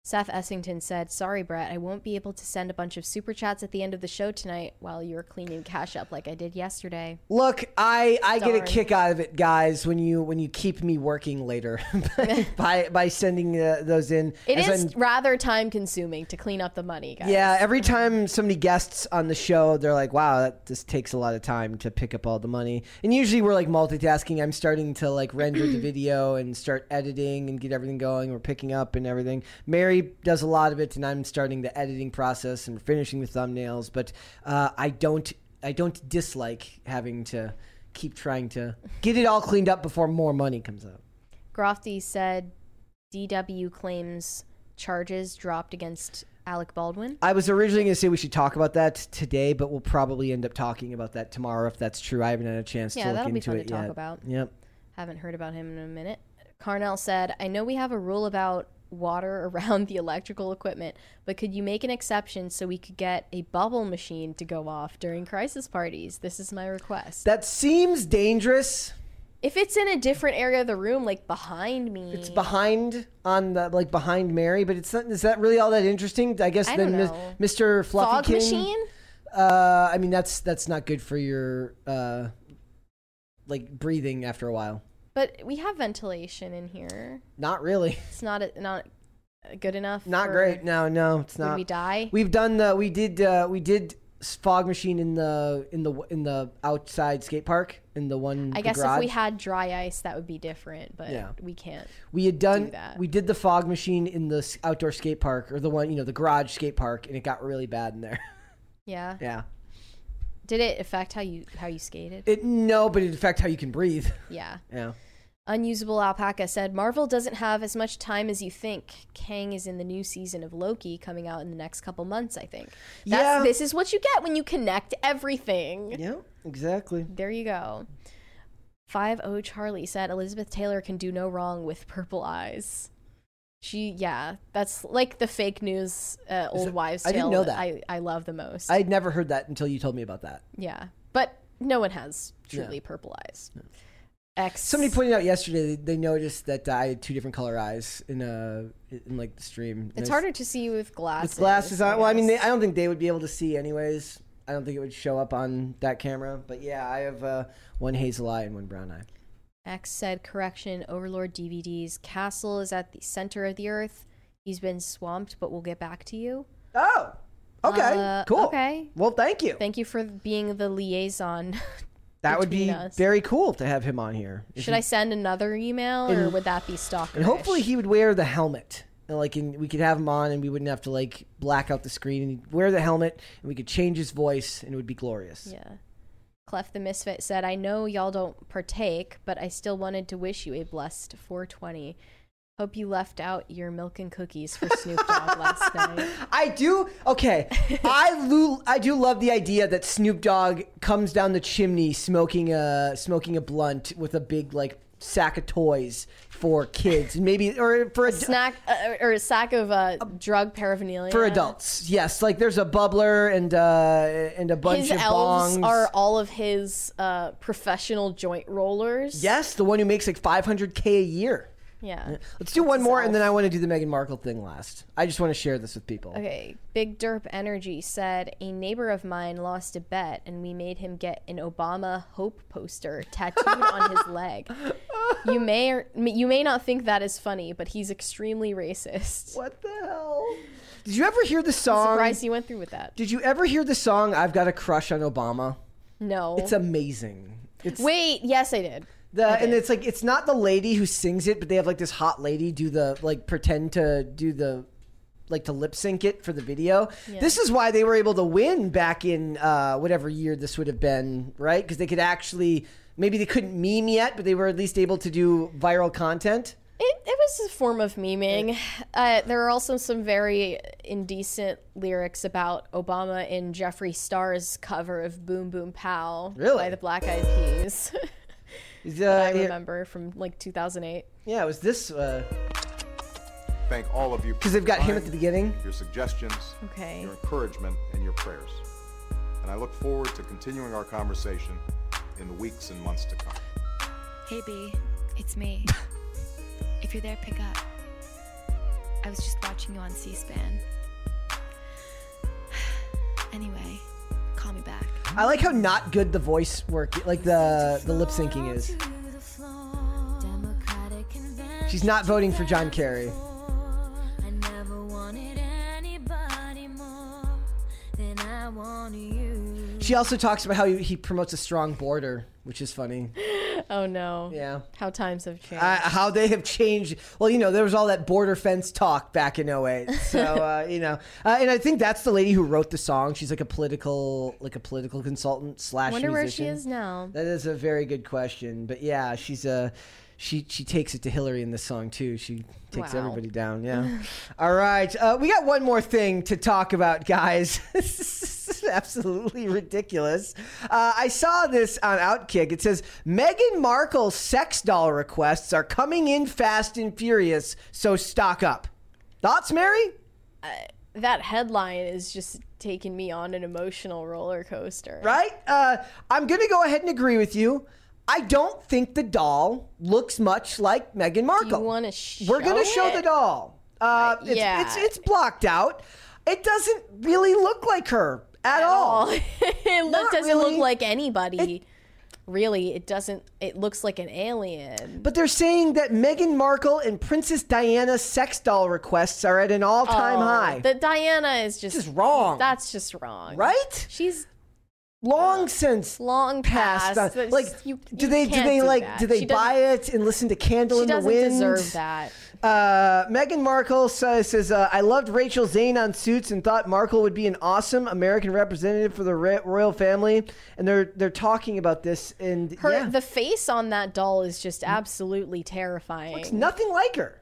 Seth Essington said, Sorry, Brett, I won't be able to send a bunch of super chats at the end of the show tonight while you're cleaning cash up like I did yesterday. Look, I I get a kick out of it, guys, when you when you keep me working later *laughs* *laughs* by by sending uh, those in. It is I'm- rather time consuming to clean up the money, guys. Yeah, every time somebody guests on the show, they're like, "Wow, that just takes a lot of time to pick up all the money." And usually we're like multitasking. I'm starting to like render the *clears throat* video and start editing and get everything going. We're picking up and everything. Mary does a lot of it, and I'm starting the editing process and finishing the thumbnails. But uh, I don't, I don't dislike having to keep trying to get it all cleaned up before more money comes out. Grofty said, DW claims charges dropped against Alec Baldwin. I was originally going to say we should talk about that today, but we'll probably end up talking about that tomorrow if that's true. I haven't had a chance Yeah, to look into it yet. Yeah, that'll be fun to talk yet. about. Yep. Haven't heard about him in a minute. Carnell said, I know we have a rule about water *laughs* around the electrical equipment, but could you make an exception so we could get a bubble machine to go off during crisis parties? This is my request. That seems dangerous. If it's in a different area of the room, like behind me, It's behind on the like behind Mary, but it's not. Is that really all that interesting? I guess I then know. Mr. Fluffy Fog machine? Uh, I mean that's that's not good for your uh, like breathing after a while. But we have ventilation in here. Not really. *laughs* It's not a, not good enough. Not great. No, no, it's not. we die? We've done the. We did. Uh, we did fog machine in the in the in the outside skate park in the one. I the guess if we had dry ice, that would be different, but Yeah. we can't. We had done do that. we did the fog machine in the outdoor skate park or the one, you know, the garage skate park and it got really bad in there. *laughs* Yeah. yeah. Did it affect how you how you skated? It no, but it affect how you can breathe. *laughs* yeah. Yeah. Unusable Alpaca said Marvel doesn't have as much time as you think. Kang is in the new season of Loki coming out in the next couple months, I think. That's, Yeah. This is what you get when you connect everything. Yeah, exactly. There you go. 5 0 Charlie said Elizabeth Taylor can do no wrong with purple eyes. She, yeah, that's like the fake news uh, old it- wives' I tale didn't know that. I, I love the most. I'd never heard that until you told me about that. yeah, but no one has Yeah. truly purple eyes. X. Somebody pointed out yesterday they- noticed that I had two different color eyes in uh in like the stream. It's harder to see with glasses. with glasses on. Well, I mean, they, I don't think they would be able to see anyways. I don't think it would show up on that camera. But yeah, I have uh, one hazel eye and one brown eye. X said, correction, Overlord DVDs. Castle is at the center of the earth. He's been swamped, but we'll get back to you. Oh, okay, Uh, cool. Okay. Well, thank you. Thank you for being the liaison. *laughs* That would be us. very cool to have him on here. Should he- I send another email, or And- would that be stalker? And hopefully he would wear the helmet. And like, and we could have him on, and we wouldn't have to like black out the screen. And he'd wear the helmet, and we could change his voice, and it would be glorious. Yeah. Clef the Misfit said, I know y'all don't partake, but I still wanted to wish you a blessed 420. Hope you left out your milk and cookies for Snoop Dogg last *laughs* night. I do. Okay, I lo- I do love the idea that Snoop Dogg comes down the chimney smoking a smoking a blunt with a big like sack of toys for kids, and maybe or for a Snack uh, or a sack of uh, drug paraphernalia. for adults. Yes, like there's a bubbler and uh and a bunch His of elves bongs. are all of his uh, professional joint rollers. yes, the one who makes like 500k a year. Yeah. Let's do one more, and then I want to do the Meghan Markle thing last. I just want to share this with people. Okay, Big Derp Energy said a neighbor of mine lost a bet, and we made him get an Obama Hope poster tattooed on his *laughs* leg. You may or you may not think that is funny, but he's extremely racist. What the hell? Did you ever hear the song? Surprised you went through with that. Did you ever hear the song "I've Got a Crush on Obama"? No. It's amazing. It's Wait, yes, I did. The and it's like it's not the lady who sings it, but they have like this hot lady do the like pretend to do the like to lip sync it for the video. Yeah. This is why they were able to win back in uh, whatever year this would have been, right? Because they could actually maybe they couldn't meme yet, but they were at least able to do viral content. It, it was a form of memeing. Uh, there are also some very indecent lyrics about Obama in Jeffree Star's cover of Boom Boom Pow Really? by the Black Eyed Peas. *laughs* Is, that uh, I yeah. remember from like 2008. Yeah, it was this. Uh, Thank all of you because they've got your him at the beginning. Your suggestions, Okay. your encouragement, and your prayers. And I look forward to continuing our conversation in the weeks and months to come. Hey B, it's me. *laughs* if you're there, pick up. I was just watching you on C SPAN. *sighs* anyway, call me back. I like how not good the voice work, like the the lip syncing is. She's not voting for John Kerry. She also talks about how he, he promotes a strong border, which is funny. *laughs* Oh no. Yeah. How times have changed. Uh, how they have changed. Well, you know, there was all that border fence talk back in 08. *laughs* So, uh, you know, uh, and I think that's the lady who wrote the song. She's like a political, like a political consultant slash Wonder where she is now. That is a very good question. But yeah, she's a. She, she takes it to Hillary in this song too. She takes Wow. everybody down. Yeah. *laughs* All right. Uh, we got one more thing to talk about, guys. *laughs* this is absolutely ridiculous. Uh, I saw this on Outkick. It says Meghan Markle's sex doll requests are coming in fast and furious, so stock up. Thoughts, Mary? that headline is just taking me on an emotional roller coaster. right? Uh, I'm going to go ahead and agree with you. I don't think the doll looks much like Meghan Markle. We're going to show it? the doll. Uh, it's, yeah. it's it's blocked out. It doesn't really look like her at, all. *laughs* it Not doesn't really. look like anybody. really, it doesn't. It looks like an alien. But they're saying that Meghan Markle and Princess Diana's sex doll requests are at an all-time Oh, high. That Diana is just Just wrong. That's just wrong, Right? She's long since long past. on- like, you, do you they do they do like that. do they She buy it and listen to Candle in the Wind"? She doesn't deserve that. Uh, Meghan Markle says, says uh, I loved Rachel Zane on Suits and thought Markle would be an awesome American representative for the ro- royal family. And they're they're talking about this, and Her yeah, the face on that doll is just absolutely terrifying. it's nothing like her.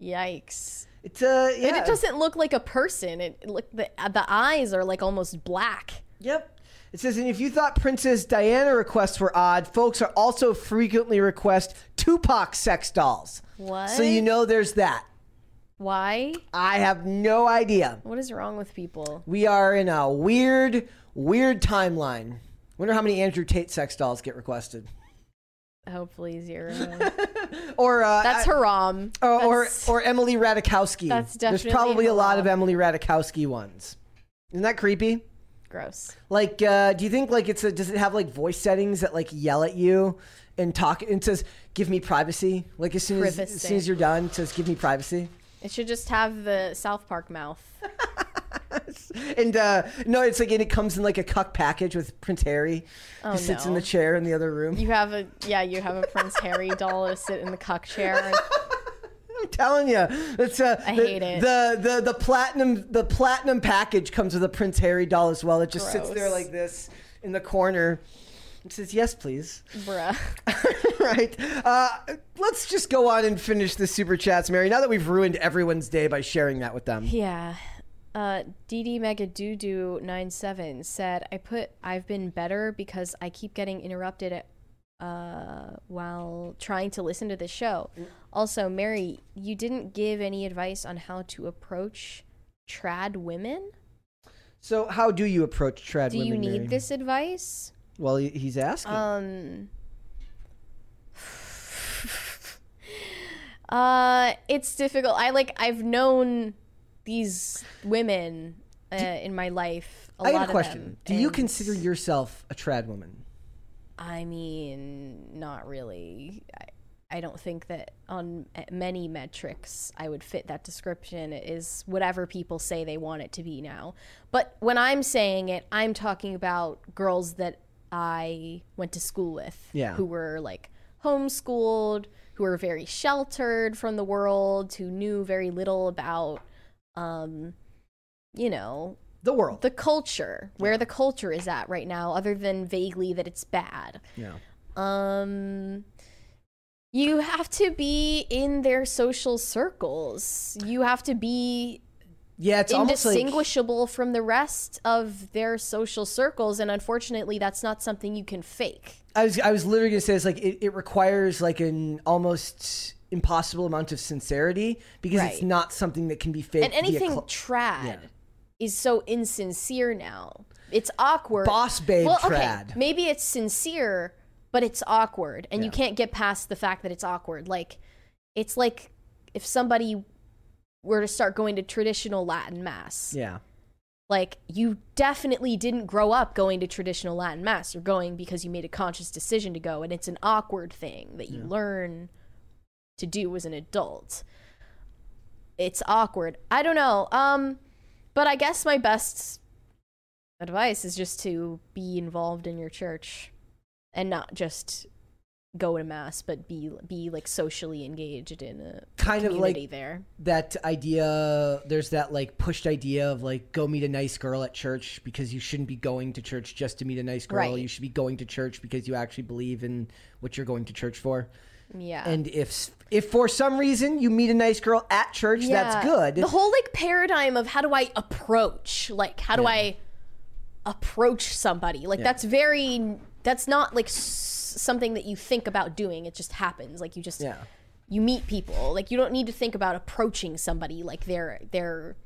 Yikes. It's uh, And yeah. it doesn't look like a person. It look the the eyes are like almost black. Yep. It says, and if you thought Princess Diana requests were odd, folks are also frequently request Tupac sex dolls. What? So you know there's that. Why? I have no idea. What is wrong with people? We are in a weird, weird timeline. Wonder how many Andrew Tate sex dolls get requested. Hopefully zero. *laughs* Or uh, That's Haram. or, or That's- or Emily Ratajkowski. That's definitely. There's probably a lot of Emily Ratajkowski ones. Isn't that creepy? Gross. Like, uh, do you think like it's a, does it have like voice settings that like yell at you and talk and says give me privacy? Like as soon as, as soon as you're done, it says give me privacy. It should just have the South Park mouth. *laughs* And uh, no, it's like and it comes in like a cuck package with Prince Harry Oh, who sits in the chair in the other room. You have a yeah, you have a Prince Harry doll to sit in the cuck chair. *laughs* I'm telling you, it's uh, I the, hate it. The, the the platinum the platinum package comes with a Prince Harry doll as well. It just sits there like this in the corner. It says yes, please. Bruh. *laughs* right. Uh, let's just go on and finish the super chats, Mary. Now that we've ruined everyone's day by sharing that with them. Yeah. Uh, DD Megadoodoo 97 said, I put I've been better because I keep getting interrupted at, uh, while trying to listen to the show. Also, Mary, you didn't give any advice on how to approach trad women. So, how do you approach trad Do women? Do you need Mary? this advice? Well, he's asking. Um. *laughs* uh, it's difficult. I like. I've known these women uh, in my life. A I got a question. them, Do you consider yourself a trad woman? I mean, not really. I, I don't think that on many metrics I would fit that description. It is whatever people say they want it to be now. But when I'm saying it, I'm talking about girls that I went to school with, Yeah. who were like homeschooled, who were very sheltered from the world, who knew very little about, um, you know, the world, the culture, where the culture is at right now, other than vaguely that it's bad. Yeah. Um, you have to be in their social circles. You have to be Yeah, it's almost like indistinguishable from the rest of their social circles, and unfortunately, that's not something you can fake. I was I was literally gonna say it's like it, it requires like an almost impossible amount of sincerity because it's not something that can be faked. and anything cl- trad Yeah. is so insincere now. It's awkward. Boss babe well, okay, trad. maybe it's sincere, but it's awkward, and you can't get past the fact that it's awkward. Like, it's like if somebody were to start going to traditional Latin mass. Yeah. Like, you definitely didn't grow up going to traditional Latin mass. You're going because you made a conscious decision to go, and it's an awkward thing that you Yeah. learn to do as an adult. It's awkward. I don't know. Um, but I guess my best advice is just to be involved in your church and not just go to mass, but be be like socially engaged in a kind of community like there. that idea there's that like pushed idea of like go meet a nice girl at church because you shouldn't be going to church just to meet a nice girl Right. you should be going to church because you actually believe in what you're going to church for Yeah. and if if for some reason you meet a nice girl at church that's good The whole like paradigm of how do I approach, like how do I approach somebody? Like Yeah. that's very that's not like s- something that you think about doing. It just happens. Like you just Yeah. you meet people. Like you don't need to think about approaching somebody like they're they're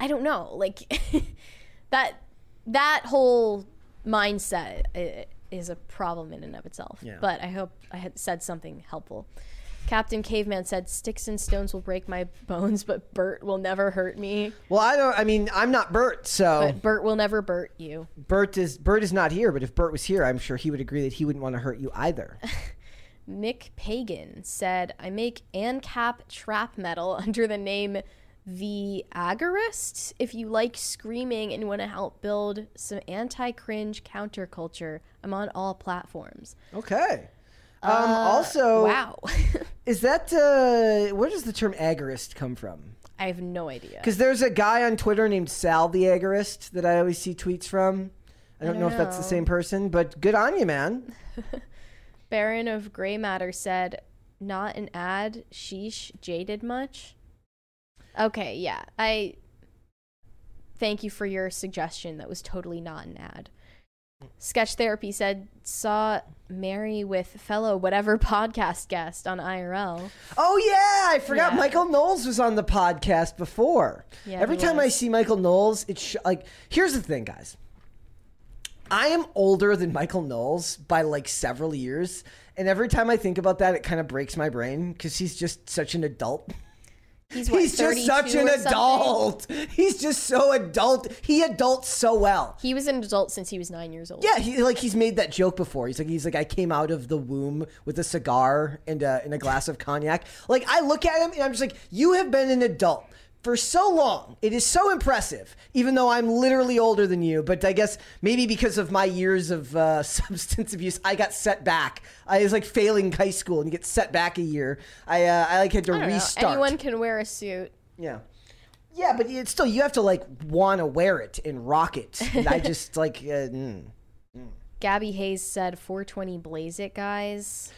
I don't know. Like *laughs* that that whole mindset uh, is a problem in and of itself. Yeah. But I hope I had said something helpful. Captain Caveman said, "Sticks and stones will break my bones, but Bert will never hurt me. well i don't i mean i'm not bert so But Bert will never Bert you." bert is bert is not here but if bert was here i'm sure he would agree that he wouldn't want to hurt you either *laughs* Nick Pagan said, "I make ANCAP trap metal *laughs* under the name The Agorist. If you like screaming and want to help build some anti-cringe counterculture, I'm on all platforms." okay um Uh, also wow. *laughs* is that uh where does the term agorist come from I have no idea. Because there's a guy on Twitter named Sal the Agorist that I always see tweets from. I don't, don't know, if that's the same person, but good on you, man. *laughs* Baron of Gray Matter said, "Not an ad. Sheesh, jaded much." Okay, yeah. I thank you for your suggestion. That was totally not an ad. Sketch Therapy said saw Mary with fellow whatever *laughs* podcast guest on IRL. Oh yeah, I forgot Yeah. Michael Knowles was on the podcast before. Yeah, Every he time I was. see Michael Knowles, it's sh- like here's the thing, guys. I am older than Michael Knowles by like several years, and every time I think about that, it kind of breaks my brain because he's just such an adult. *laughs* He's, what, he's just such an adult. He's just so adult. He adults so well. He was an adult since he was nine years old. Yeah, he like he's made that joke before. He's like he's like I came out of the womb with a cigar and a, and a glass of cognac. Like I look at him and I'm just like, you have been an adult for so long. It is so impressive, even though I'm literally older than you. But I guess maybe because of my years of uh, *laughs* substance abuse, I got set back. I was like failing high school and you get set back a year. I uh, I like had to don't know. restart. Anyone can wear a suit. Yeah. Yeah, but it's still you have to like want to wear it and rock it. And I just *laughs* like uh, mm. Gabby Hayes said 420 blaze it, guys.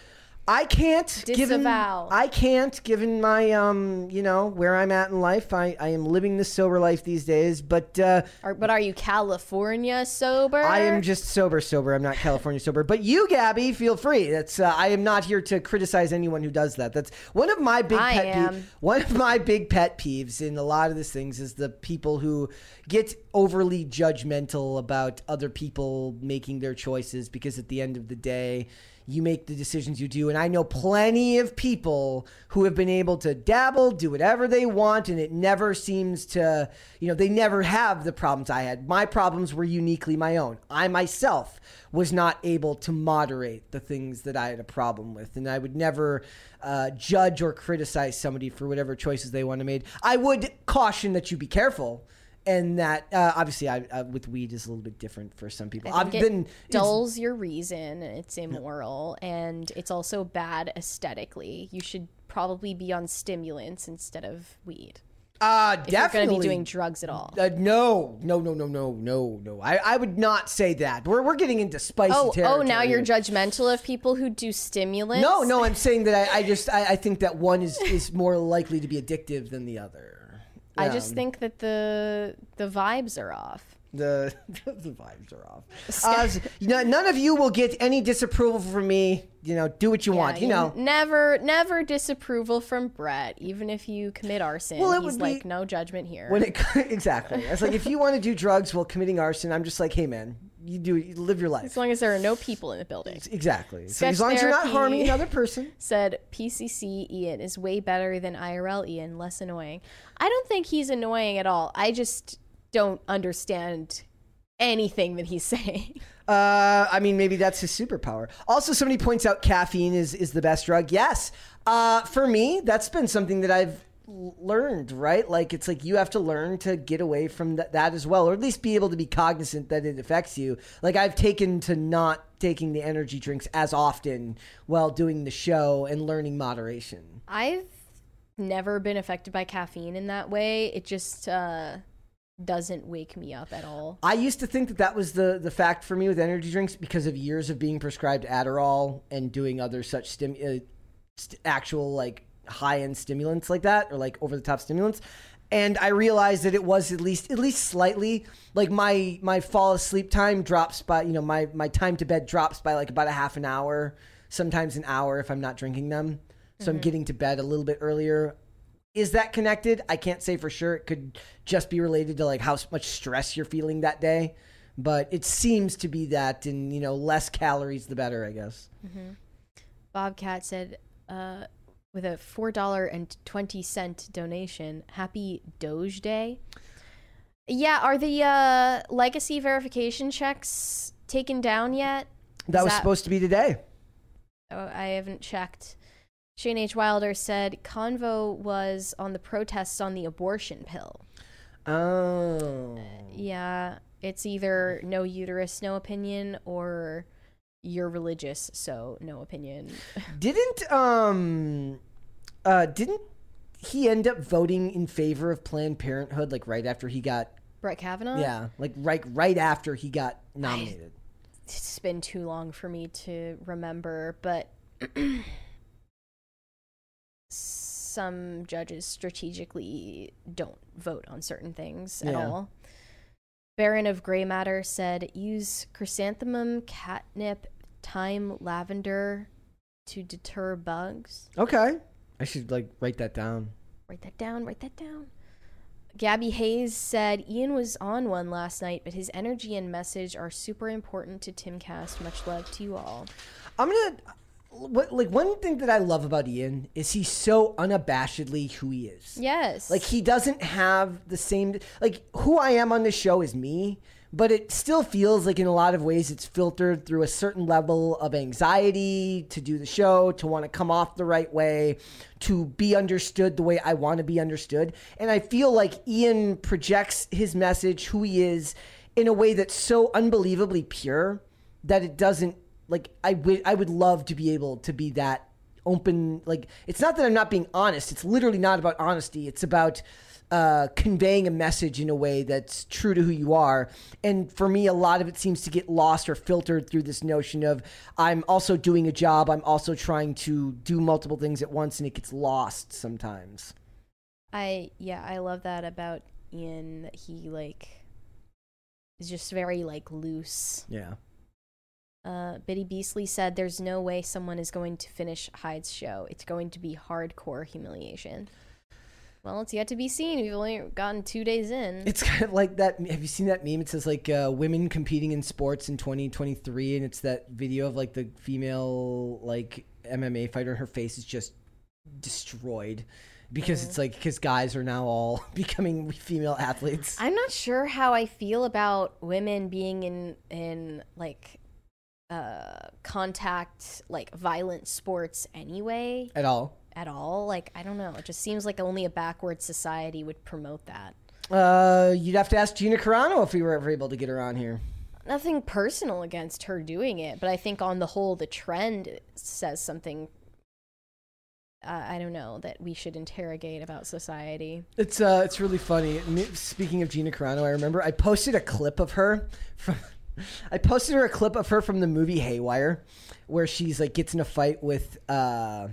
I can't given Disavow. I can't given my um you know where I'm at in life. I, I am living the sober life these days, but uh, Are, but are you California sober? I am just sober sober. I'm not California sober. But you, Gabby, feel free. That's uh, I am not here to criticize anyone who does that. That's one of my big I pet peeves. One of my big pet peeves in a lot of these things is the people who get overly judgmental about other people making their choices because at the end of the day you make the decisions you do. And i know plenty of people who have been able to dabble do whatever they want and it never seems to you know they never have the problems i had. My problems were uniquely my own. I myself was not able to moderate the things that i had a problem with. And i would never uh, judge or criticize somebody for whatever choices they want to make i would caution that you be careful and that uh, obviously I, uh, with weed is a little bit different for some people. I I've been dulls your reason it's immoral and it's also bad aesthetically. You should probably be on stimulants instead of weed. Uh, If definitely. gonna be doing drugs at all. Uh, no, no, no, no, no, no, no. I, I would not say that. We're, we're getting into spicy Oh, territory. oh! Now you're judgmental of people who do stimulants. No, no, I'm saying that I, I just I, I think that one is, is more likely to be addictive than the other. I just think that the the vibes are off. the *laughs* the vibes are off. Uh, so, you know, none of you will get any disapproval from me. You know, do what you want. You know, never, never disapproval from Brett, even if you commit arson. Well, it He's would be- like, no judgment here. when it *laughs* exactly, it's like if you want to do drugs while committing arson, I'm just like, hey man, you do you live your life. as long as there are no people in the building. Exactly. So as long as you're not harming another person. *laughs* Said PCC Ian is way better than IRL Ian, less annoying. I don't think he's annoying at all. I just don't understand anything that he's *laughs* saying. Uh, I mean, maybe that's his superpower. Also, somebody points out caffeine is is the best drug. Yes, uh, for me, that's been something that I've learned. Right, like it's like you have to learn to get away from th- that as well, or at least be able to be cognizant that it affects you. Like I've taken to not taking the energy drinks as often while doing the show and learning moderation. I've never been affected by caffeine in that way. It just uh, doesn't wake me up at all. I used to think that that was the the fact for me with energy drinks because of years of being prescribed Adderall and doing other such stim uh, st- actual like high end stimulants like that or like over the top stimulants. And I realized that it was at least at least slightly like my my fall asleep time drops by you know my my time to bed drops by like about a half an hour, sometimes an hour if I'm not drinking them. So I'm Mhm. getting to bed a little bit earlier. Is that connected? I can't say for sure. It could just be related to like how much stress you're feeling that day, but it seems to be that, and you know, less calories the better, I guess. hmm Bobcat said, uh, with a four dollar and twenty cent donation, "Happy Doge Day." Yeah, are the uh, legacy verification checks taken down yet? That Is was supposed to be today. Oh, I haven't checked. Shane H. Wilder said Convo was on the protests on the abortion pill. Oh. Yeah, it's either no uterus, no opinion, or you're religious, so no opinion. *laughs* Didn't um, uh, didn't he end up voting in favor of Planned Parenthood like right after he got? Brett Kavanaugh? Yeah, like right right after he got nominated. It's been too long for me to remember, but *clears throat* some judges strategically don't vote on certain things at Yeah. all. Baron of Grey Matter said use chrysanthemum, catnip, thyme, lavender to deter bugs. Okay, I should like write that down. Write that down, write that down. Gabby Hayes said Ian was on one last night, but his energy and message are super important to Timcast. Much love to you all. I'm gonna what like one thing that I love about Ian is he's so unabashedly who he is. Yes. Like he doesn't have the same like who I am on this show is me, but it still feels like in a lot of ways it's filtered through a certain level of anxiety to do the show, to want to come off the right way, to be understood the way I want to be understood. And I feel like Ian projects his message, who he is, in a way that's so unbelievably pure that it doesn't like I would I would love to be able to be that open like it's not that I'm not being honest it's literally not about honesty it's about uh, conveying a message in a way that's true to who you are. And for me a lot of it seems to get lost or filtered through this notion of I'm also doing a job I'm also trying to do multiple things at once and it gets lost sometimes. I yeah, I love that about Ian that he like is just very like loose. yeah Uh, Biddy Beasley said, "There's no way someone is going to finish Hyde's show. It's going to be hardcore humiliation." Well, it's yet to be seen. We've only gotten two days in. It's *laughs* kind of like that. Have you seen that meme? It says like uh, women competing in sports in 2023, and it's that video of like the female like MMA fighter, and her face is just destroyed because it's like because guys are now all *laughs* becoming female athletes. I'm not sure how I feel about women being in in like uh contact like violent sports anyway. At all. At all. Like I don't know. It just seems like only a backward society would promote that. Uh, you'd have to ask Gina Carano if we were ever able to get her on here. Nothing personal against her doing it, but I think on the whole, the trend says something. Uh, I don't know that we should interrogate about society. It's uh, it's really funny. Speaking of Gina Carano, I remember I posted a clip of her from. I posted her a clip of her from the movie Haywire, where she's like gets in a fight with uh,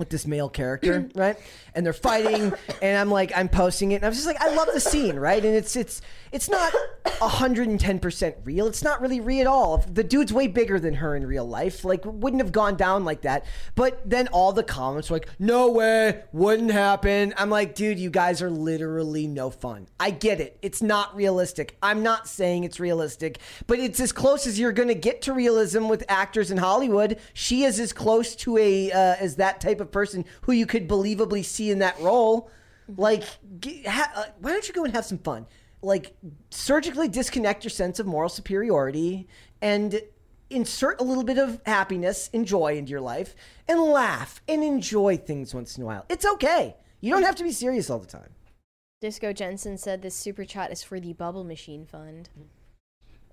with this male character, *clears throat* right? And they're fighting, and I'm like, I'm posting it, and I was just like, I love the scene, right? And it's it's it's not 110 percent real. It's not really real at all. The dude's way bigger than her in real life. Like, wouldn't have gone down like that. But then all the comments were like, No way, wouldn't happen. I'm like, dude, you guys are literally no fun. I get it. It's not realistic. I'm not saying it's realistic, but it's as close as you're gonna get to realism with actors in Hollywood. She is as close to a uh, as that type of person who you could believably see in that role. Like, ha- uh, why don't you go and have some fun? Like, surgically disconnect your sense of moral superiority and insert a little bit of happiness and joy into your life and laugh and enjoy things once in a while. It's okay. You don't have to be serious all the time. Disco Jensen said this super chat is for the Bubble Machine Fund.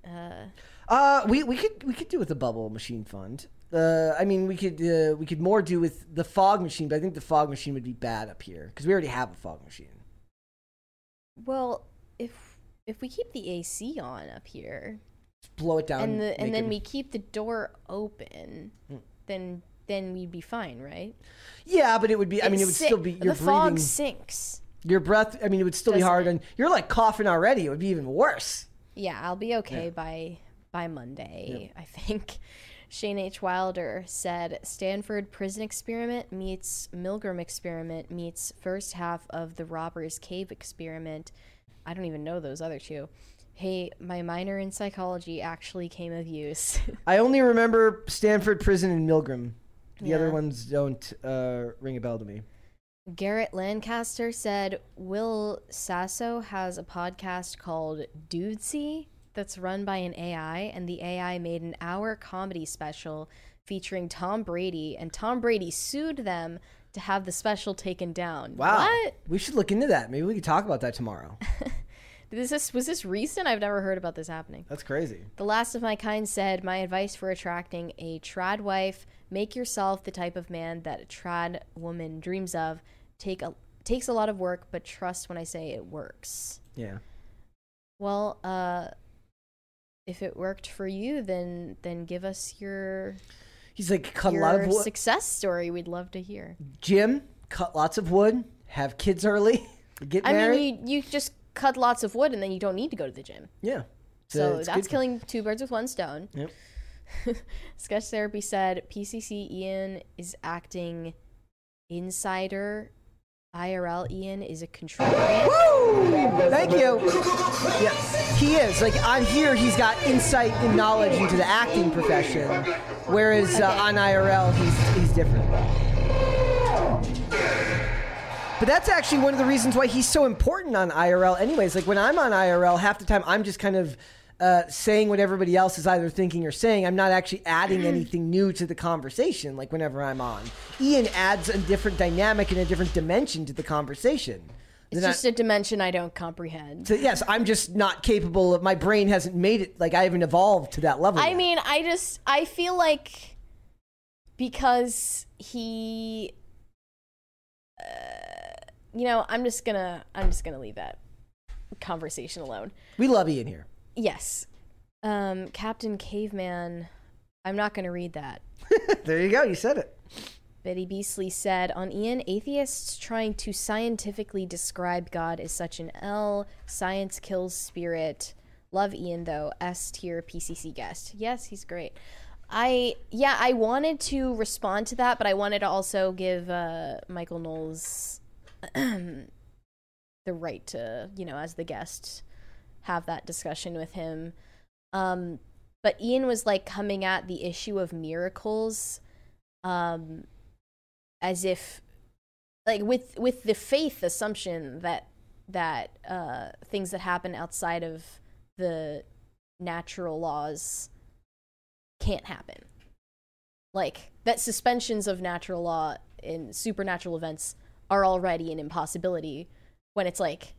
Uh, Uh, we, we could we could do with the bubble machine fund. Uh, I mean, we could uh, we could more do with the fog machine, but I think the fog machine would be bad up here because we already have a fog machine. well, if if we keep the AC on up here, Blow it down, and the, and then it- we keep the door open, Hmm. then then we'd be fine, right? Yeah, but it would be. I mean, it would still be. Your the fog sinks. Your breath. I mean, it would still be Doesn't hard, it? and you're like coughing already. It would be even worse. Yeah, I'll be okay by by Monday, I think. Shane H. Wilder said Stanford prison experiment meets Milgram experiment meets first half of the robbers cave experiment. I don't even know those other two. Hey, my minor in psychology actually came of use. *laughs* I only remember Stanford Prison and Milgram. The other ones don't uh, ring a bell to me. Garrett Lancaster said Will Sasso has a podcast called Dudesy that's run by an AI, and the AI made an hour comedy special featuring Tom Brady, and Tom Brady sued them to have the special taken down. Wow. What? We should look into that. Maybe we could talk about that tomorrow. *laughs* Is this was this recent? I've never heard about this happening. That's crazy. The last of my kind said, My advice for attracting a trad wife make yourself the type of man that a trad woman dreams of. Take a takes a lot of work, but trust when I say it works. Yeah. Well, uh if it worked for you, then then give us your He's like cut a lot of wood. success story. We'd love to hear. Jim, cut lots of wood, have kids early, *laughs* get I married. mean, you you just cut lots of wood and then you don't need to go to the gym. yeah. So it's that's killing two birds with one stone. Yep. *laughs* Sketch Therapy said PCC Ian is acting insider. IRL Ian is a contrarian. Woo! Thank you. Yes, he is. Like on here, he's got insight and knowledge into the acting profession, whereas uh, on IRL, he's he's different. But that's actually one of the reasons why he's so important on IRL. Anyways, like when I'm on IRL, half the time I'm just kind of uh, saying what everybody else is either thinking or saying. I'm not actually adding *clears throat* anything new to the conversation. Like whenever I'm on, Ian adds a different dynamic and a different dimension to the conversation. It's just a dimension I don't comprehend. so yes, I'm just not capable of. My brain hasn't made it. Like I haven't evolved to that level. I yet. mean, I just I feel like because he uh, you know, I'm just to I'm just to leave that conversation alone. we love Ian here. Yes. Um Captain Caveman I'm not going to read that. *laughs* there you go. You said it. Betty Beasley said on Ian, atheists trying to scientifically describe God is such an L. Science kills spirit. Love Ian though. S tier PCC guest. Yes, he's great. I yeah, I wanted to respond to that, but I wanted to also give uh, Michael Knowles *clears throat* the right to you know as the guest have that discussion with him. Um, but Ian was like coming at the issue of miracles um as if like with with the faith assumption that that uh things that happen outside of the natural laws can't happen like that suspensions of natural law in supernatural events are already an impossibility when it's like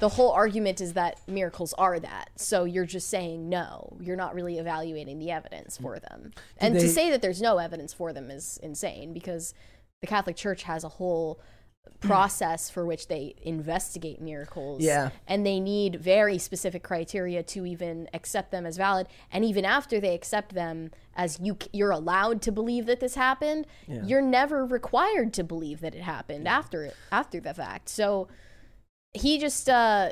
the whole argument is that miracles are that. So you're just saying no. You're not really evaluating the evidence for them. and they- to say that there's no evidence for them is insane because the Catholic Church has a whole process for which they investigate miracles. Yeah. And they need very specific criteria to even accept them as valid. And even after they accept them as you you're allowed to believe that this happened, Yeah. you're never required to believe that it happened after it after the fact. So he just uh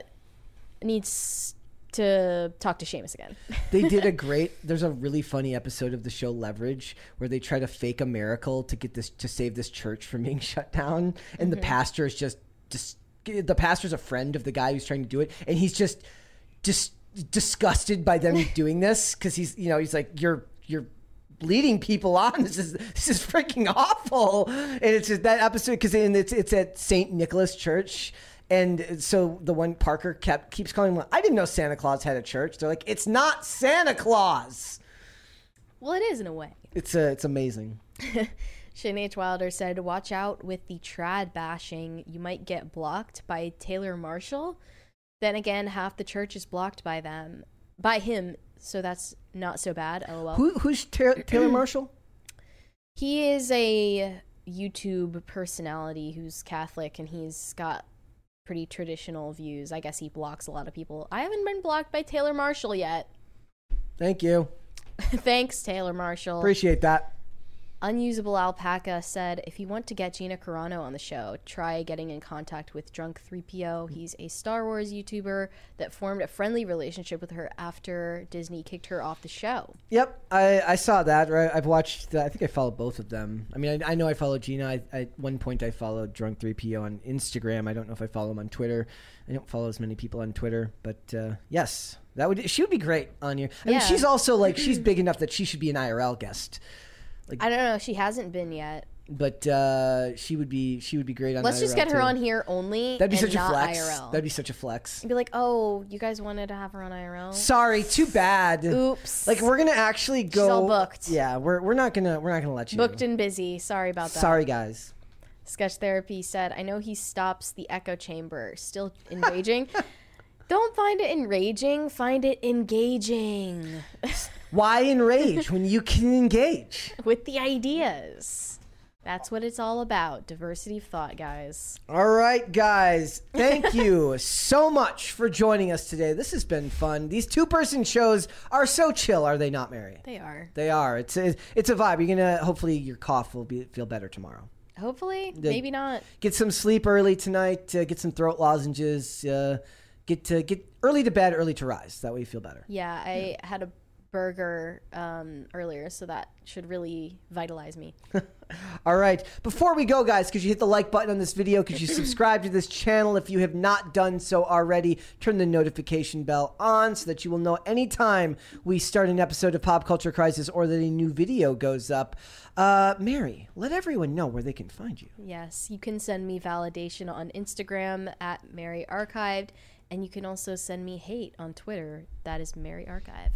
needs to talk to Seamus again. *laughs* they did a *laughs* great there's a really funny episode of the show leverage where they try to fake a miracle to get this to save this church from being *laughs* shut down. And the Mhm. pastor is just just the pastor's a friend of the guy who's trying to do it. And he's just just disgusted by them doing this because he's you know he's like you're you're leading people on. This is this is freaking awful. And it's just that episode because it's it's at st nicholas church and so the one parker kept keeps calling him i didn't know santa claus had a church they're like it's not santa claus well, it is in a way. it's uh, it's amazing *laughs* Shane H. Wilder said, Watch out with the trad bashing. You might get blocked by Taylor Marshall. Then again, half the church is blocked by them, by him. So that's not so bad. LOL. Who, who's Ta- *clears throat* taylor marshall He is a YouTube personality who's Catholic and he's got pretty traditional views. I guess he blocks a lot of people. I haven't been blocked by Taylor Marshall yet. thank you *laughs* Thanks, Taylor Marshall. appreciate that Unusable Alpaca said, if you want to get Gina Carano on the show, try getting in contact with Drunk 3PO. He's a Star Wars YouTuber that formed a friendly relationship with her after Disney kicked her off the show. Yep, I, I saw that. Right, I've watched. I think I followed both of them. I mean, I, I know I followed Gina. I, at one point, I followed Drunk Three PO on Instagram. I don't know if I follow him on Twitter. I don't follow as many people on Twitter, but uh, yes, that would she would be great on here. I Yeah. mean, she's also like she's big enough that she should be an IRL guest. I don't know. She hasn't been yet. But uh, she would be she would be great on. Let's just IRL get her too. on here only. That'd be such a flex. IRL. That'd be such a flex. Be like, oh, you guys wanted to have her on IRL? Sorry, too bad. Oops. Like we're gonna actually go. all booked. Yeah, we're, we're not gonna we're not gonna let you. Booked and busy. Sorry about that. Sorry, guys. Sketch Therapy said, I know he stops the echo chamber. Still enraging. *laughs* Don't find it enraging, find it engaging Why enrage when you can engage? *laughs* with the ideas. That's what it's all about. Diversity of thought, guys. All right, guys. Thank *laughs* you so much for joining us today. This has been fun. These two-person shows are so chill, are they not, Mary? They are. They are. It's a, it's a vibe. You're gonna hopefully your cough will be feel better tomorrow. Hopefully, The- maybe not. Get some sleep early tonight. Uh, get some throat lozenges. Uh, get to get early to bed, early to rise. That way you feel better. Yeah, I had a burger um, earlier, so that should really vitalize me. *laughs* All right. Before we go, guys, could you hit the like button on this video? Could you subscribe to this channel if you have not done so already? Turn the notification bell on so that you will know anytime we start an episode of Pop Culture Crisis or that a new video goes up. Uh, Mary, let everyone know where they can find you. Yes, you can send me validation on Instagram at Mary Archived, and you can also send me hate on Twitter. That is Mary Archived.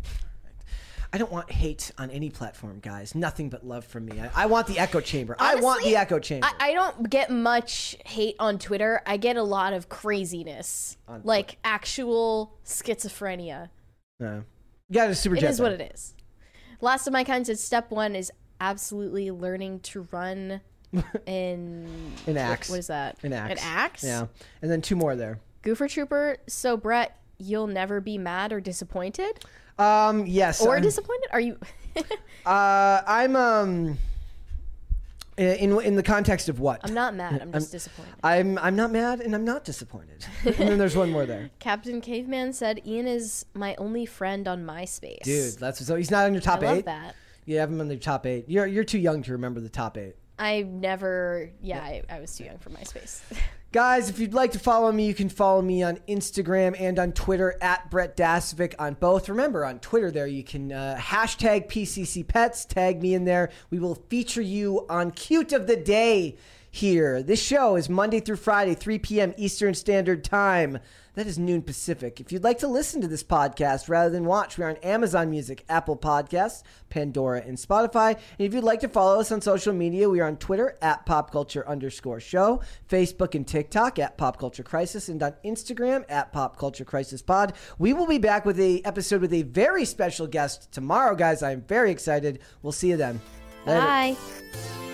I don't want hate on any platform, guys. Nothing but love from me. I, I want the echo chamber. I want the echo chamber. I, I don't get much hate on Twitter. I get a lot of craziness, On like actual schizophrenia. Uh, you got a super It jet is what it is. Last of my kind said step one is absolutely learning to run *laughs* in An axe. What is that? An axe. An axe. Yeah. And then two more there. Goofer Trooper. So Brett, you'll never be mad or disappointed, Um, yes. or I'm- disappointed. Are you? *laughs* Uh, I'm um. In in the context of what? I'm not mad. I'm just disappointed. I'm I'm not mad and I'm not disappointed. and then there's one more there, *laughs* Captain Caveman said Ian is my only friend on MySpace. dude. That's so he's not on your top I love eight. that. You have him on the top eight. You're you're too young to remember the top eight. I never. Yeah, I, I was too young for MySpace. *laughs* Guys, if you'd like to follow me, you can follow me on Instagram and on Twitter at Brett Dasovic on both. Remember, on Twitter there, you can uh, hashtag PCC Pets, tag me in there. We will feature you on Cute of the Day here. This show is Monday through Friday, 3 p.m. Eastern Standard Time. That is noon Pacific. If you'd like to listen to this podcast rather than watch, we are on Amazon Music, Apple Podcasts, Pandora, and Spotify. And if you'd like to follow us on social media, we are on Twitter at Pop Culture underscore show, Facebook and TikTok at Pop Culture Crisis, and on Instagram at Pop Culture Crisis Pod. We will be back with a episode with a very special guest tomorrow, guys. I'm very excited. We'll see you then. Later. Bye.